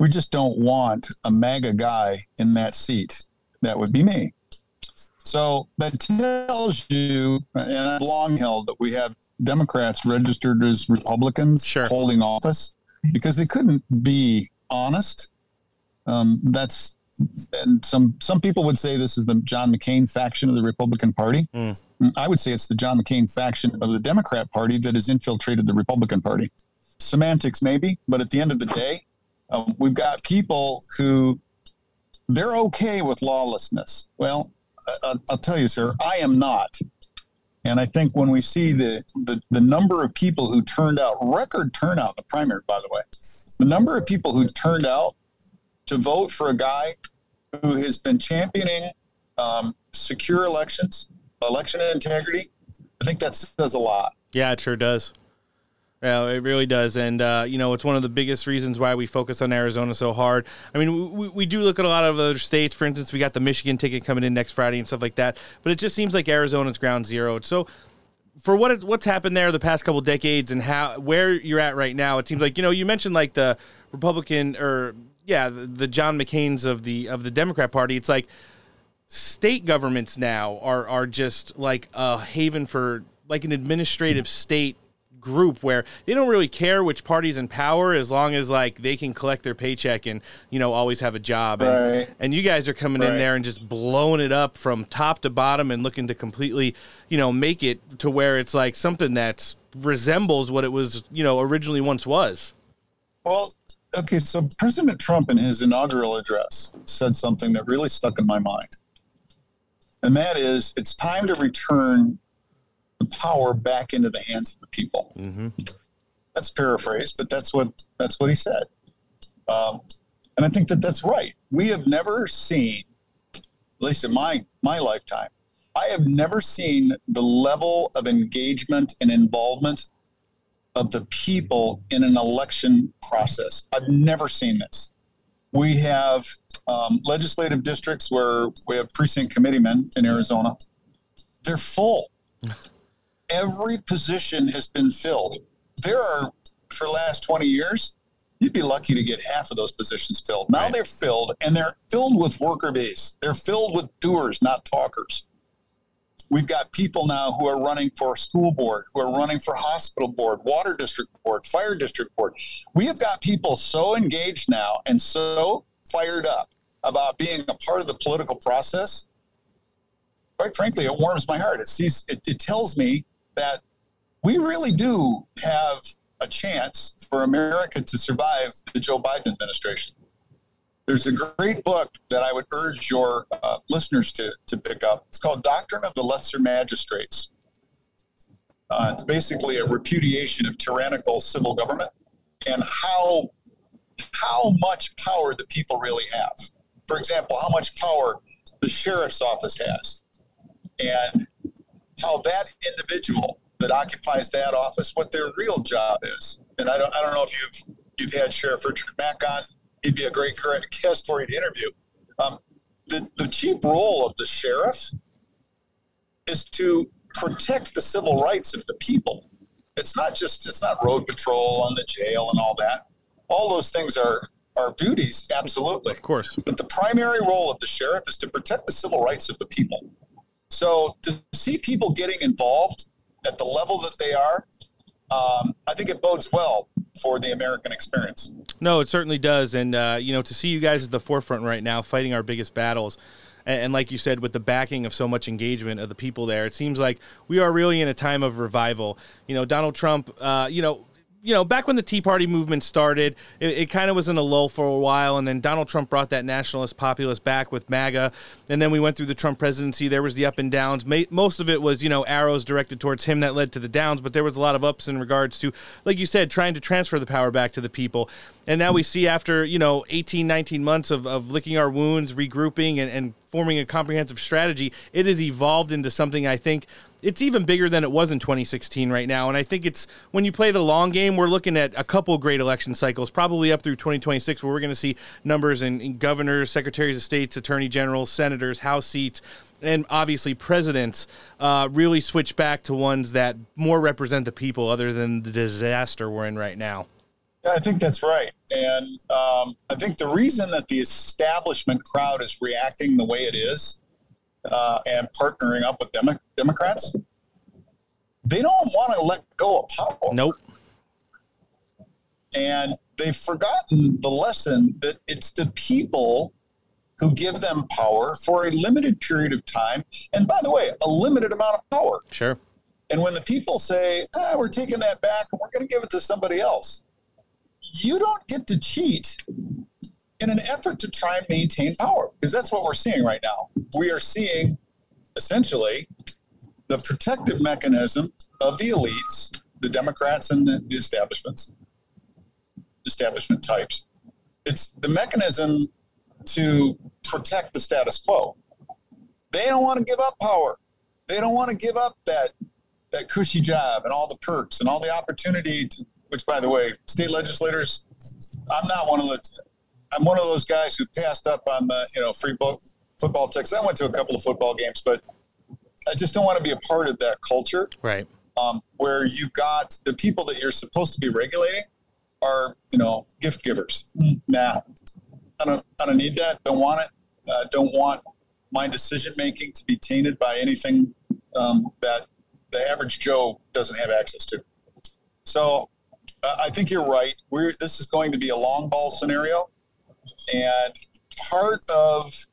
S29: we just don't want a MAGA guy in that seat. That would be me. So that tells you, and I've long held that we have Democrats registered as Republicans
S6: sure.
S29: holding office because they couldn't be honest. Um, that's and some some people would say this is the John McCain faction of the Republican Party.
S6: Mm.
S29: I would say it's the John McCain faction of the Democrat Party that has infiltrated the Republican Party. Semantics, maybe, but at the end of the day, um, we've got people who they're okay with lawlessness. Well, I, I'll tell you, sir, I am not. And I think when we see the, the, the number of people who turned out, record turnout in the primary, by the way, the number of people who turned out to vote for a guy who has been championing um, secure elections, election integrity, I think that says a lot.
S6: Yeah, it sure does. Yeah, it really does, and uh, you know it's one of the biggest reasons why we focus on Arizona so hard. I mean, we, we do look at a lot of other states. For instance, we got the Michigan ticket coming in next Friday and stuff like that. But it just seems like Arizona's ground zero. So, for what is, what's happened there the past couple decades and how where you're at right now, it seems like you know you mentioned like the Republican or yeah the, the John McCain's of the of the Democrat Party. It's like state governments now are are just like a haven for like an administrative state group where they don't really care which party's in power as long as like they can collect their paycheck and you know always have a job and,
S29: Right.
S6: and you guys are coming in there and just blowing it up from top to bottom and looking to completely you know make it to where it's like something that resembles what it was you know originally once was
S29: Well, okay, so President Trump in his inaugural address said something that really stuck in my mind. And that is it's time to return the power back into the hands of the people.
S6: Mm-hmm.
S29: That's paraphrased, but that's what that's what he said. Um, and I think that that's right. We have never seen, at least in my my lifetime, I have never seen the level of engagement and involvement of the people in an election process. I've never seen this. We have um, legislative districts where we have precinct committeemen in Arizona. They're full. Every position has been filled. There are, for the last 20 years, you'd be lucky to get half of those positions filled. Now they're filled, and they're filled with worker base. They're filled with doers, not talkers. We've got people now who are running for school board, who are running for hospital board, water district board, fire district board. We have got people so engaged now and so fired up about being a part of the political process. Quite frankly, it warms my heart. It sees it, it tells me that we really do have a chance for America to survive the Joe Biden administration. There's a great book that I would urge your uh, listeners to, to pick up. It's called Doctrine of the Lesser Magistrates. Uh, it's basically a repudiation of tyrannical civil government and how how much power the people really have. For example, how much power the sheriff's office has, and how that individual that occupies that office, what their real job is. And I don't, I don't know if you've you've had Sheriff Richard Mack on. He'd be a great current guest for you to interview. Um, the, the chief role of the sheriff is to protect the civil rights of the people. It's not just it's not road patrol and the jail and all that. All those things are are duties, absolutely.
S6: Of course.
S29: But the primary role of the sheriff is to protect the civil rights of the people. So to see people getting involved at the level that they are, um, I think it bodes well for the American experience.
S6: No, it certainly does. And, uh, you know, to see you guys at the forefront right now fighting our biggest battles, and, like you said, with the backing of so much engagement of the people there, it seems like we are really in a time of revival. You know, Donald Trump, uh, you know, you know, back when the Tea Party movement started, it, it kind of was in a lull for a while, and then Donald Trump brought that nationalist populist back with MAGA, and then we went through the Trump presidency. There was the up and downs. Most of it was, you know, arrows directed towards him that led to the downs, but there was a lot of ups in regards to, like you said, trying to transfer the power back to the people. And now we see after, you know, 18, 19 months of, of licking our wounds, regrouping, and, and forming a comprehensive strategy, it has evolved into something I think it's even bigger than it was in 2016 right now. And I think it's when you play the long game, we're looking at a couple great election cycles, probably up through 2026, where we're going to see numbers in, in governors, secretaries of states, attorney generals, senators, House seats, and obviously presidents uh, really switch back to ones that more represent the people other than the disaster we're in right now.
S29: Yeah, I think that's right. And um, I think the reason that the establishment crowd is reacting the way it is uh, and partnering up with Demo- Democrats they don't want to let go of power.
S6: Nope.
S29: And they've forgotten the lesson that it's the people who give them power for a limited period of time. And by the way, a limited amount of power.
S6: Sure.
S29: And when the people say, ah, we're taking that back and we're going to give it to somebody else, you don't get to cheat in an effort to try and maintain power because that's what we're seeing right now. We are seeing essentially the protective mechanism of the elites, the Democrats and the, the establishments, establishment types. It's the mechanism to protect the status quo. They don't want to give up power. They don't want to give up that that cushy job and all the perks and all the opportunity. To, which, by the way, state legislators, I'm not one of the. I'm one of those guys who passed up on the you know free book, football tickets. I went to a couple of football games, but I just don't want to be a part of that culture.
S6: Right.
S29: Um, where you got the people that you're supposed to be regulating are you know gift givers. Nah, I don't. I don't need that. Don't want it. Uh, don't want my decision making to be tainted by anything um, that the average Joe doesn't have access to. So uh, I think you're right. We're, this is going to be a long ball scenario, and part of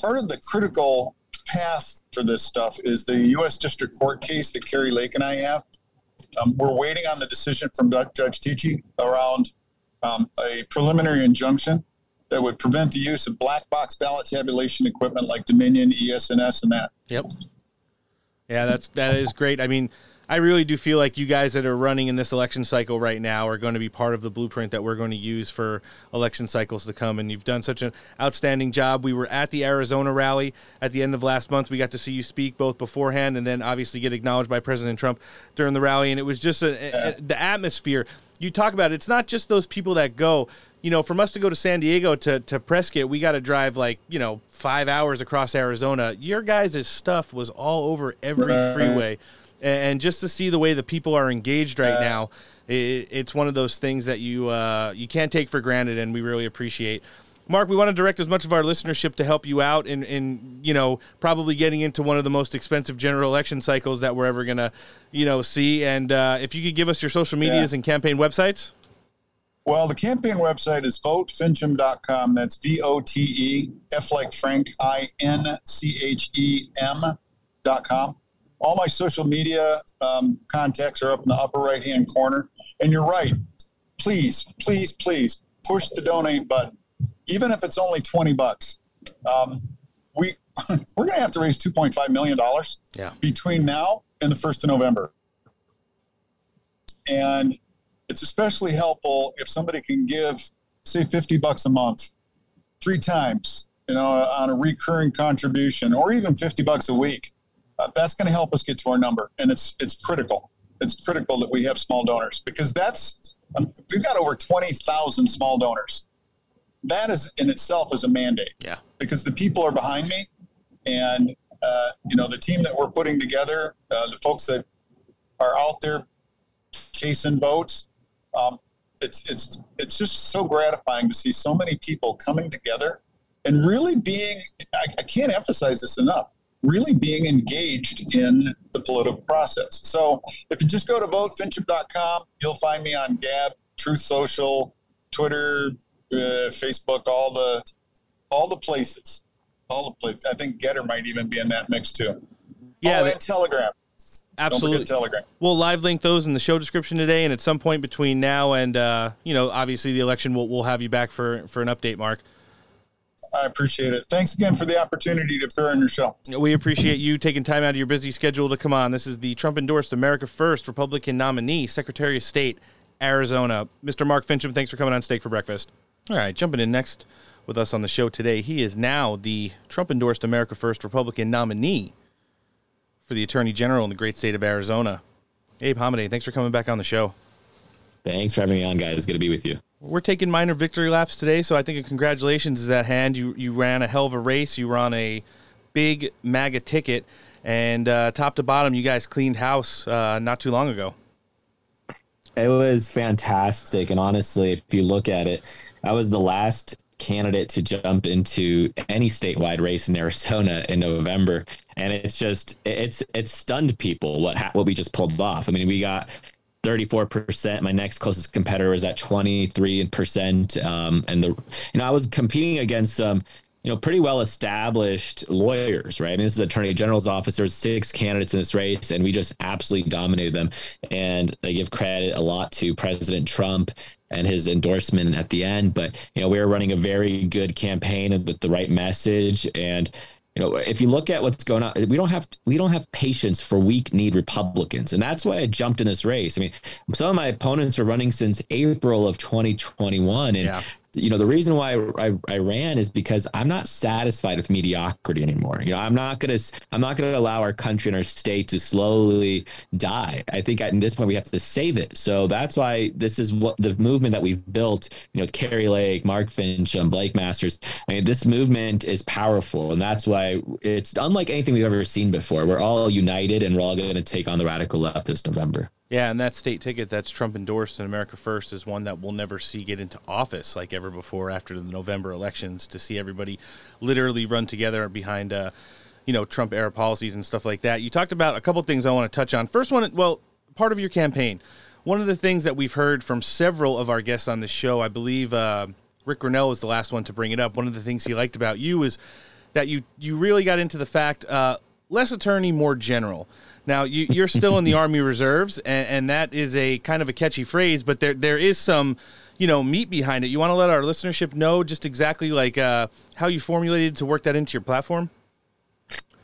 S29: part of the critical path for this stuff is the U.S. District Court case that Kari Lake and I have. Um, we're waiting on the decision from Judge Tuchi around um, a preliminary injunction that would prevent the use of black box ballot tabulation equipment like Dominion, ES&S, and that.
S6: Yep. Yeah, that's that is great. I mean, I really do feel like you guys that are running in this election cycle right now are going to be part of the blueprint that we're going to use for election cycles to come. And you've done such an outstanding job. We were at the Arizona rally at the end of last month. We got to see you speak both beforehand and then obviously get acknowledged by President Trump during the rally. And it was just a, a, the atmosphere. You talk about it, it's not just those people that go you know, from us to go to San Diego to, to Prescott, we got to drive like, you know, five hours across Arizona. Your guys' stuff was all over every freeway. And just to see the way the people are engaged right now, it, it's one of those things that you uh, you can't take for granted, and we really appreciate. Mark, we want to direct as much of our listenership to help you out in, in you know, probably getting into one of the most expensive general election cycles that we're ever going to, you know, see. And uh, if you could give us your social medias yeah. and campaign websites.
S29: Well, the campaign website is votefinchem.com. That's V O T E, F like Frank, I N C H E M.com. All my social media um, contacts are up in the upper right hand corner. And you're right. Please, please, please push the donate button, even if it's only 20 bucks. Um, we, we're going to have to raise $2.5 million
S6: yeah.
S29: between now and the 1st of November. And it's especially helpful if somebody can give, say, 50 bucks a month, three times, you know, on a recurring contribution, or even 50 bucks a week. Uh, that's going to help us get to our number, and it's it's critical. It's critical that we have small donors because that's um, we've got over 20,000 small donors. That is in itself is a mandate.
S6: Yeah.
S29: Because the people are behind me, and uh, you know the team that we're putting together, uh, the folks that are out there chasing boats. um, it's it's it's just so gratifying to see so many people coming together and really being I, I can't emphasize this enough really being engaged in the political process so if you just go to votefinchem.com you'll find me on gab truth social twitter uh, facebook all the all the places all the places i think Gettr might even be in that mix too
S6: yeah
S29: oh, and telegram
S6: Absolutely.
S29: Telegram.
S6: We'll live link those in the show description today, and at some point between now and uh, you know, obviously the election, we'll we'll have you back for for an update, Mark.
S29: I appreciate it. Thanks again for the opportunity to appear on your show.
S6: We appreciate you taking time out of your busy schedule to come on. This is the Trump endorsed America First Republican nominee, Secretary of State, Arizona, Mr. Mark Finchem. Thanks for coming on Steak for Breakfast. All right, jumping in next with us on the show today, he is now the Trump endorsed America First Republican nominee for the Attorney General in the great state of Arizona. Abe Hamadeh, thanks for coming back on the show.
S30: Thanks for having me on, guys. It's good to be with you.
S6: We're taking minor victory laps today, so I think a congratulations is at hand. You you ran a hell of a race. You were on a big MAGA ticket, and uh, top to bottom, you guys cleaned house uh, not too long ago.
S30: It was fantastic, and honestly, if you look at it, I was the last candidate to jump into any statewide race in Arizona in November, and it's just it's it's stunned people what ha- what we just pulled off. I mean, we got 34%. My next closest competitor was at 23%. Um, and the, you know, I was competing against some, um, you know, pretty well established lawyers, right? I mean, this is Attorney General's office. There's six candidates in this race, and we just absolutely dominated them. And I give credit a lot to President Trump and his endorsement at the end. But you know, we were running a very good campaign with the right message, and you know, if you look at what's going on, we don't have we don't have patience for weak kneed Republicans, and that's why I jumped in this race. I mean, some of my opponents are running since April of 2021, and yeah you know the reason why I, I, ran is because I'm not satisfied with mediocrity anymore. You know, I'm not gonna I'm not gonna allow our country and our state to slowly die. I think at this point we have to save it. So that's why this is what the movement that we've built. You know, Kari Lake, Mark Finch, and Blake Masters. I mean, this movement is powerful, and that's why it's unlike anything we've ever seen before. We're all united, and we're all going to take on the radical left this November.
S6: Yeah, and that state ticket that's Trump endorsed in America First is one that we'll never see get into office like ever before after the November elections. To see everybody literally run together behind, uh, you know, Trump era policies and stuff like that. You talked about a couple things I want to touch on. First one, well, part of your campaign. One of the things that we've heard from several of our guests on the show, I believe uh, Ric Grenell was the last one to bring it up. One of the things he liked about you is that you you really got into the fact uh, less attorney, more general. Now you, are still in the Army Reserves, and, and, that is a kind of a catchy phrase, but there there is some, you know, meat behind it. You want to let our listenership know just exactly like uh, how you formulated to work that into your platform.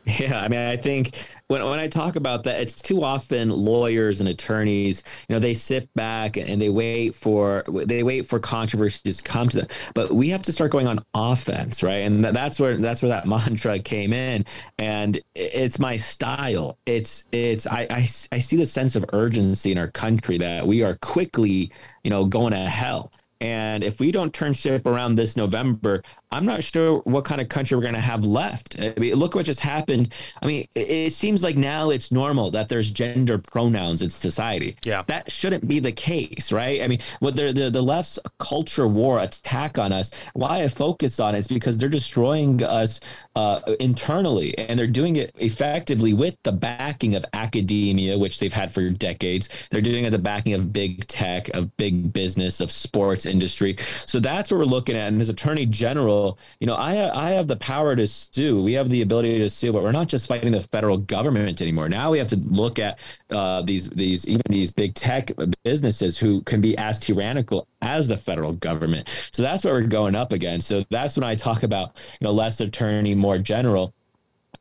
S30: Yeah, I mean, I think when when I talk about that, it's too often lawyers and attorneys, you know, they sit back and they wait for they wait for controversies to come to them. But we have to start going on offense, right? And that's where that's where that mantra came in. And it's my style. It's it's I I, I see the sense of urgency in our country that we are quickly, you know, going to hell. And if we don't turn ship around this November, I'm not sure what kind of country we're going to have left. I mean, look what just happened. I mean, it, it, seems like now it's normal that there's gender pronouns in society.
S6: Yeah,
S30: that shouldn't be the case, right? I mean, what the the, left's culture war attack on us. Why I focus on it is because they're destroying us uh, internally, and they're doing it effectively with the backing of academia, which they've had for decades. They're doing it the backing of big tech, of big business, of sports industry. So that's what we're looking at. And as Attorney General you know, I I have the power to sue. We have the ability to sue, but we're not just fighting the federal government anymore. Now we have to look at uh, these these even these big tech businesses who can be as tyrannical as the federal government. So that's what we're going up against. So that's when I talk about you know less attorney, more general.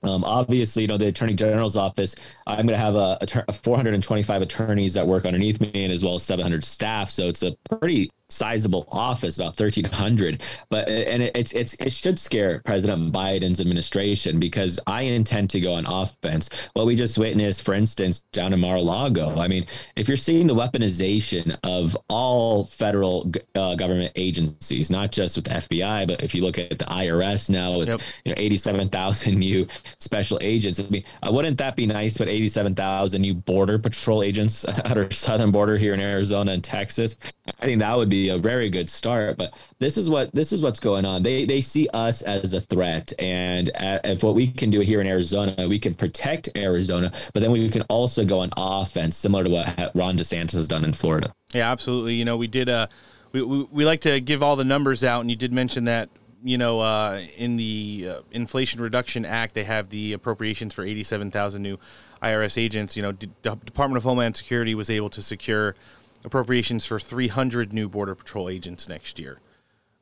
S30: Um, obviously, you know, the attorney general's office, I'm going to have a, a, 425 attorneys that work underneath me and as well as 700 staff. So it's a pretty sizable office, about 1,300. But and it, it's it's it should scare President Biden's administration because I intend to go on offense. What we just witnessed, for instance, down in Mar-a-Lago. I mean, if you're seeing the weaponization of all federal uh, government agencies, not just with the FBI, but if you look at the IRS now with yep. you know 87,000 new special agents. I mean, uh, wouldn't that be nice? But 87,000 new border patrol agents at our southern border here in Arizona and Texas. I think that would be a very good start. But this is what this is what's going on. They they see us as a threat, and if what we can do here in Arizona, we can protect Arizona, but then we can also go on offense, similar to what Ron DeSantis has done in Florida.
S6: Yeah, absolutely. You know, we did. Uh, we, we, we like to give all the numbers out, and you did mention that you know, uh, in the uh, Inflation Reduction Act, they have the appropriations for 87,000 new IRS agents. You know, D- Department of Homeland Security was able to secure appropriations for 300 new Border Patrol agents next year.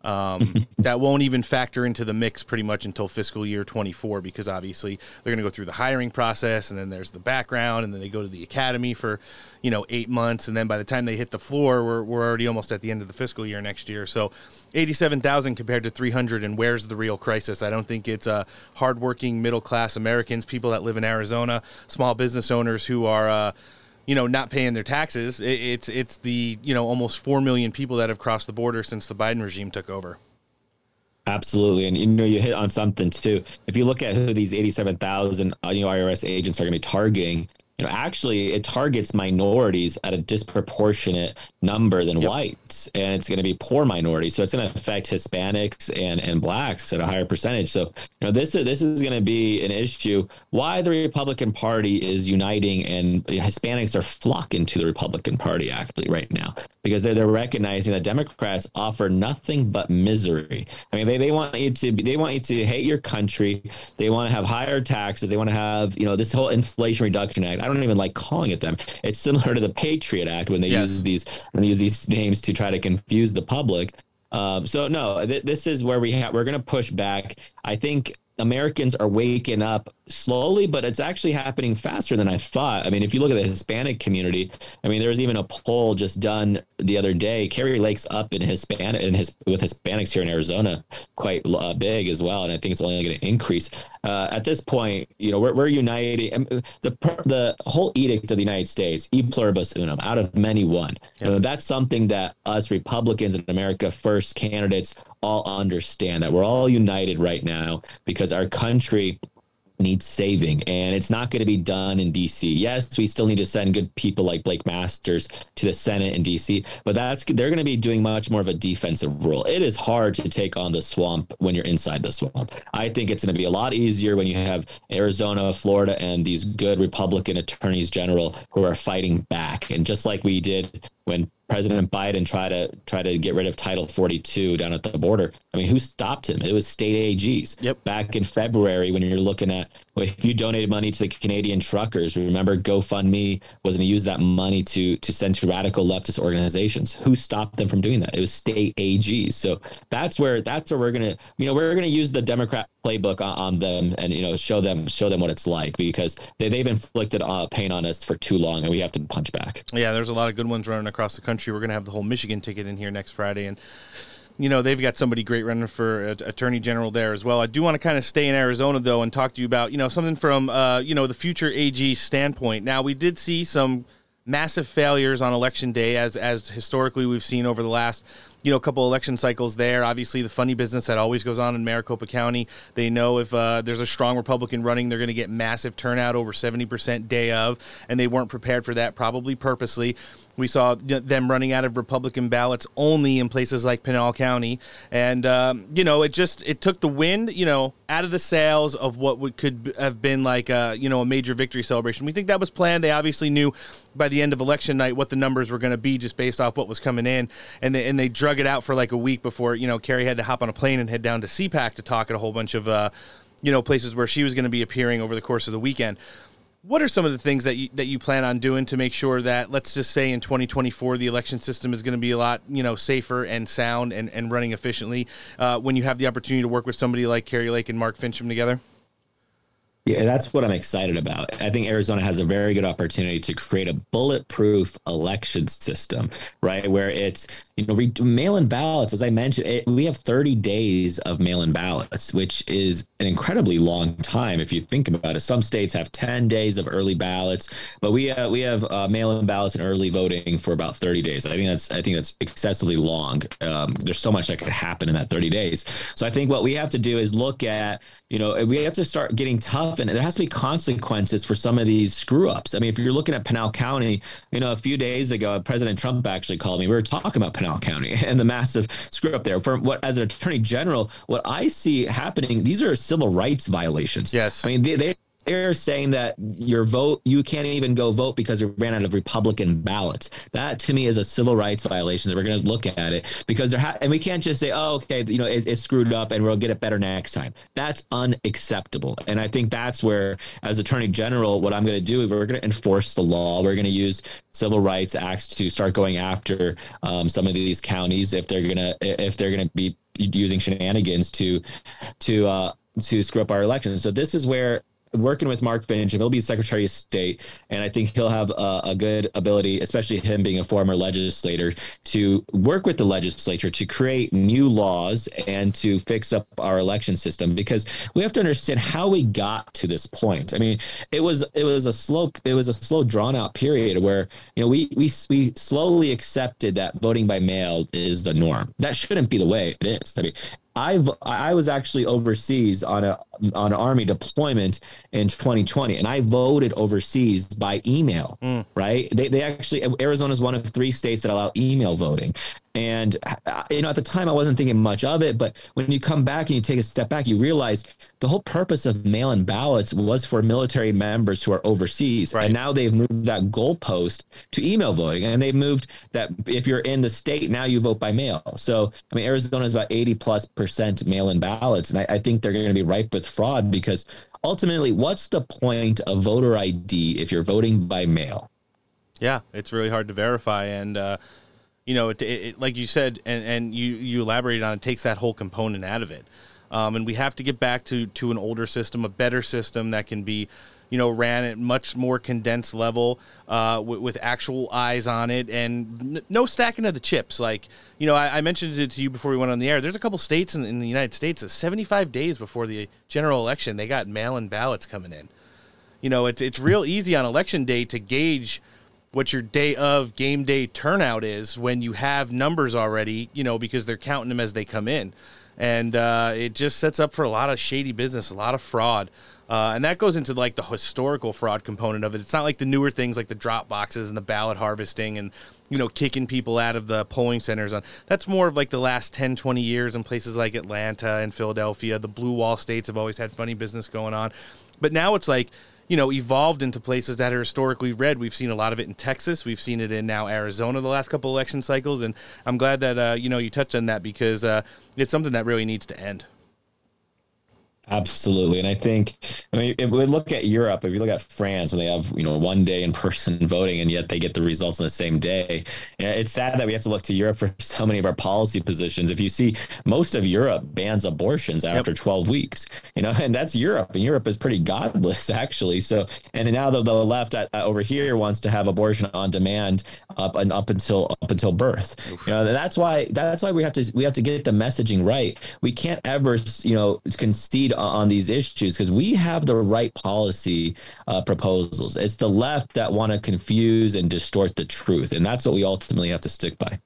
S6: Um, that won't even factor into the mix pretty much until fiscal year 24 because obviously they're going to go through the hiring process and then there's the background and then they go to the academy for you know eight months and then by the time they hit the floor we're, we're already almost at the end of the fiscal year next year so 87,000 compared to 300 and where's the real crisis I don't think it's uh, hardworking middle class Americans people that live in Arizona small business owners who are uh, you know, not paying their taxes. It's it's the you know almost four million people that have crossed the border since the Biden regime took over.
S30: Absolutely, and you know you hit on something too. If you look at who these eighty-seven thousand uh, you IRS agents are going to be targeting, you know, actually it targets minorities at a disproportionate number than whites and it's going to be poor minorities. So it's going to affect hispanics and and blacks at a higher percentage. So you know this is this is going to be an issue. Why the republican party is uniting and hispanics are flocking to the republican party actually right now because they're, they're recognizing that democrats offer nothing but misery. I mean they, they want you to they want you to hate your country. They want to have higher taxes. They want to have you know this whole inflation reduction act. I don't even like calling it them. It's similar to the patriot act when they yes. use these and use these names to try to confuse the public. Um, so no, th- this is where we have we're going to push back. I think Americans are waking up slowly, but it's actually happening faster than I thought. I mean, if you look at the Hispanic community, I mean, there was even a poll just done the other day. Kari Lake's up in Hispanic in his with Hispanics here in Arizona quite uh, big as well, and I think it's only going to increase. Uh, at this point, you know, we're, we're uniting. The the whole edict of the United States, e pluribus unum, out of many one. You know, that's something that us Republicans in America First candidates all understand that we're all united right now because our country needs saving and it's not going to be done in DC. Yes, we still need to send good people like Blake Masters to the Senate in DC, but that's they're going to be doing much more of a defensive role. It is hard to take on the swamp when you're inside the swamp. I think it's going to be a lot easier when you have Arizona, Florida and these good Republican attorneys general who are fighting back. And just like we did when President Biden tried to try to get rid of Title 42 down at the border. I mean, who stopped him? It was state AGs.
S6: Yep.
S30: Back in February, when you're looking at if you donated money to the Canadian truckers, remember GoFundMe was going to use that money to to send to radical leftist organizations. Who stopped them from doing that? It was state AGs. So that's where that's where we're gonna you know we're gonna use the Democrat playbook on, on them and you know show them show them what it's like because they, they've inflicted uh, pain on us for too long and we have to punch back.
S6: Yeah, there's a lot of good ones running across the country. We're gonna have the whole Michigan ticket in here next Friday and you know they've got somebody great running for attorney general there as well. I do want to kind of stay in Arizona though and talk to you about you know something from uh, you know the future AG standpoint. Now we did see some massive failures on election day as as historically we've seen over the last you know couple election cycles there. Obviously, the funny business that always goes on in Maricopa County. They know if uh, there's a strong Republican running, they're going to get massive turnout over 70% day of, and they weren't prepared for that, probably purposely. We saw them running out of Republican ballots only in places like Pinal County, and um, you know it just it took the wind you know out of the sails of what would, could have been like a you know a major victory celebration. We think that was planned. They obviously knew by the end of election night what the numbers were going to be just based off what was coming in, and they and they drug it out for like a week before you know Kari had to hop on a plane and head down to CPAC to talk at a whole bunch of uh, you know places where she was going to be appearing over the course of the weekend what are some of the things that you that you plan on doing to make sure that let's just say in 2024 the election system is going to be a lot you know safer and sound and, and running efficiently uh, when you have the opportunity to work with somebody like Kari Lake and Mark Finchem together?
S30: Yeah, that's what I'm excited about. I think Arizona has a very good opportunity to create a bulletproof election system, right? Where it's, you know, re- mail in ballots, as I mentioned, it, we have 30 days of mail in ballots, which is an incredibly long time if you think about it. Some states have 10 days of early ballots, but we, uh, we have uh, mail in ballots and early voting for about 30 days. I think that's, I think that's excessively long. Um, there's so much that could happen in that 30 days. So I think what we have to do is look at, you know, we have to start getting tough and there has to be consequences for some of these screw ups. I mean, if you're looking at Pinal County, you know, a few days ago, President Trump actually called me. We were talking about Pinal County and the massive screw up there. For what, as an attorney general, what I see happening, these are civil rights violations.
S6: Yes.
S30: I mean, they, they they're saying that your vote, you can't even go vote because you ran out of Republican ballots. That to me is a civil rights violation that we're going to look at it because there, ha- and we can't just say, oh, okay, you know, it, it's screwed up and we'll get it better next time. That's unacceptable. And I think that's where, as Attorney General, what I'm going to do is we're going to enforce the law. We're going to use civil rights acts to start going after um, some of these counties if they're going to if they're going to be using shenanigans to to uh, to screw up our elections. So this is where working with Mark Finchem, he'll be Secretary of State, and I think he'll have a, a, good ability, especially him being a former legislator, to work with the legislature to create new laws and to fix up our election system. Because we have to understand how we got to this point. I mean, it was it was a slow it was a slow drawn out period where you know we we we slowly accepted that voting by mail is the norm. That shouldn't be the way it is. I mean, I've I was actually overseas on a on an army deployment in 2020, and I voted overseas by email.
S6: Mm.
S30: Right? They they actually Arizona is one of three states that allow email voting. And uh, you know, at the time, I wasn't thinking much of it. But when you come back and you take a step back, you realize the whole purpose of mail-in ballots was for military members who are overseas. right. And now they've moved that goalpost to email voting, and they've moved that if you're in the state now, you vote by mail. So I mean, Arizona is about 80 plus percent mail-in ballots, and I, I think they're going to be ripe with fraud because ultimately, what's the point of voter ID if you're voting by mail?
S6: Yeah, it's really hard to verify, and uh, you know, it, it, like you said, and, and you you elaborated on, it takes that whole component out of it, um, and we have to get back to to an older system, a better system that can be, you know, ran at much more condensed level, uh, with, actual eyes on it, and n- no stacking of the chips. Like, you know, I, I mentioned it to you before we went on the air. There's a couple states in, in the United States that 75 days before the general election, they got mail-in ballots coming in. You know, it's it's real easy on election day to gauge what your day of game day turnout is when you have numbers already, you know, because they're counting them as they come in. And uh, it just sets up for a lot of shady business, a lot of fraud. Uh, and that goes into like the historical fraud component of it. It's not like the newer things like the drop boxes and the ballot harvesting and, you know, kicking people out of the polling centers on. That's more of like the last 10, 20 years in places like Atlanta and Philadelphia. The blue wall states have always had funny business going on. But now it's like, you know, evolved into places that are historically red. We've seen a lot of it in Texas. We've seen it in now Arizona the last couple election cycles, and I'm glad that uh, you know you touched on that because uh, it's something that really needs to end.
S30: Absolutely, and I think I mean if we look at Europe, if you look at France, when they have you know one day in person voting, and yet they get the results on the same day, it's sad that we have to look to Europe for so many of our policy positions. If you see, most of Europe bans abortions after yep. 12 weeks, you know, and that's Europe, and Europe is pretty godless actually. So, and now the, the left at, uh, over here wants to have abortion on demand up and up until up until birth. Oof. You know, that's why that's why we have to we have to get the messaging right. We can't ever you know concede on these issues because we have the right policy uh, proposals. It's the left that want to confuse and distort the truth, and that's what we ultimately have to stick by.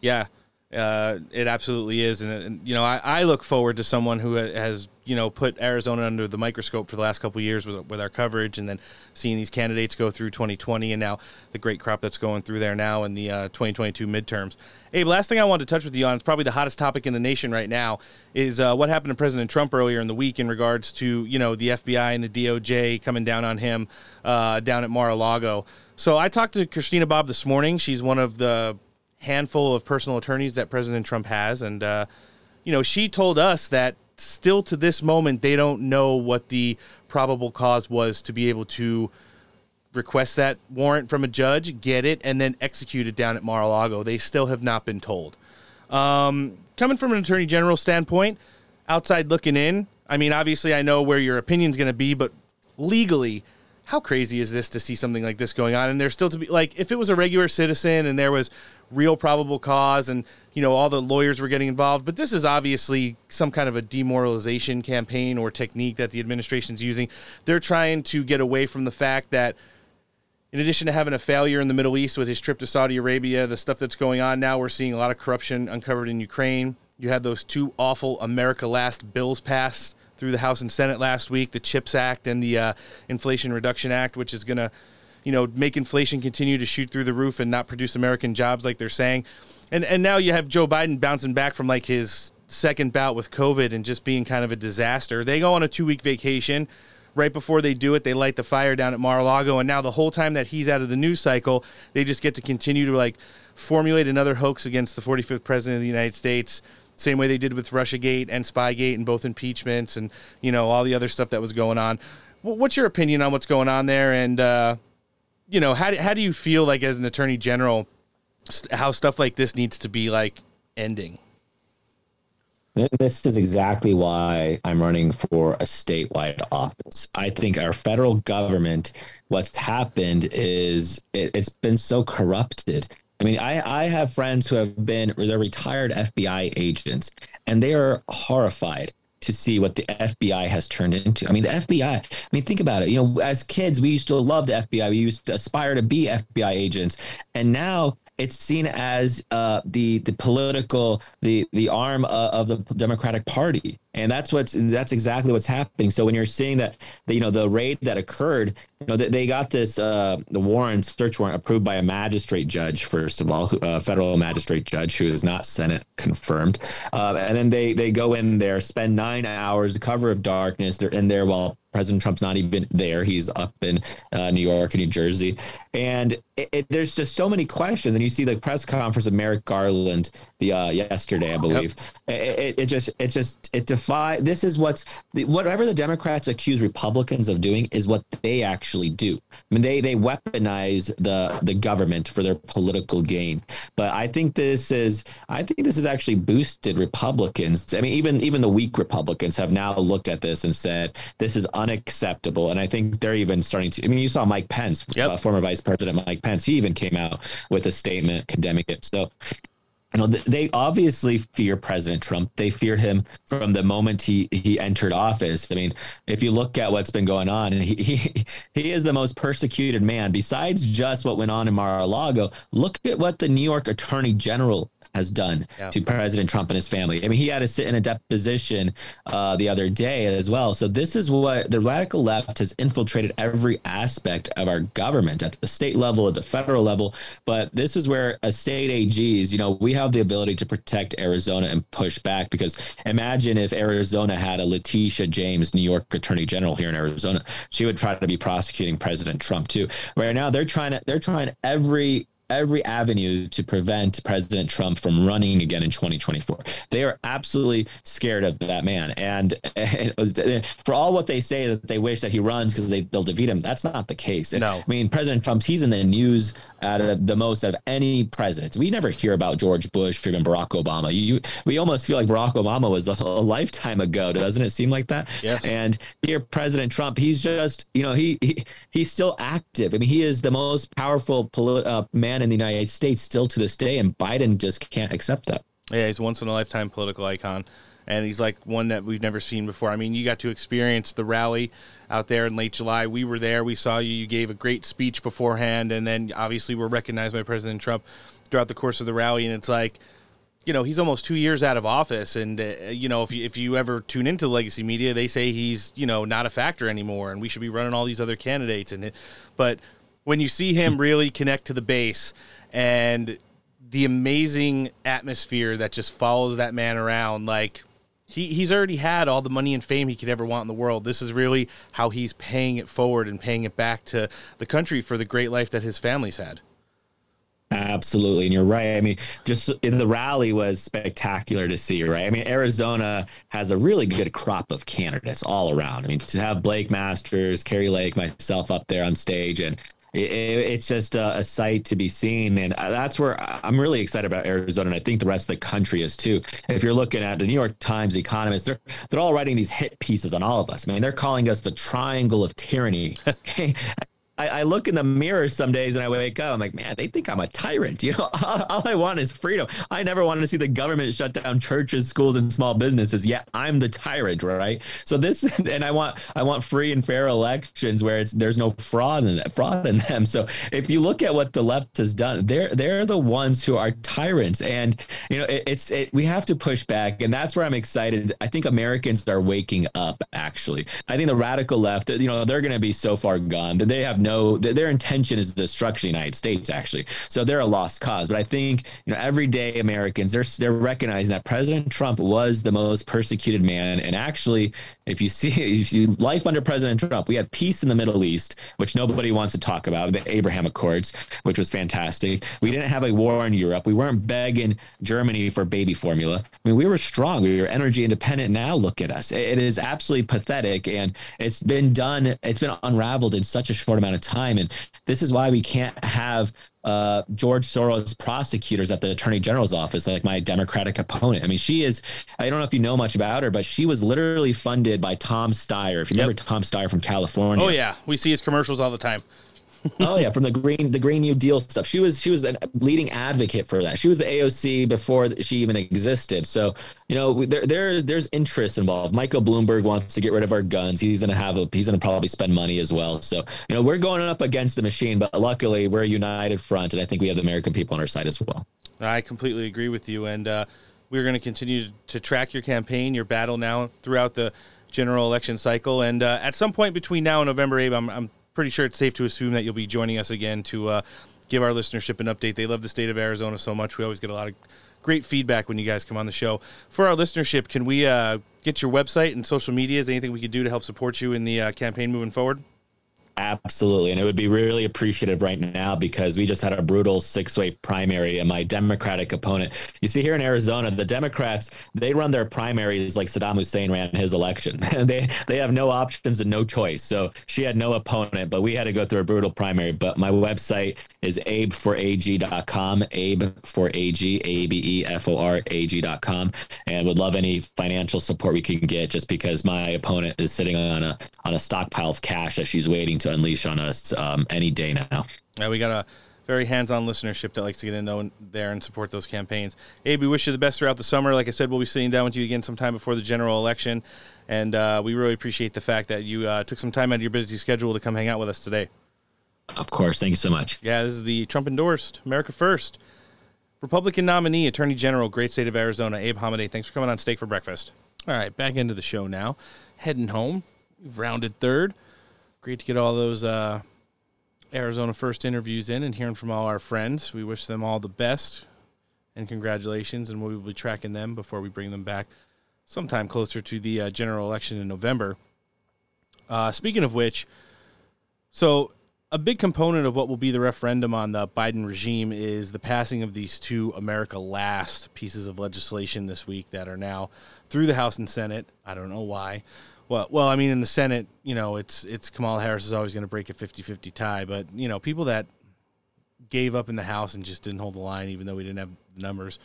S6: Yeah, uh, it absolutely is, and, and you know, I, I, look forward to someone who has you know put Arizona under the microscope for the last couple years with, with our coverage, and then seeing these candidates go through 2020, and now the great crop that's going through there now in the uh, 2022 midterms. Abe, last thing I wanted to touch with you on, it's probably the hottest topic in the nation right now, is uh, what happened to President Trump earlier in the week in regards to you know the FBI and the DOJ coming down on him uh, down at Mar-a-Lago. So I talked to Christina Bobb this morning. She's one of the handful of personal attorneys that President Trump has, and uh, you know she told us that still to this moment they don't know what the probable cause was to be able to request that warrant from a judge, get it, and then execute it down at Mar-a-Lago. They still have not been told. Um, coming from an attorney general standpoint, outside looking in, I mean, obviously, I know where your opinion's going to be, but legally, how crazy is this to see something like this going on? And there's still to be like, if it was a regular citizen and there was real probable cause and you know all the lawyers were getting involved but this is obviously some kind of a demoralization campaign or technique that the administration's using they're trying to get away from the fact that in addition to having a failure in the Middle East with his trip to Saudi Arabia, the stuff that's going on now, we're seeing a lot of corruption uncovered in Ukraine. You had those two awful America Last bills passed through the House and Senate last week the CHIPS Act and the uh, Inflation Reduction Act, which is going to you know, make inflation continue to shoot through the roof and not produce American jobs like they're saying. And and now you have Joe Biden bouncing back from like his second bout with COVID and just being kind of a disaster. They go on a two week vacation right before they do it, they light the fire down at Mar-a-Lago, and now the whole time that he's out of the news cycle, they just get to continue to like formulate another hoax against the 45th president of the United States. Same way they did with RussiaGate and Spygate and both impeachments and you know all the other stuff that was going on. What's your opinion on what's going on there? And uh, you know how do, how do you feel like as an attorney general how stuff like this needs to be like ending?
S30: This is exactly why I'm running for a statewide office. I think our federal government, what's happened is it, has been so corrupted. I mean, I, I have friends who have been they're retired FBI agents, and they are horrified to see what the FBI has turned into. I mean, the FBI, I mean, think about it. You know, as kids, we used to love the FBI. We used to aspire to be FBI agents. And now it's seen as uh, the the political the the arm uh, of the Democratic Party, and that's what's that's exactly what's happening. So when you're seeing that, the, you know, the raid that occurred, you know, they, they got this uh, the warrant search warrant approved by a magistrate judge first of all, a federal magistrate judge who is not Senate confirmed, uh, and then they they go in there, spend nine hours, cover of darkness. They're in there while President Trump's not even there. He's up in uh, New York and New Jersey, and it, it, there's just so many questions. And you see the press conference of Merrick Garland the uh, yesterday, I believe. Yep. It, it, just it just it defy. This is what's whatever the Democrats accuse Republicans of doing is what they actually do. I mean, they they weaponize the the government for their political gain. But I think this is I think this has actually boosted Republicans. I mean, even even the weak Republicans have now looked at this and said this is unacceptable. And I think they're even starting to. I mean, you saw Mike Pence, yep. uh, former Vice President Mike Pence. He even came out with a statement condemning it. So you know, they obviously fear President Trump. They feared him from the moment he he entered office. I mean, if you look at what's been going on, he he, he is the most persecuted man. Besides just what went on in Mar-a-Lago, look at what the New York Attorney General has done yeah. to President Trump and his family. I mean, he had to sit in a deposition uh, the other day as well. So this is what the radical left has infiltrated every aspect of our government at the state level, at the federal level. But this is where a state AGs, you know, we have the ability to protect Arizona and push back because imagine if Arizona had a Letitia James, New York Attorney General here in Arizona, she would try to be prosecuting President Trump too. Right now, they're trying to they're trying every every avenue to prevent President Trump from running again in 2024. They are absolutely scared of that man. And, and for all what they say that they wish that he runs because they, they'll defeat him, that's not the case. No. I mean, President Trump, he's in the news out of the most of any president. We never hear about George Bush or even Barack Obama. You, we almost feel like Barack Obama was a, a lifetime ago. Doesn't it seem like that?
S6: Yes.
S30: And here, President Trump, he's just, you know, he, he he's still active. I mean, he is the most powerful politi- uh, man in the United States still to this day, and Biden just can't accept that.
S6: Yeah, he's once in a lifetime political icon, and he's like one that we've never seen before. I mean, you got to experience the rally out there in late July. We were there. We saw you. You gave a great speech beforehand, and then obviously were recognized by President Trump throughout the course of the rally. And it's like, you know, he's almost two years out of office, and uh, you know, if you, if you ever tune into the legacy media, they say he's you know not a factor anymore, and we should be running all these other candidates. And it, but when you see him really connect to the base and the amazing atmosphere that just follows that man around like he, he's already had all the money and fame he could ever want in the world. This is really how he's paying it forward and paying it back to the country for the great life that his family's had.
S30: Absolutely. And you're right. I mean, just in the rally was spectacular to see, right? I mean, Arizona has a really good crop of candidates all around. I mean, to have Blake Masters, Kari Lake, myself up there on stage and it, it's just a, a, sight to be seen. And uh, that's where I'm really excited about Arizona. And I think the rest of the country is too. If you're looking at the New York Times, Economist, they're, they're all writing these hit pieces on all of us. I mean, they're calling us the triangle of tyranny. I, I, look in the mirror some days and I wake up. I'm like, man, they think I'm a tyrant. You know, all, all, I want is freedom. I never wanted to see the government shut down churches, schools, and small businesses. Yet I'm the tyrant, right? So this, and I want, I want free and fair elections where it's there's no fraud in that, fraud in them. So if you look at what the left has done, they're they're the ones who are tyrants, and you know, it, it's it, we have to push back, and that's where I'm excited. I think Americans are waking up. Actually, I think the radical left, you know, they're going to be so far gone that they have no their intention is the destruction of the United States actually. So they're a lost cause. But I think you know everyday Americans they're they're recognizing that President Trump was the most persecuted man. And actually, if you see if you life under President Trump, we had peace in the Middle East, which nobody wants to talk about, the Abraham Accords, which was fantastic. We didn't have a war in Europe. We weren't begging Germany for baby formula. I mean, we were strong. We were energy independent. Now look at us. It is absolutely pathetic, and it's been done. It's been unraveled in such a short amount amount of time. And this is why we can't have uh, George Soros prosecutors at the Attorney General's office, like my Democratic opponent. I mean, she is, I don't know if you know much about her, but she was literally funded by Tom Steyer. If you yep. remember Tom Steyer from California.
S6: Oh, yeah. We see his commercials all the time.
S30: oh yeah, from the green the Green New Deal stuff. She was she was a leading advocate for that. She was the AOC before she even existed. So you know there there's there's interest involved. Michael Bloomberg wants to get rid of our guns. He's gonna have a he's gonna probably spend money as well. So you know we're going up against the machine, but luckily we're a united front, and I think we have the American people on our side as well.
S6: I completely agree with you, and uh, we're going to continue to track your campaign, your battle now throughout the general election cycle, and uh, at some point between now and November, Abe, I'm, I'm pretty sure it's safe to assume that you'll be joining us again to uh, give our listenership an update. They love the state of Arizona so much. We always get a lot of great feedback when you guys come on the show. For our listenership, can we uh, get your website and social media? Is anything we could do to help support you in the uh, campaign moving forward?
S30: Absolutely. And it would be really appreciative right now because we just had a brutal six way primary and my Democratic opponent. You see, here in Arizona, the Democrats, they run their primaries like Saddam Hussein ran his election. they they have no options and no choice. So she had no opponent, but we had to go through a brutal primary. But my website is abeforag.com, abe for AG, A B E F O R A G.com. And would love any financial support we can get just because my opponent is sitting on a on a stockpile of cash that she's waiting to unleash on us um, any day now.
S6: Yeah, we got a very hands-on listenership that likes to get in there and support those campaigns. Abe, we wish you the best throughout the summer. Like I said, we'll be sitting down with you again sometime before the general election, and uh, we really appreciate the fact that you uh, took some time out of your busy schedule to come hang out with us today.
S30: Of course, thank you so much.
S6: Yeah, this is the Trump endorsed America First Republican nominee, Attorney General, great state of Arizona, Abe Hamadeh. Thanks for coming on Steak for Breakfast. All right, back into the show now. Heading home, we've rounded third great to get all those uh, Arizona First interviews in and hearing from all our friends. We wish them all the best and congratulations, and we will be tracking them before we bring them back sometime closer to the uh, general election in November. Uh, speaking of which, so a big component of what will be the referendum on the Biden regime is the passing of these two America Last pieces of legislation this week that are now through the House and Senate. I don't know why. Well, well, I mean, in the Senate, you know, it's it's Kamala Harris is always going to break a 50-50 tie, but you know, people that gave up in the House and just didn't hold the line, even though we didn't have the numbers,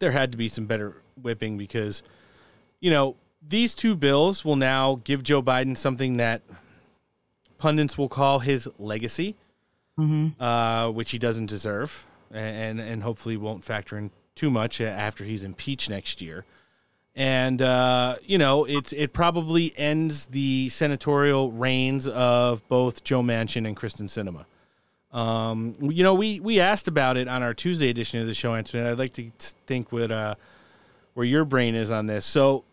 S6: there had to be some better whipping because, you know, these two bills will now give Joe Biden something that pundits will call his legacy,
S10: mm-hmm.
S6: uh, which he doesn't deserve, and and hopefully won't factor in too much after he's impeached next year and uh, you know it it probably ends the senatorial reigns of both Joe Manchin and Kyrsten Sinema. Um, you know, we we asked about it on our Tuesday edition of the show, Anthony. I'd like to think what uh, where your brain is on this. So,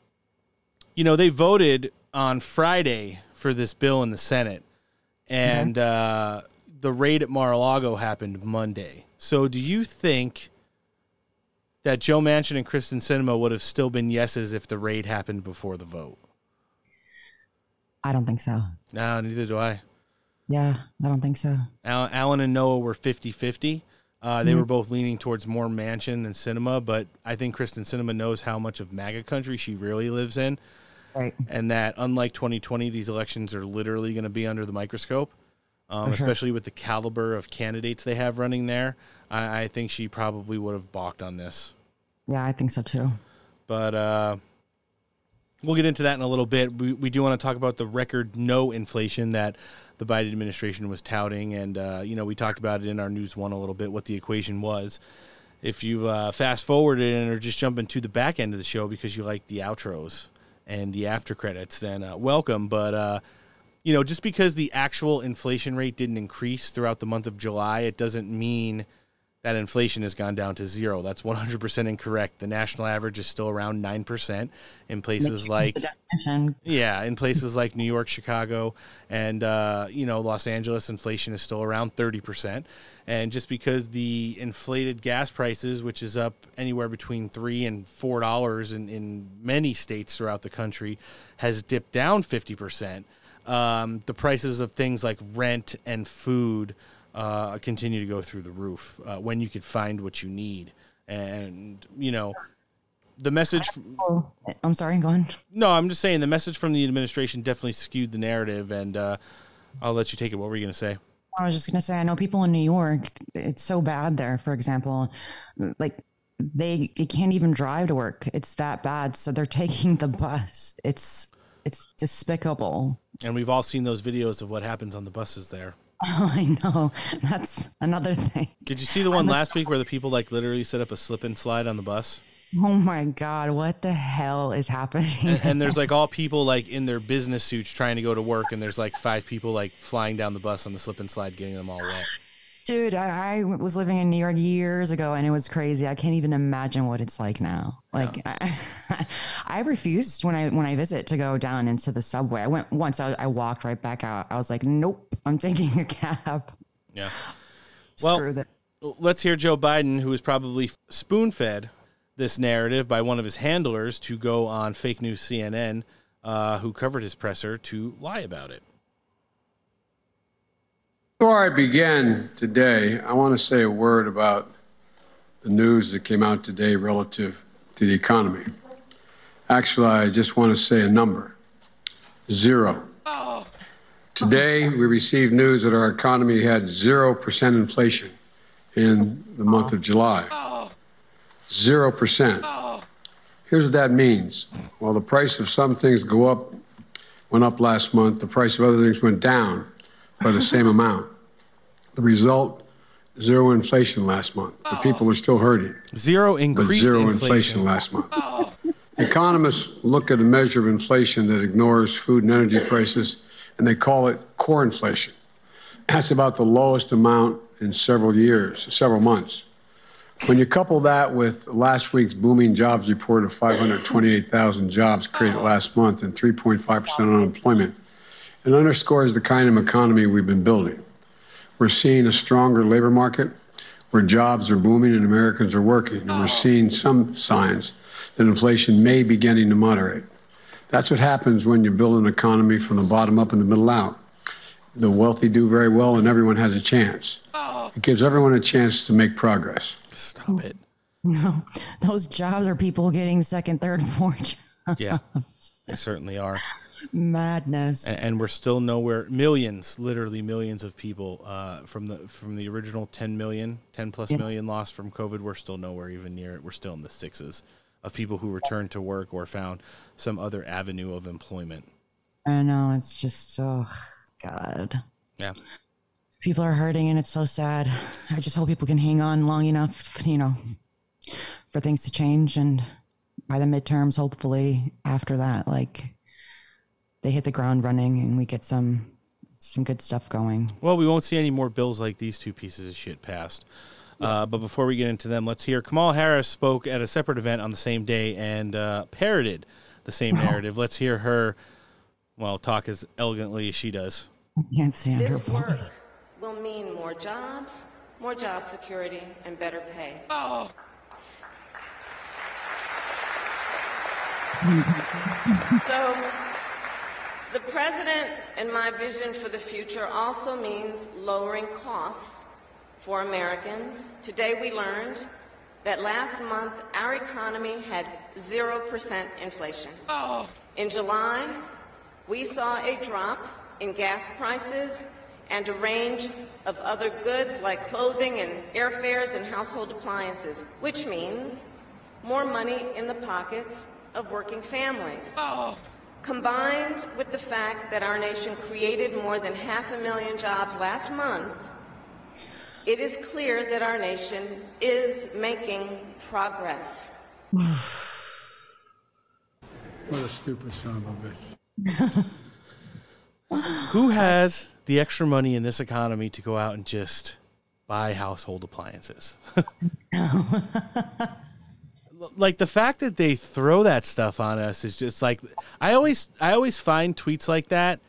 S6: you know, they voted on Friday for this bill in the Senate, and mm-hmm. uh, the raid at Mar-a-Lago happened Monday. So, do you think? That Joe Manchin and Kyrsten Sinema would have still been yeses if the raid happened before the vote?
S10: I don't think so.
S6: No, neither do I.
S10: Yeah, I don't think so.
S6: Al- Alan and Noah were 50 50. Uh, they mm-hmm. were both leaning towards more Manchin than Sinema, but I think Kyrsten Sinema knows how much of MAGA country she really lives in.
S10: Right.
S6: And that, unlike 2020, these elections are literally going to be under the microscope, um, sure. especially with the caliber of candidates they have running there. I, I think she probably would have balked on this.
S10: Yeah, I think so too.
S6: But uh, we'll get into that in a little bit. We, we do want to talk about the record no inflation that the Biden administration was touting. And, uh, you know, we talked about it in our News One a little bit, what the equation was. If you uh, fast forwarded and are just jumping to the back end of the show because you like the outros and the after credits, then uh, welcome. But, uh, you know, just because the actual inflation rate didn't increase throughout the month of July, it doesn't mean – that inflation has gone down to zero. That's 100% incorrect. The national average is still around 9% in places like Yeah, in places like New York, Chicago, and uh, you know, Los Angeles inflation is still around 30%. And just because the inflated gas prices, which is up anywhere between 3 and 4 dollars in, in many states throughout the country, has dipped down 50%. Um, the prices of things like rent and food uh, continue to go through the roof uh, when you could find what you need. And, you know, the message.
S10: From, I'm sorry, go on.
S6: No, I'm just saying the message from the administration definitely skewed the narrative, and uh, I'll let you take it. What were you going to say?
S10: I was just going to say, I know people in New York, it's so bad there, for example, like they, they can't even drive to work. It's that bad. So they're taking the bus. It's, it's despicable.
S6: And we've all seen those videos of what happens on the buses there.
S10: Oh, I know. That's another thing.
S6: Did you see the one last week where the people like literally set up a slip and slide on the bus?
S10: Oh my God, what the hell is happening?
S6: And, and there's like all people like in their business suits trying to go to work, and there's like five people like flying down the bus on the slip and slide, getting them all wet.
S10: Dude, I, I was living in New York years ago and it was crazy. I can't even imagine what it's like now. Like, I, I refused when I when I visit to go down into the subway. I went once. I, I walked right back out. I was like, nope, I'm taking a cab.
S6: Yeah.
S10: Screw
S6: Well, let's hear Joe Biden, who was probably spoon fed this narrative by one of his handlers to go on fake news CNN, uh, who covered his presser to lie about it.
S31: Before I begin today, I want to say a word about the news that came out today relative to the economy. Actually, I just want to say a number zero. Today, we received news that our economy had 0% inflation in the month of July. 0%. Here's what that means. While the price of some things go up, went up last month, the price of other things went down by the same amount. The result, zero inflation last month. The people are still hurting.
S6: Zero
S31: but
S6: increased
S31: zero
S6: inflation.
S31: inflation last month. Economists look at a measure of inflation that ignores food and energy prices, and they call it core inflation. That's about the lowest amount in several years, several months. When you couple that with last week's booming jobs report of 528,000 jobs created last month and 3.5% unemployment, it underscores the kind of economy we've been building. We're seeing a stronger labor market where jobs are booming and Americans are working, and we're seeing some signs that inflation may be beginning to moderate. That's what happens when you build an economy from the bottom up and the middle out. The wealthy do very well, and everyone has a chance. It gives everyone a chance to make progress.
S6: Stop it.
S10: No, those jobs are people getting second, third, fourth jobs.
S6: Yeah, they certainly are.
S10: Madness.
S6: and, and we're still nowhere millions literally millions of people uh, from the from the original 10 million 10 plus
S10: Yeah.
S6: million lost from covid we're still nowhere even near it we're still in the sixes of people who returned to work or found some other avenue of employment
S10: I know. It's just, oh, God.
S6: yeah
S10: People are hurting and it's so sad. I just hope people can hang on long enough, you know, for things to change. And by the midterms, hopefully after that, like they hit the ground running and we get some some good stuff going.
S6: well we won't see any more bills like these two pieces of shit passed uh, but before we get into them let's hear kamala harris spoke at a separate event on the same day and uh, parroted the same narrative let's hear her well talk as elegantly as she does
S10: I can't stand her
S32: This work
S10: voice.
S32: will mean more jobs, more job security, and better pay. Oh. So, the president and my vision for the future also means lowering costs for Americans. Today we learned that last month our economy had 0% inflation. Oh. In July, we saw a drop in gas prices and a range of other goods like clothing and airfares and household appliances, which means more money in the pockets of working families. Oh. Combined with the fact that our nation created more than half a million jobs last month, it is clear that our nation is making progress.
S31: What a stupid son of a bitch.
S6: Who has the extra money in this economy to go out and just buy household appliances? like the fact that they throw that stuff on us is just like I always I always find tweets like that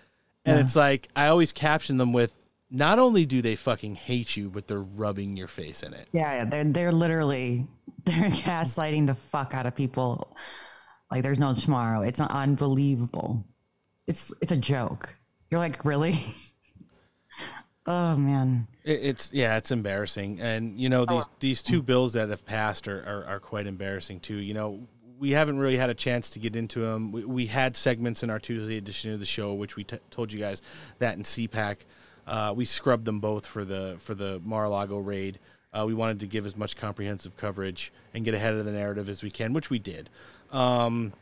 S6: and
S10: Yeah.
S6: it's like I always caption them with not only do they fucking hate you but they're rubbing your face in it.
S10: Yeah, yeah, they're they're literally they're gaslighting the fuck out of people. Like there's no tomorrow. It's unbelievable. It's it's a joke. You're like, really? oh man.
S6: It, it's yeah, it's embarrassing, and you know these these two bills that have passed are, are are quite embarrassing too. You know, we haven't really had a chance to get into them. We, we had segments in our Tuesday edition of the show, which we t- told you guys that in CPAC, uh, we scrubbed them both for the for the Mar-a-Lago raid. Uh, we wanted to give as much comprehensive coverage and get ahead of the narrative as we can, which we did. Um,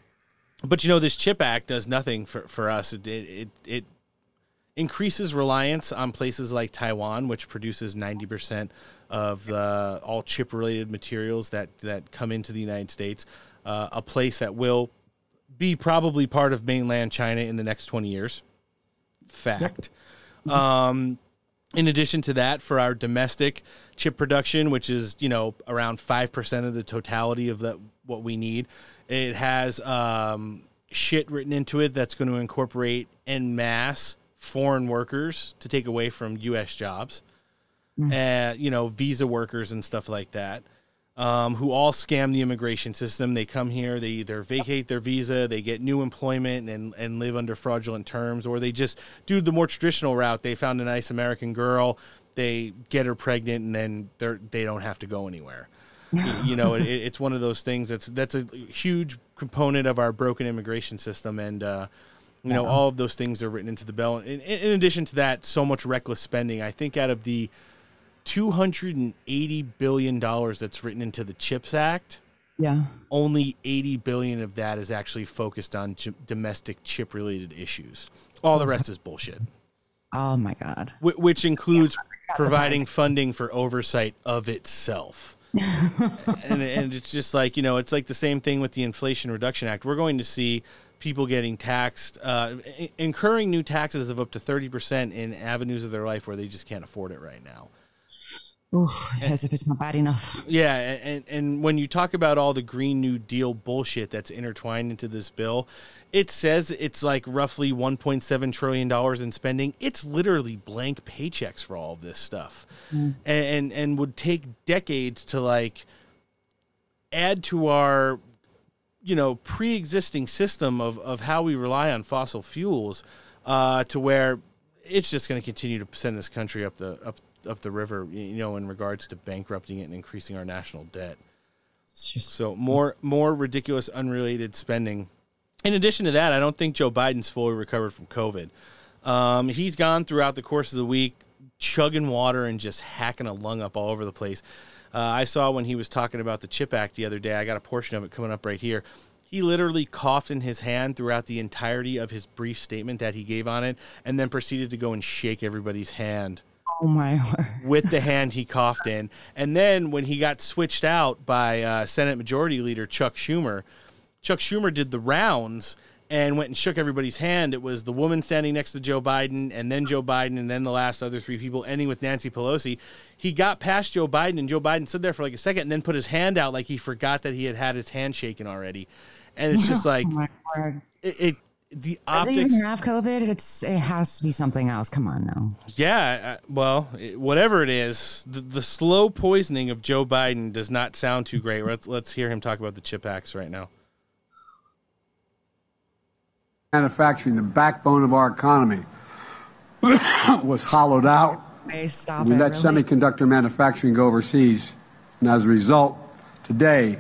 S6: but you know, this Chip Act does nothing for, for us. It, it it increases reliance on places like Taiwan, which produces 90% of uh, all chip related materials that, that come into the United States, uh, a place that will be probably part of mainland China in the next 20 years. Fact. Yep. Um, in addition to that, for our domestic chip production, which is you know around five percent of the totality of the what we need, it has um, shit written into it that's going to incorporate en masse foreign workers to take away from U.S. jobs, mm. uh, you know, visa workers and stuff like that, um, who all scam the immigration system. They come here, they either vacate their visa, they get new employment and, and live under fraudulent terms, or they just do the more traditional route. They found a nice American girl, they get her pregnant, and then they're, they don't have to go anywhere. you know, it, it's one of those things that's that's a huge component of our broken immigration system, and uh, you know, uh-huh. all of those things are written into the bill. In, in addition to that, so much reckless spending. I think out of the two hundred and eighty billion dollars that's written into the Chips Act,
S10: yeah,
S6: only eighty billion of that is actually focused on domestic chip-related issues. All the rest is bullshit.
S10: Oh my god!
S6: Wh- which includes providing funding for oversight of itself. and, and it's just like you know, it's like the same thing with the Inflation Reduction Act. We're going to see people getting taxed, uh, incurring new taxes of up to 30% in avenues of their life where they just can't afford it right now.
S10: Ooh, as if it's not bad enough.
S6: Yeah, and, and when you talk about all the Green New Deal bullshit that's intertwined into this bill, it says it's like roughly $1.7 trillion in spending. It's literally blank paychecks for all of this stuff. Mm. And, and, and would take decades to like add to our you know pre-existing system of, of how we rely on fossil fuels uh, to where it's just going to continue to send this country up the up up the river you know in regards to bankrupting it and increasing our national debt. So more more ridiculous unrelated spending. In addition to that i don't think joe biden's fully recovered from covid. Um, he's gone throughout the course of the week chugging water and just hacking a lung up all over the place uh, I saw when he was talking about the CHIP Act the other day. I got a portion of it coming up right here. He literally coughed in his hand throughout the entirety of his brief statement that he gave on it, and then proceeded to go and shake everybody's hand.
S10: Oh my word.
S6: with the hand he coughed in. And then when he got switched out by uh, Senate Majority Leader Chuck Schumer, Chuck Schumer did the rounds and went and shook everybody's hand. It was the woman standing next to Joe Biden, and then Joe Biden, and then the last other three people, ending with Nancy Pelosi. He got past Joe Biden, and Joe Biden stood there for like a second, and then put his hand out like he forgot that he had had his hand shaken already. And it's just like oh it, it, The optics.
S10: Does even have COVID? It's it has to be something else. Come on now.
S6: Yeah, uh, well, it, whatever it is, the, the slow poisoning of Joe Biden does not sound too great. Let's let's hear him talk about the chip acts right now
S31: manufacturing, the backbone of our economy, was hollowed out.
S10: Hey, stop
S31: we
S10: it,
S31: let
S10: really?
S31: semiconductor manufacturing go overseas. And as a result, today,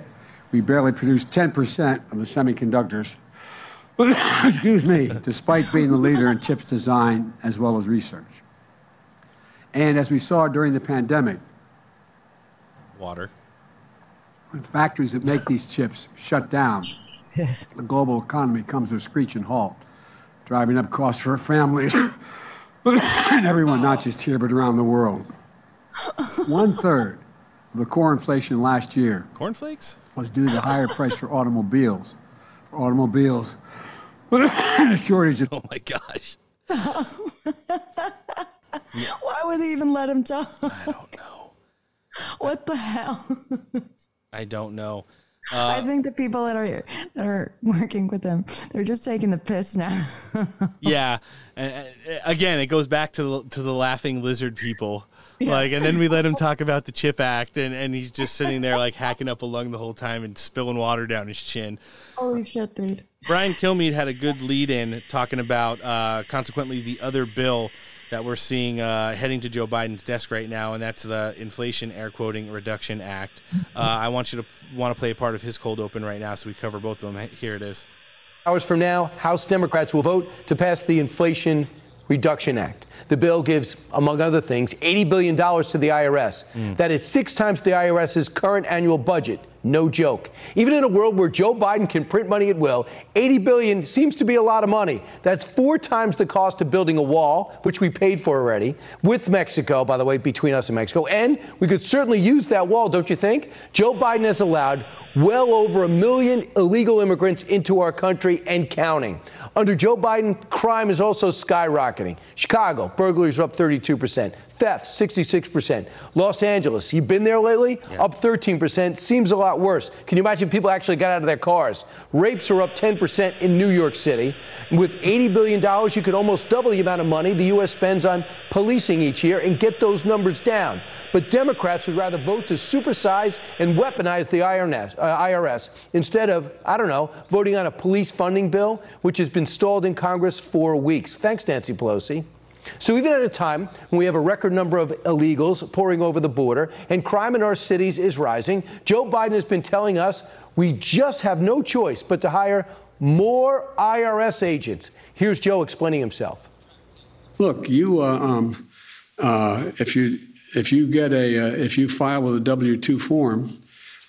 S31: we barely produce 10% of the semiconductors, excuse me, despite being the leader in chips design as well as research. And as we saw during the pandemic,
S6: water.
S31: When factories that make these chips shut down, the global economy comes to a screeching halt, driving up costs for families and everyone, not just here, but around the world. One third of the core inflation last year
S6: cornflakes
S31: was due to the higher price for automobiles. For automobiles, and a shortage of.
S6: Oh my gosh.
S10: Why would they even let him talk?
S6: I don't know.
S10: What the hell?
S6: I don't know.
S10: I
S6: Uh,
S10: think the people that are that are working with them, they're just taking the piss now.
S6: yeah. And, again, it goes back to the, to the laughing lizard people. Like, and then we let him talk about the Chip Act, and, and he's just sitting there like hacking up a lung the whole time and spilling water down his chin.
S10: Holy shit, dude.
S6: Brian Kilmeade had a good lead in talking about, uh, consequently, the other bill that we're seeing uh, heading to Joe Biden's desk right now, and that's the Inflation Air Quoting Reduction Act. Uh, I want you to want to play a part of his cold open right now, so we cover both of them. Here it is.
S17: Hours from now, House Democrats will vote to pass the Inflation Reduction Act. The bill gives, among other things, $80 billion to the IRS. Mm. That is six times the IRS's current annual budget. No joke. Even in a world where Joe Biden can print money at will, 80 billion seems to be a lot of money. That's four times the cost of building a wall, which we paid for already, with Mexico, by the way, between us and Mexico. And we could certainly use that wall, don't you think? Joe Biden has allowed well over a million illegal immigrants into our country and counting. Under Joe Biden, crime is also skyrocketing. Chicago, burglaries are up 32%. Theft, 66%. Los Angeles, you've been there lately? Yeah. Up 13%. Seems a lot worse. Can you imagine people actually got out of their cars? Rapes are up 10% in New York City. With $80 billion, you could almost double the amount of money the U.S. spends on policing each year and get those numbers down. But Democrats would rather vote to supersize and weaponize the IRS, uh, instead of, I don't know, voting on a police funding bill, which has been stalled in Congress for weeks. Thanks, Nancy Pelosi. So, even at a time when we have a record number of illegals pouring over the border and crime in our cities is rising, Joe Biden has been telling us we just have no choice but to hire more IRS agents. Here's Joe explaining himself.
S31: Look, you, uh, um, uh, if you if you get a uh, if you file with a W two form,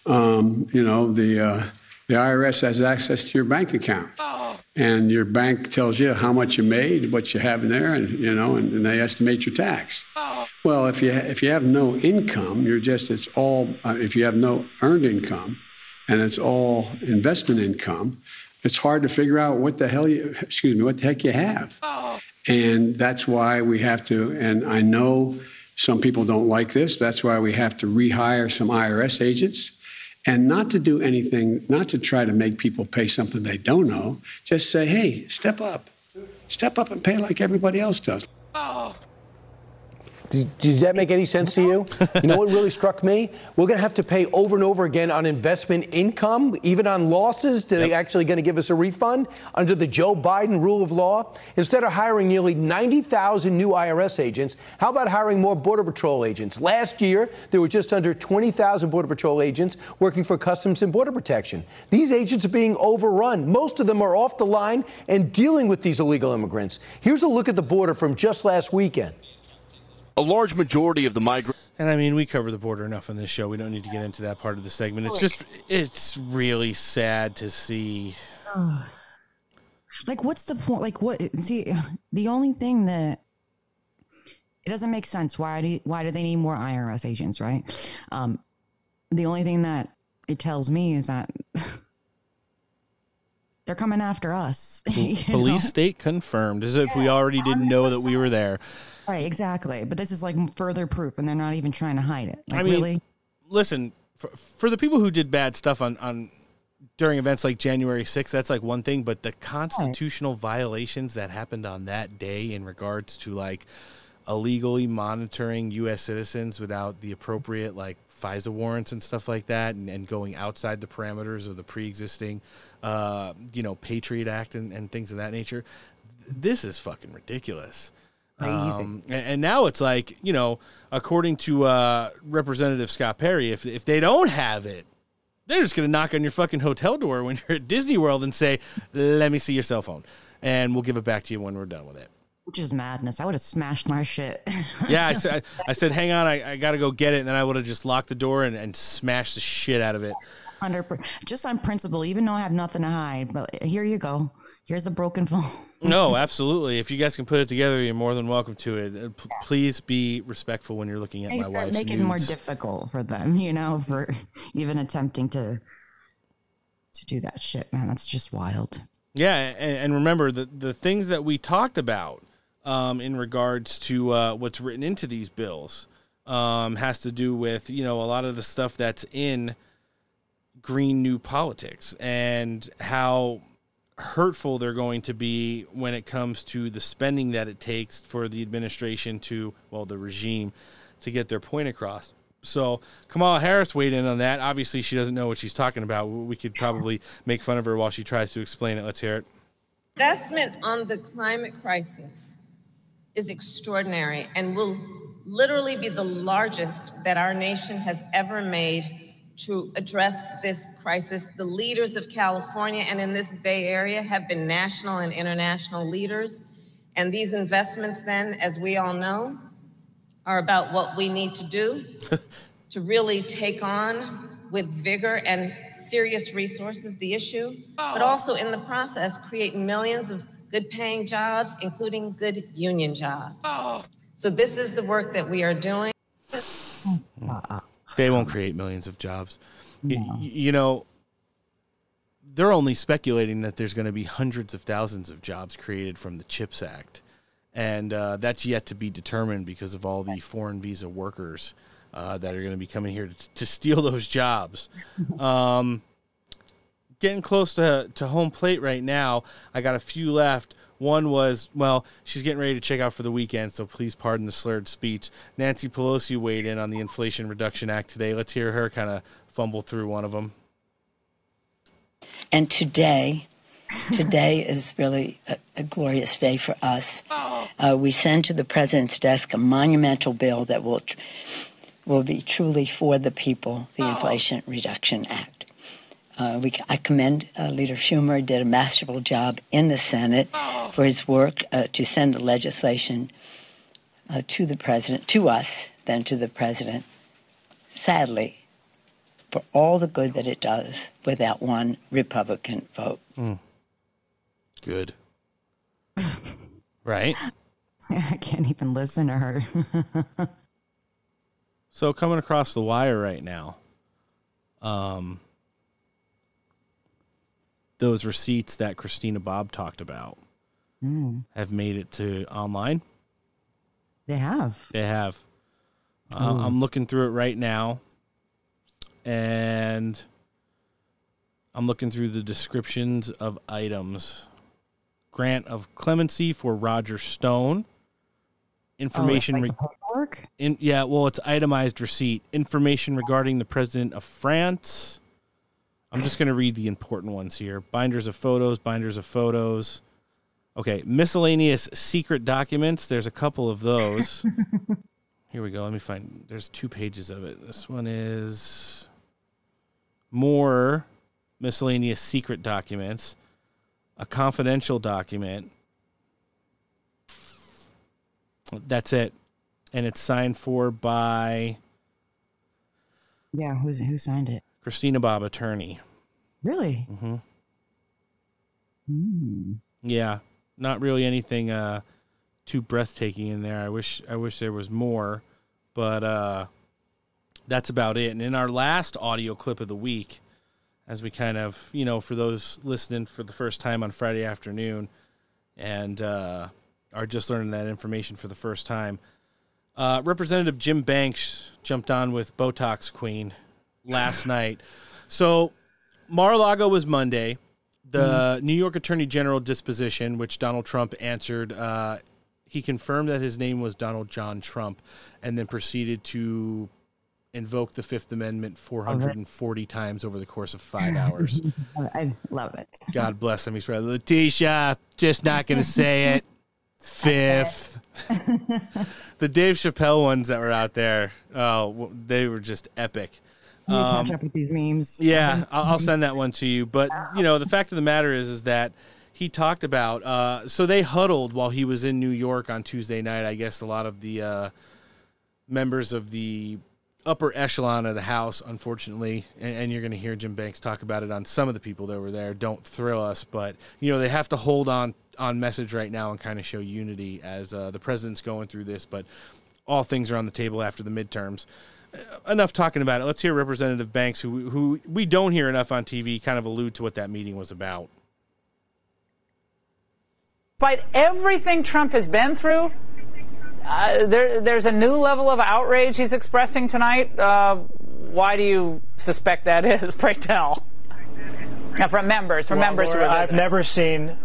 S31: um, you know the uh, the IRS has access to your bank account, oh. and your bank tells you how much you made, what you have in there, and you know, and, and they estimate your tax. Oh. Well, if you if you have no income, you're just it's all uh, if you have no earned income, and it's all investment income, it's hard to figure out what the hell you excuse me what the heck you have, oh. and that's why we have to. And I know some people don't like this. That's why we have to rehire some IRS agents and not to do anything, not to try to make people pay something they don't know. Just say, hey, step up. Step up and pay like everybody else does. Oh.
S17: Does that make any sense to you? You know what really struck me? We're going to have to pay over and over again on investment income, even on losses. Are yep. they actually going to give us a refund under the Joe Biden rule of law? Instead of hiring nearly 90,000 new IRS agents, how about hiring more Border Patrol agents? Last year, there were just under 20,000 Border Patrol agents working for Customs and Border Protection. These agents are being overrun. Most of them are off the line and dealing with these illegal immigrants. Here's a look at the border from just last weekend
S33: a large majority of the migrants.
S6: And I mean, we cover the border enough on this show. We don't need to get into that part of the segment. It's just, it's really sad to see.
S10: Like, what's the point? Like, what? See, the only thing that it doesn't make sense. Why do why do they need more IRS agents? Right. Um, the only thing that it tells me is that they're coming after us.
S6: Police know? state confirmed, as if yeah, we already didn't know that we were there.
S10: Right, exactly. But this is like further proof, and they're not even trying to hide it. Like, I mean, really?
S6: listen, for, for the people who did bad stuff on, on during events like January 6th, that's like one thing, but the constitutional right. violations that happened on that day in regards to like illegally monitoring U.S. citizens without the appropriate like FISA warrants and stuff like that, and, and going outside the parameters of the pre-existing, uh, you know, Patriot Act and, and things of that nature. This is fucking ridiculous. Um, and, and, now it's like, you know, according to uh, Representative Scott Perry, if, if they don't have it, they're just going to knock on your fucking hotel door when you're at Disney World and say, let me see your cell phone. And we'll give it back to you when we're done with it.
S10: Which is madness. I would have smashed my shit.
S6: yeah, I said, I said, hang on, I, I got to go get it. And then I would have just locked the door and, and smashed the shit out of it.
S10: 100 Just on principle, even though I have nothing to hide. But here you go here's a broken phone.
S6: no, absolutely. If you guys can put it together, you're more than welcome to it. Uh, p- please be respectful when you're looking at my wife's
S10: Make
S6: nudes.
S10: it more difficult for them, you know, for even attempting to to do that shit, man. That's just wild.
S6: Yeah, and, and remember the the things that we talked about um, in regards to uh, what's written into these bills um, has to do with you know a lot of the stuff that's in green new politics and how hurtful they're going to be when it comes to the spending that it takes for the administration to, well, the regime to get their point across. So Kamala Harris weighed in on that. Obviously, she doesn't know what she's talking about. We could probably make fun of her while she tries to explain it. Let's hear it.
S32: Investment on the climate crisis is extraordinary and will literally be the largest that our nation has ever made to address this crisis. The leaders of California and in this Bay Area have been national and international leaders. And these investments, then, as we all know, are about what we need to do to really take on with vigor and serious resources the issue, but also in the process create millions of good paying jobs, including good union jobs. So, this is the work that we are doing. Uh-uh.
S6: They won't create millions of jobs. Y- y- you know, they're only speculating that there's going to be hundreds of thousands of jobs created from the CHIPS Act. And uh, that's yet to be determined because of all the foreign visa workers uh, that are going to be coming here to, to steal those jobs. Um, getting close to, to home plate right now. I got a few left. One was, well, she's getting ready to check out for the weekend, so please pardon the slurred speech. Nancy Pelosi weighed in on the Inflation Reduction Act today. Let's hear her kind of fumble through one of them.
S34: And today, today is really a, a glorious day for us. Uh, we send to the president's desk a monumental bill that will tr- will be truly for the people, the Inflation Reduction Act. Uh, we, I commend uh, Leader Schumer, did a masterful job in the Senate for his work uh, to send the legislation uh, to the president, to us, then to the president. Sadly, for all the good that it does, without one Republican vote.
S6: Mm. Good. right?
S10: I can't even listen to her.
S6: So coming across the wire right now, um, those receipts that Christina Bobb talked about
S10: Mm.
S6: have made it to online.
S10: They have.
S6: They have. Uh, I'm looking through it right now, and I'm looking through the descriptions of items. Grant of clemency for Roger Stone. Information.
S10: like
S6: re- in yeah, well, it's itemized receipt. Information regarding the president of France. I'm just going to read the important ones here. Binders of photos, binders of photos. Okay, miscellaneous secret documents. There's a couple of those. Here we go. Let me find. There's two pages of it. This one is more miscellaneous secret documents, a confidential document. That's it. And it's signed for by
S10: Yeah, who's who signed it?
S6: Christina Bobb, attorney.
S10: Really?
S6: Mm-hmm.
S10: Hmm.
S6: Yeah, not really anything uh, too breathtaking in there. I wish I wish there was more, but uh, that's about it. And in our last audio clip of the week, as we kind of you know for those listening for the first time on Friday afternoon, and uh, are just learning that information for the first time, uh, Representative Jim Banks jumped on with Botox Queen last night. So Mar-a-Lago was Monday. The New York Attorney General disposition, which Donald Trump answered, uh, he confirmed that his name was Donald John Trump, and then proceeded to invoke the Fifth Amendment 440 times over the course of five hours.
S10: I love it.
S6: God bless him. He's right. Letitia, just not going to say it. Fifth. the Dave Chappelle ones that were out there, oh, they were just epic. Um,
S10: catch up with these memes?
S6: yeah, I'll, I'll send that one to you. But you know, the fact of the matter is, is that he talked about. Uh, so they huddled while he was in New York on Tuesday night. I guess a lot of the uh, members of the upper echelon of the House, unfortunately, and, and you're going to hear Jim Banks talk about it on some of the people that were there. Don't thrill us, but you know they have to hold on on message right now and kind of show unity as uh, the president's going through this. But all things are on the table after the midterms enough talking about it. Let's hear Representative Banks, who who we don't hear enough on TV, kind of allude to what that meeting was about.
S27: Despite everything Trump has been through, uh, there, there's a new level of outrage he's expressing tonight. Uh, why do you suspect that is? Pray tell. Now, from members, from
S35: Well,
S27: members who
S35: Laura,
S27: are
S35: I've never seen.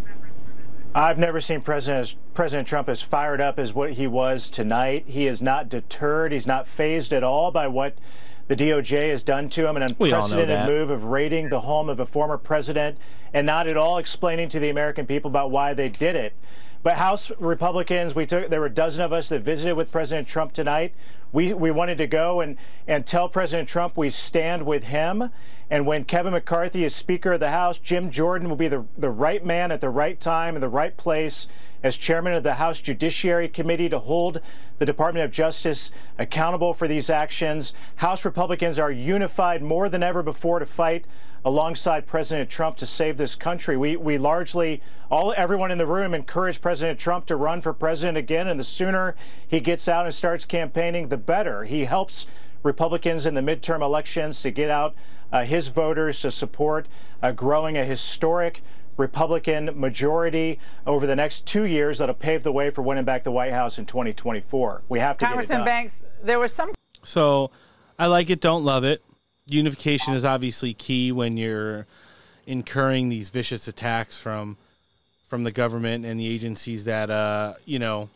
S35: I've never seen President President Trump as fired up as what he was tonight. He is not deterred. He's not fazed at all by what the DOJ has done to him. An
S6: We all know
S35: unprecedented move of raiding the home of a former president and not at all explaining to the American people about why they did it. But House Republicans, we took there were a dozen of us that visited with President Trump tonight. we, we wanted to go and, and tell President Trump we stand with him. And when Kevin McCarthy is Speaker of the House, Jim Jordan will be the, the right man at the right time in the right place as chairman of the House Judiciary Committee to hold the Department of Justice accountable for these actions. House Republicans are unified more than ever before to fight alongside President Trump to save this country. We, we largely, all everyone in the room encouraged President Trump to run for president again, and the sooner he gets out and starts campaigning, the better. He helps Republicans in the midterm elections to get out uh, his voters to support uh, growing a historic Republican majority over the next two years that'll pave the way for winning back the White House in 2024. We have to
S27: Congressman Banks, there was some.
S6: So I like it, don't love it. Unification is obviously key when you're incurring these vicious attacks from from the government and the agencies that uh, you know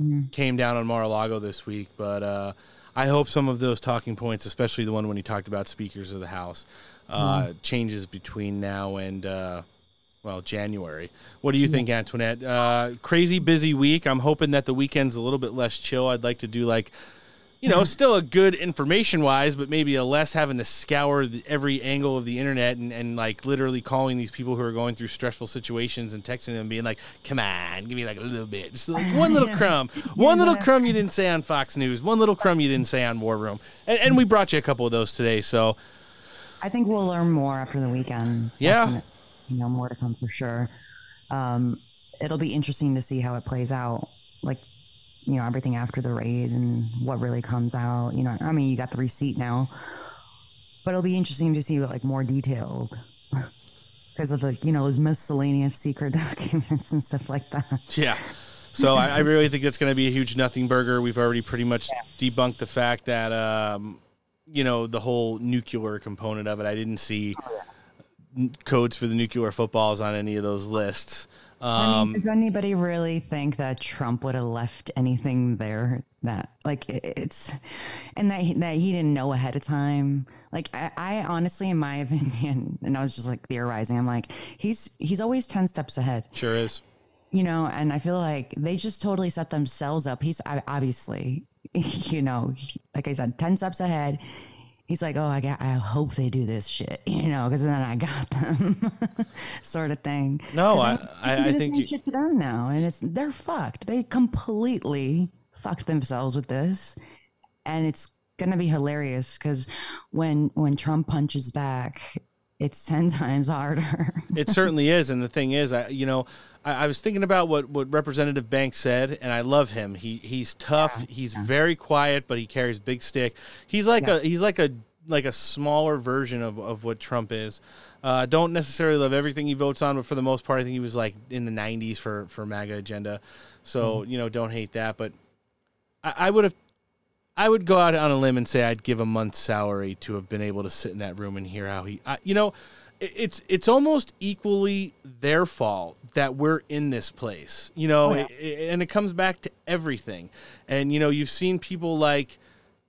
S10: Mm-hmm.
S6: came down on Mar-a-Lago this week. But uh, I hope some of those talking points, especially the one when he talked about speakers of the House, uh,
S10: Mm-hmm.
S6: changes between now and uh, well January. What do you think, Antoinette? Uh, crazy busy week. I'm hoping that the weekend's a little bit less chill. I'd like to do like. You know, still a good information wise, but maybe a less having to scour the, every angle of the internet and, and like literally calling these people who are going through stressful situations and texting them, being like, "Come on, give me like a little bit, just like one little crumb, one little crumb you didn't say on Fox News, one little crumb you didn't say on War Room," and, and we brought you a couple of those today. So
S10: I think we'll learn more after the weekend.
S6: Yeah.
S10: You know, more to come for sure. Um, it'll be interesting to see how it plays out. Like, you know, everything after the raid and what really comes out. You know, I mean, you got the receipt now, but it'll be interesting to see like more detailed because of the, you know, those miscellaneous secret documents and stuff like that.
S6: Yeah. So I, I really think it's going to be a huge nothing burger. We've already pretty much debunked the fact that, um, you know, the whole nuclear component of it. I didn't see n- codes for the nuclear footballs on any of those lists.
S10: I
S6: Um,
S10: mean, does anybody really think that Trump would have left anything there that like it- it's and that he, that he didn't know ahead of time? Like I, I honestly, in my opinion, and I was just like theorizing. I'm like, he's he's always ten steps ahead,
S6: sure is.
S10: you know. And I feel like they just totally set themselves up. He's obviously, you know, like I said, ten steps ahead. He's like, oh, I got. I hope they do this shit, you know, because then I got them, sort of thing.
S6: No, I-
S10: they-
S6: I- I think you-
S10: shit to them now, and it's they're fucked. They completely fucked themselves with this, and it's gonna be hilarious because when when Trump punches back, it's ten times harder.
S6: it certainly is. And the thing is, I you know, I, I was thinking about what, what Representative Banks said, and I love him. He he's tough. he's very quiet, but he carries big stick. He's like
S10: Yeah.
S6: a he's like a like a smaller version of, of what Trump is. Uh, don't necessarily love everything he votes on, but for the most part, I think he was like in the '90s for for MAGA agenda. So you know, don't hate that. But I, I would have. I would go out on a limb and say I'd give a month's salary to have been able to sit in that room and hear how he, I, you know, it's it's almost equally their fault that we're in this place, you know,
S10: Oh, yeah.
S6: i- i- and it comes back to everything. And you know, you've seen people like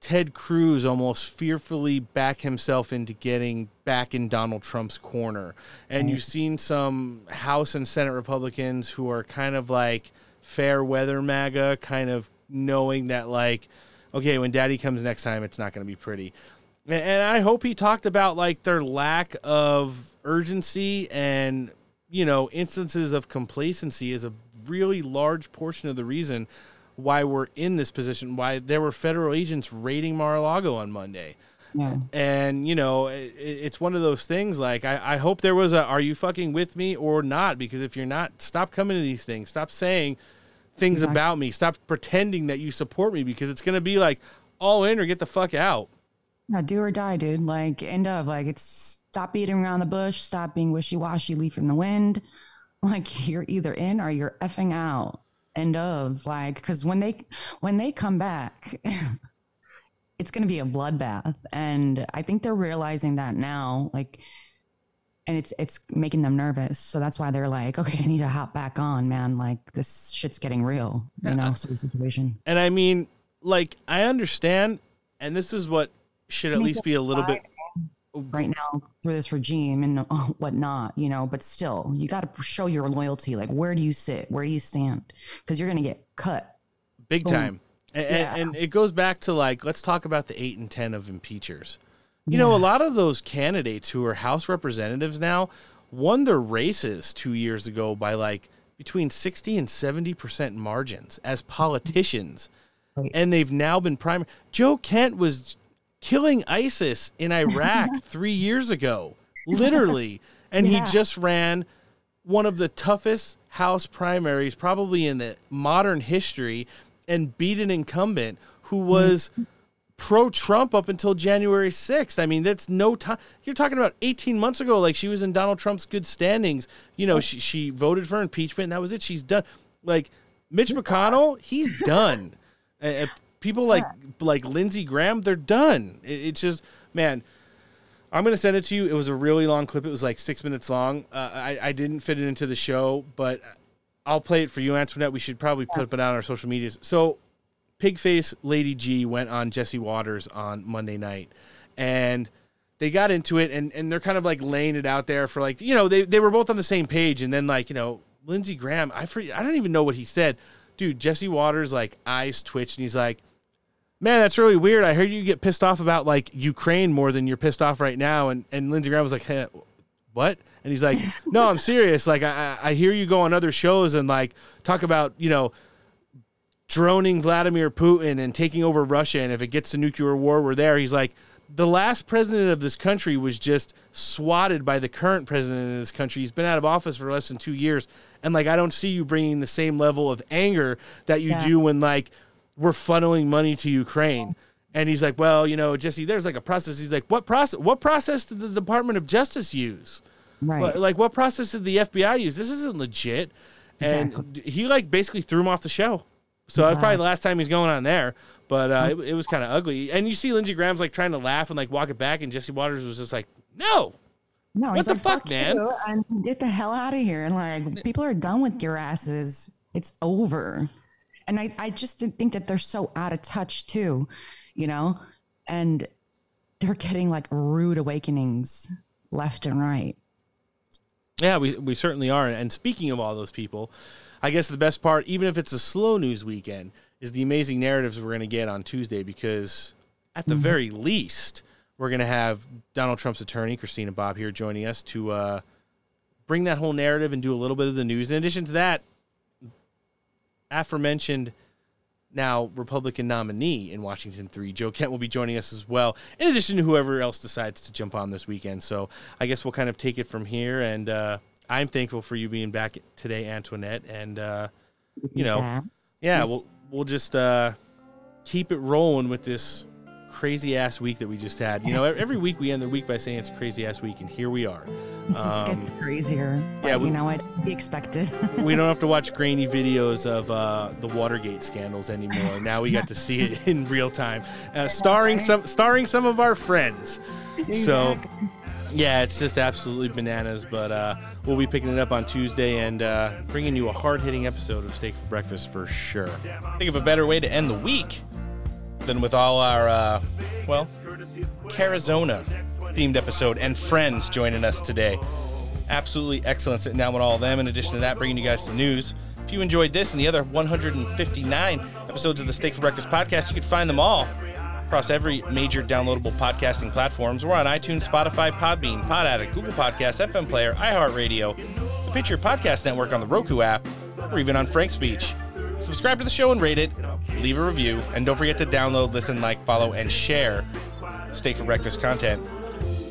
S6: Ted Cruz almost fearfully back himself into getting back in Donald Trump's corner, and you've mm. seen some House and Senate Republicans who are kind of like fair weather MAGA, kind of knowing that like okay, when daddy comes next time, it's not going to be pretty. And, and I hope he talked about like their lack of urgency and, you know, instances of complacency is a really large portion of the reason why we're in this position, why there were federal agents raiding Mar-a-Lago on Monday.
S10: Yeah.
S6: And, you know, it, it's one of those things like, I, I hope there was a, are you fucking with me or not? Because if you're not, stop coming to these things. Stop saying things
S10: Exactly.
S6: about me. Stop pretending that you support me because it's going to be like all in or get the fuck out.
S10: Yeah, do or die, dude. Like, end of like it's stop beating around the bush, stop being wishy washy, leaf in the wind. Like you're either in or you're effing out. End of like because when they when they come back, it's gonna be a bloodbath, and I think they're realizing that now. Like, and it's it's making them nervous. So that's why they're like, okay, I need to hop back on, man. Like this shit's getting real, you know, sort of situation.
S6: And I mean, like, I understand, and this is what should at least be a little bit.
S10: right now through this regime and whatnot, you know, but still, you got to show your loyalty. Like, where do you sit? Where do you stand? Because you're going to get cut.
S6: Big
S10: Boom.
S6: time. And,
S10: Yeah.
S6: and, it goes back to like, let's talk about the eight and 10 of impeachers. You know, a lot of those candidates who are House representatives now won their races two years ago by like between 60 and 70% margins as politicians. And they've now been primary. Joe Kent was killing ISIS in Iraq three years ago, literally. And
S10: Yeah.
S6: he just ran one of the toughest House primaries probably in the modern history and beat an incumbent who mm-hmm. was pro Trump up until January 6th. I mean, that's no time. You're talking about 18 months ago, like she was in Donald Trump's good standings. You know, she, she voted for impeachment and that was it. She's done. Like Mitch McConnell, he's done. And people like like Lindsey Graham, they're done. It- it's just, man, I'm gonna send it to you. It was a really long clip. It was like six minutes long. Uh, I I didn't fit it into the show, but I'll play it for you, Antoinette. We should probably put it out on our social medias. So, Pigface Lady G went on Jesse Watters on Monday night, and they got into it, and and they're kind of like laying it out there for like you know they they were both on the same page, and then like you know Lindsey Graham, I I don't even know what he said, dude. Jesse Watters like eyes twitched, and he's like man, that's really weird. I heard you get pissed off about like Ukraine more than you're pissed off right now. And and Lindsey Graham was like, hey, what? And he's like, no, I'm serious. Like I I hear you go on other shows and like talk about you know droning Vladimir Putin and taking over Russia. And if it gets to nuclear war, we're there. He's like. The last president of this country was just swatted by the current president of this country. He's been out of office for less than two years, and like I don't see you bringing the same level of anger that you
S10: Yeah.
S6: do when like we're funneling money to Ukraine. And he's like, well, you know, Jesse, there's like a process. He's like, what process? What process did the Department of Justice use?
S10: Right.
S6: Like, what process did the FBI use? This isn't legit. Exactly. And he like basically threw him off the show. So that's probably the last time he's going on there. But uh, it, it was kind of ugly. And you see Lindsey Graham's like trying to laugh and like walk it back, and Jesse Watters was just like, no.
S10: No,
S6: What
S10: he's
S6: the
S10: like,
S6: fuck, man?
S10: you, and get the hell out of here. And like, people are done with your asses. It's over. And I, I just think that they're so out of touch too, you know, and they're getting like rude awakenings left and right.
S6: Yeah, we, we certainly are. And speaking of all those people, I guess the best part, even if it's a slow news weekend, is the amazing narratives we're going to get on Tuesday because, at the
S10: Mhm.
S6: very least, we're going to have Donald Trump's attorney, Christina Bobb, here joining us to uh, bring that whole narrative and do a little bit of the news. In addition to that, aforementioned now Republican nominee in Washington 3, Joe Kent, will be joining us as well, in addition to whoever else decides to jump on this weekend. So I guess we'll kind of take it from here. And uh, I'm thankful for you being back today, Antoinette. And, uh, you know,
S10: Yeah.
S6: yeah, we'll, we'll just uh, keep it rolling with this crazy ass week that we just had. You know, every week we end the week by saying it's a crazy ass week, and here we are.
S10: It
S6: Um,
S10: gets crazier.
S6: Yeah, we-
S10: you know, it's to be expected.
S6: we don't have to watch grainy videos of uh, the Watergate scandals anymore. Now we got to see it in real time, uh, starring some starring some of our friends. So, yeah, it's just absolutely bananas. But uh, we'll be picking it up on Tuesday and uh, bringing you a hard hitting episode of Steak for Breakfast for sure. Think of a better way to end the week than with all our uh, well, Carizona themed episode and friends joining us today. Absolutely excellent sitting down with all of them. In addition to that, bringing you guys the news. If you enjoyed this and the other 159 episodes of the Steak for Breakfast podcast, you can find them all across every major downloadable podcasting platforms. We're on iTunes, Spotify, Podbean, Pod Addict, Google Podcasts, FM Player, iHeartRadio, the Picture Podcast Network on the Roku app, or even on Frank Speech. Subscribe to the show and rate it, leave a review, and don't forget to download, listen, like, follow, and share Steak for Breakfast content.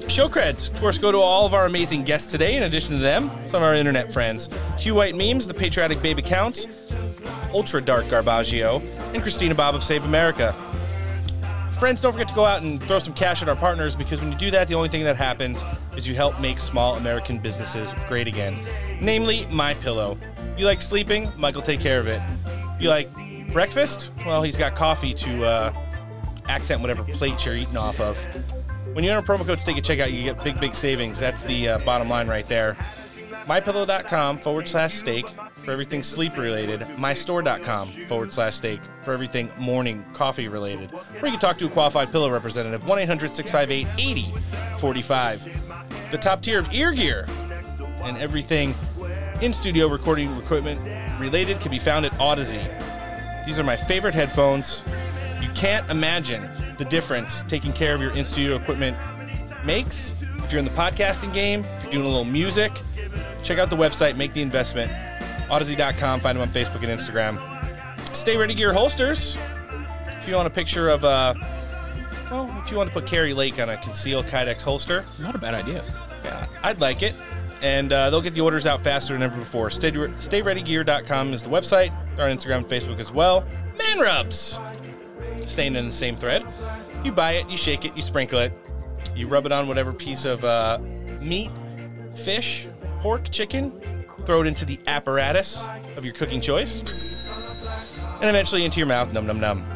S6: Show creds, of course, go to all of our amazing guests today. In addition to them, some of our internet friends Hugh White Memes, The Patriotic Babe Accounts, Ultra Dark Garbaggio, and Christina Bobb of Save America. Friends, don't forget to go out and throw some cash at our partners because when you do that, the only thing that happens is you help make small American businesses great again. Namely, My Pillow. You like sleeping? Michael take care of it. You like breakfast? Well, he's got coffee to uh, accent whatever plate you're eating off of. When you enter promo code STEAK at checkout, you get big, big savings. That's the uh, bottom line right there. MyPillow.com forward slash steak for everything sleep related. MyStore.com forward slash steak for everything morning coffee related. Or you can talk to a qualified pillow representative, 1 800 658 8045. The top tier of ear gear and everything in studio recording equipment related can be found at Audeze. These are my favorite headphones. You can't imagine the difference taking care of your in studio equipment makes. If you're in the podcasting game, if you're doing a little music, check out the website, make the investment. Audeze.com, find them on Facebook and Instagram. Stay Ready Gear holsters. If you want a picture of, uh, well, if you want to put Kari Lake on a concealed Kydex holster,
S36: not a bad idea.
S6: Yeah, I'd like it. And uh, they'll get the orders out faster than ever before. Stay, StayReadyGear.com is the website. They're on Instagram and Facebook as well. Man Rubs. Staying in the same thread. You buy it, you shake it, you sprinkle it, you rub it on whatever piece of uh, meat, fish, pork, chicken, throw it into the apparatus of your cooking choice, and eventually into your mouth. Num num num.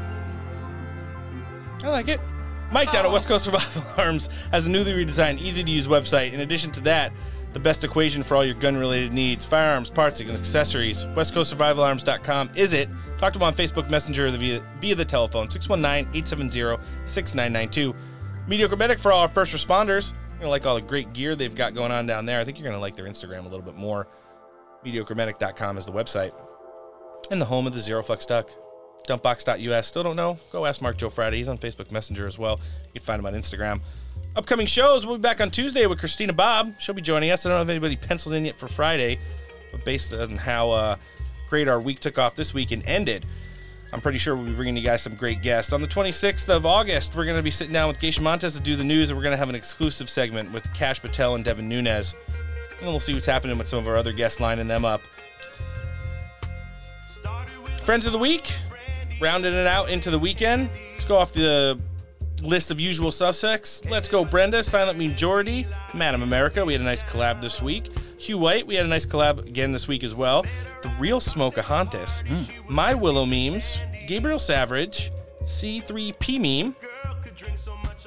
S6: I like it. Mike down at West Coast Survival Arms has a newly redesigned, easy to use website. In addition to that, the best equation for all your gun related needs firearms, parts, and accessories. WestCoastSurvivalArms.com is it. Talk to them on Facebook Messenger via, via the telephone 619 870 6992. Mediocre Medic for all our first responders. You're going to like all the great gear they've got going on down there. I think you're going to like their Instagram a little bit more. MediocreMedic.com is the website. And the home of the Zero Flex Duck. Dumpbox.us. Still don't know? Go ask Mark Joe Friday. He's on Facebook Messenger as well. You can find him on Instagram. Upcoming shows, we'll be back on Tuesday with Christina Bobb. She'll be joining us. I don't know if anybody penciled in yet for Friday, but based on how uh, great our week took off this week and ended, I'm pretty sure we'll be bringing you guys some great guests. On the 26th of August, we're going to be sitting down with Geisha Montez to do the news, and we're going to have an exclusive segment with Kash Patel and Devin Nunes. And then we'll see what's happening with some of our other guests lining them up. Friends of the week, rounding it out into the weekend. Let's go off the list of usual suspects. Let's go Brenda, Silent Majority, Madam America. We had a nice collab this week. Hugh White, we had a nice collab again this week as well. The Real Smokahontas, mm. My Willow Memes, Gabriel Savage, C3P Meme,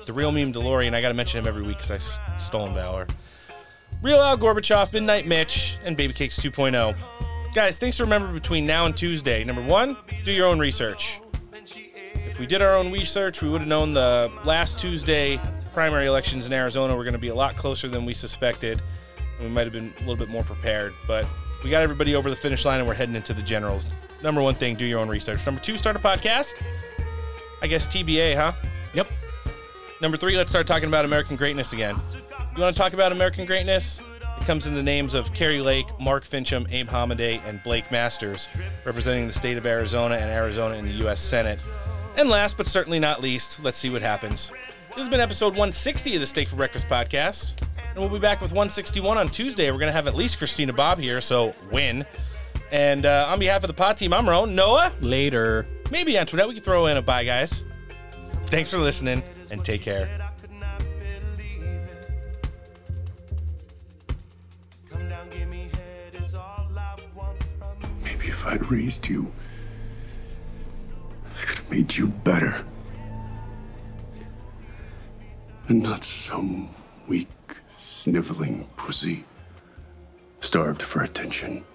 S6: The Real Meme DeLorean. I got to mention him every week because I s- stolen Valor. Real Al Gorbachev, Midnight Mitch, and Baby Cakes 2.0. Guys, things to remember between now and Tuesday. Number one, do your own research If we did our own research, we would have known the last Tuesday primary elections in Arizona were going to be a lot closer than we suspected. And we might have been a little bit more prepared. But we got everybody over the finish line and we're heading into the generals. Number one thing, do your own research. Number two, start a podcast. I guess TBA, huh?
S36: Yep.
S6: Number three, let's start talking about American greatness again. You want to talk about American greatness? It comes in the names of Kari Lake, Mark Finchem, Abe Hamadeh, and Blake Masters, representing the state of Arizona and Arizona in the U.S. Senate. And last but certainly not least, let's see what happens. This has been episode 160 of the Steak for Breakfast podcast. And we'll be back with 161 on Tuesday. We're going to have at least Christina Bobb here, so win. And uh, on behalf of the pod team, I'm Ron. Noah.
S36: Later.
S6: Maybe Antoinette. We can throw in a bye, guys. Thanks for listening and take care.
S37: If I'd raised you I could have made you better. And not some weak, sniveling pussy starved for attention.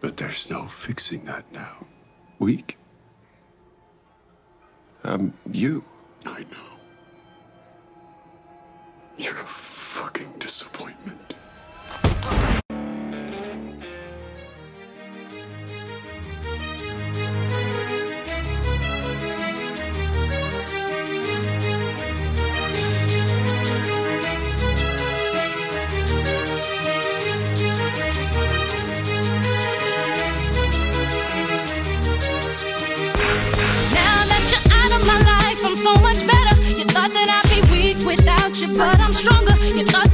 S37: But there's no fixing that now. Weak? Um, you. I know. You're a fucking disappointment.
S38: But I'm stronger. You thought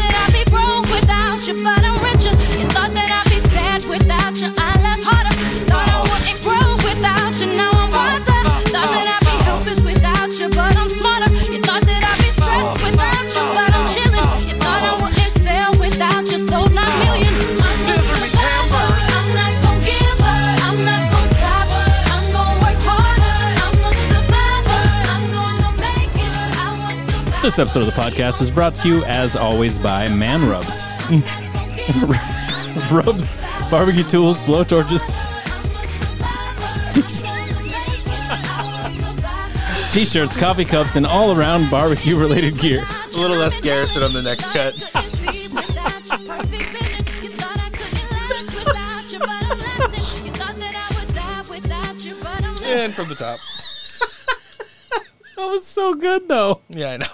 S36: This episode of the podcast is brought to you, as always, by Man Rubs. Rubs, barbecue tools, blowtorches, t-shirts, coffee cups, and all around barbecue related gear.
S6: It's a little less Garrison on the next cut.
S38: You thought I couldn't last without you, but I'm lasting. You thought that I would die And from the top.
S6: That was so good, though.
S38: Yeah, I know.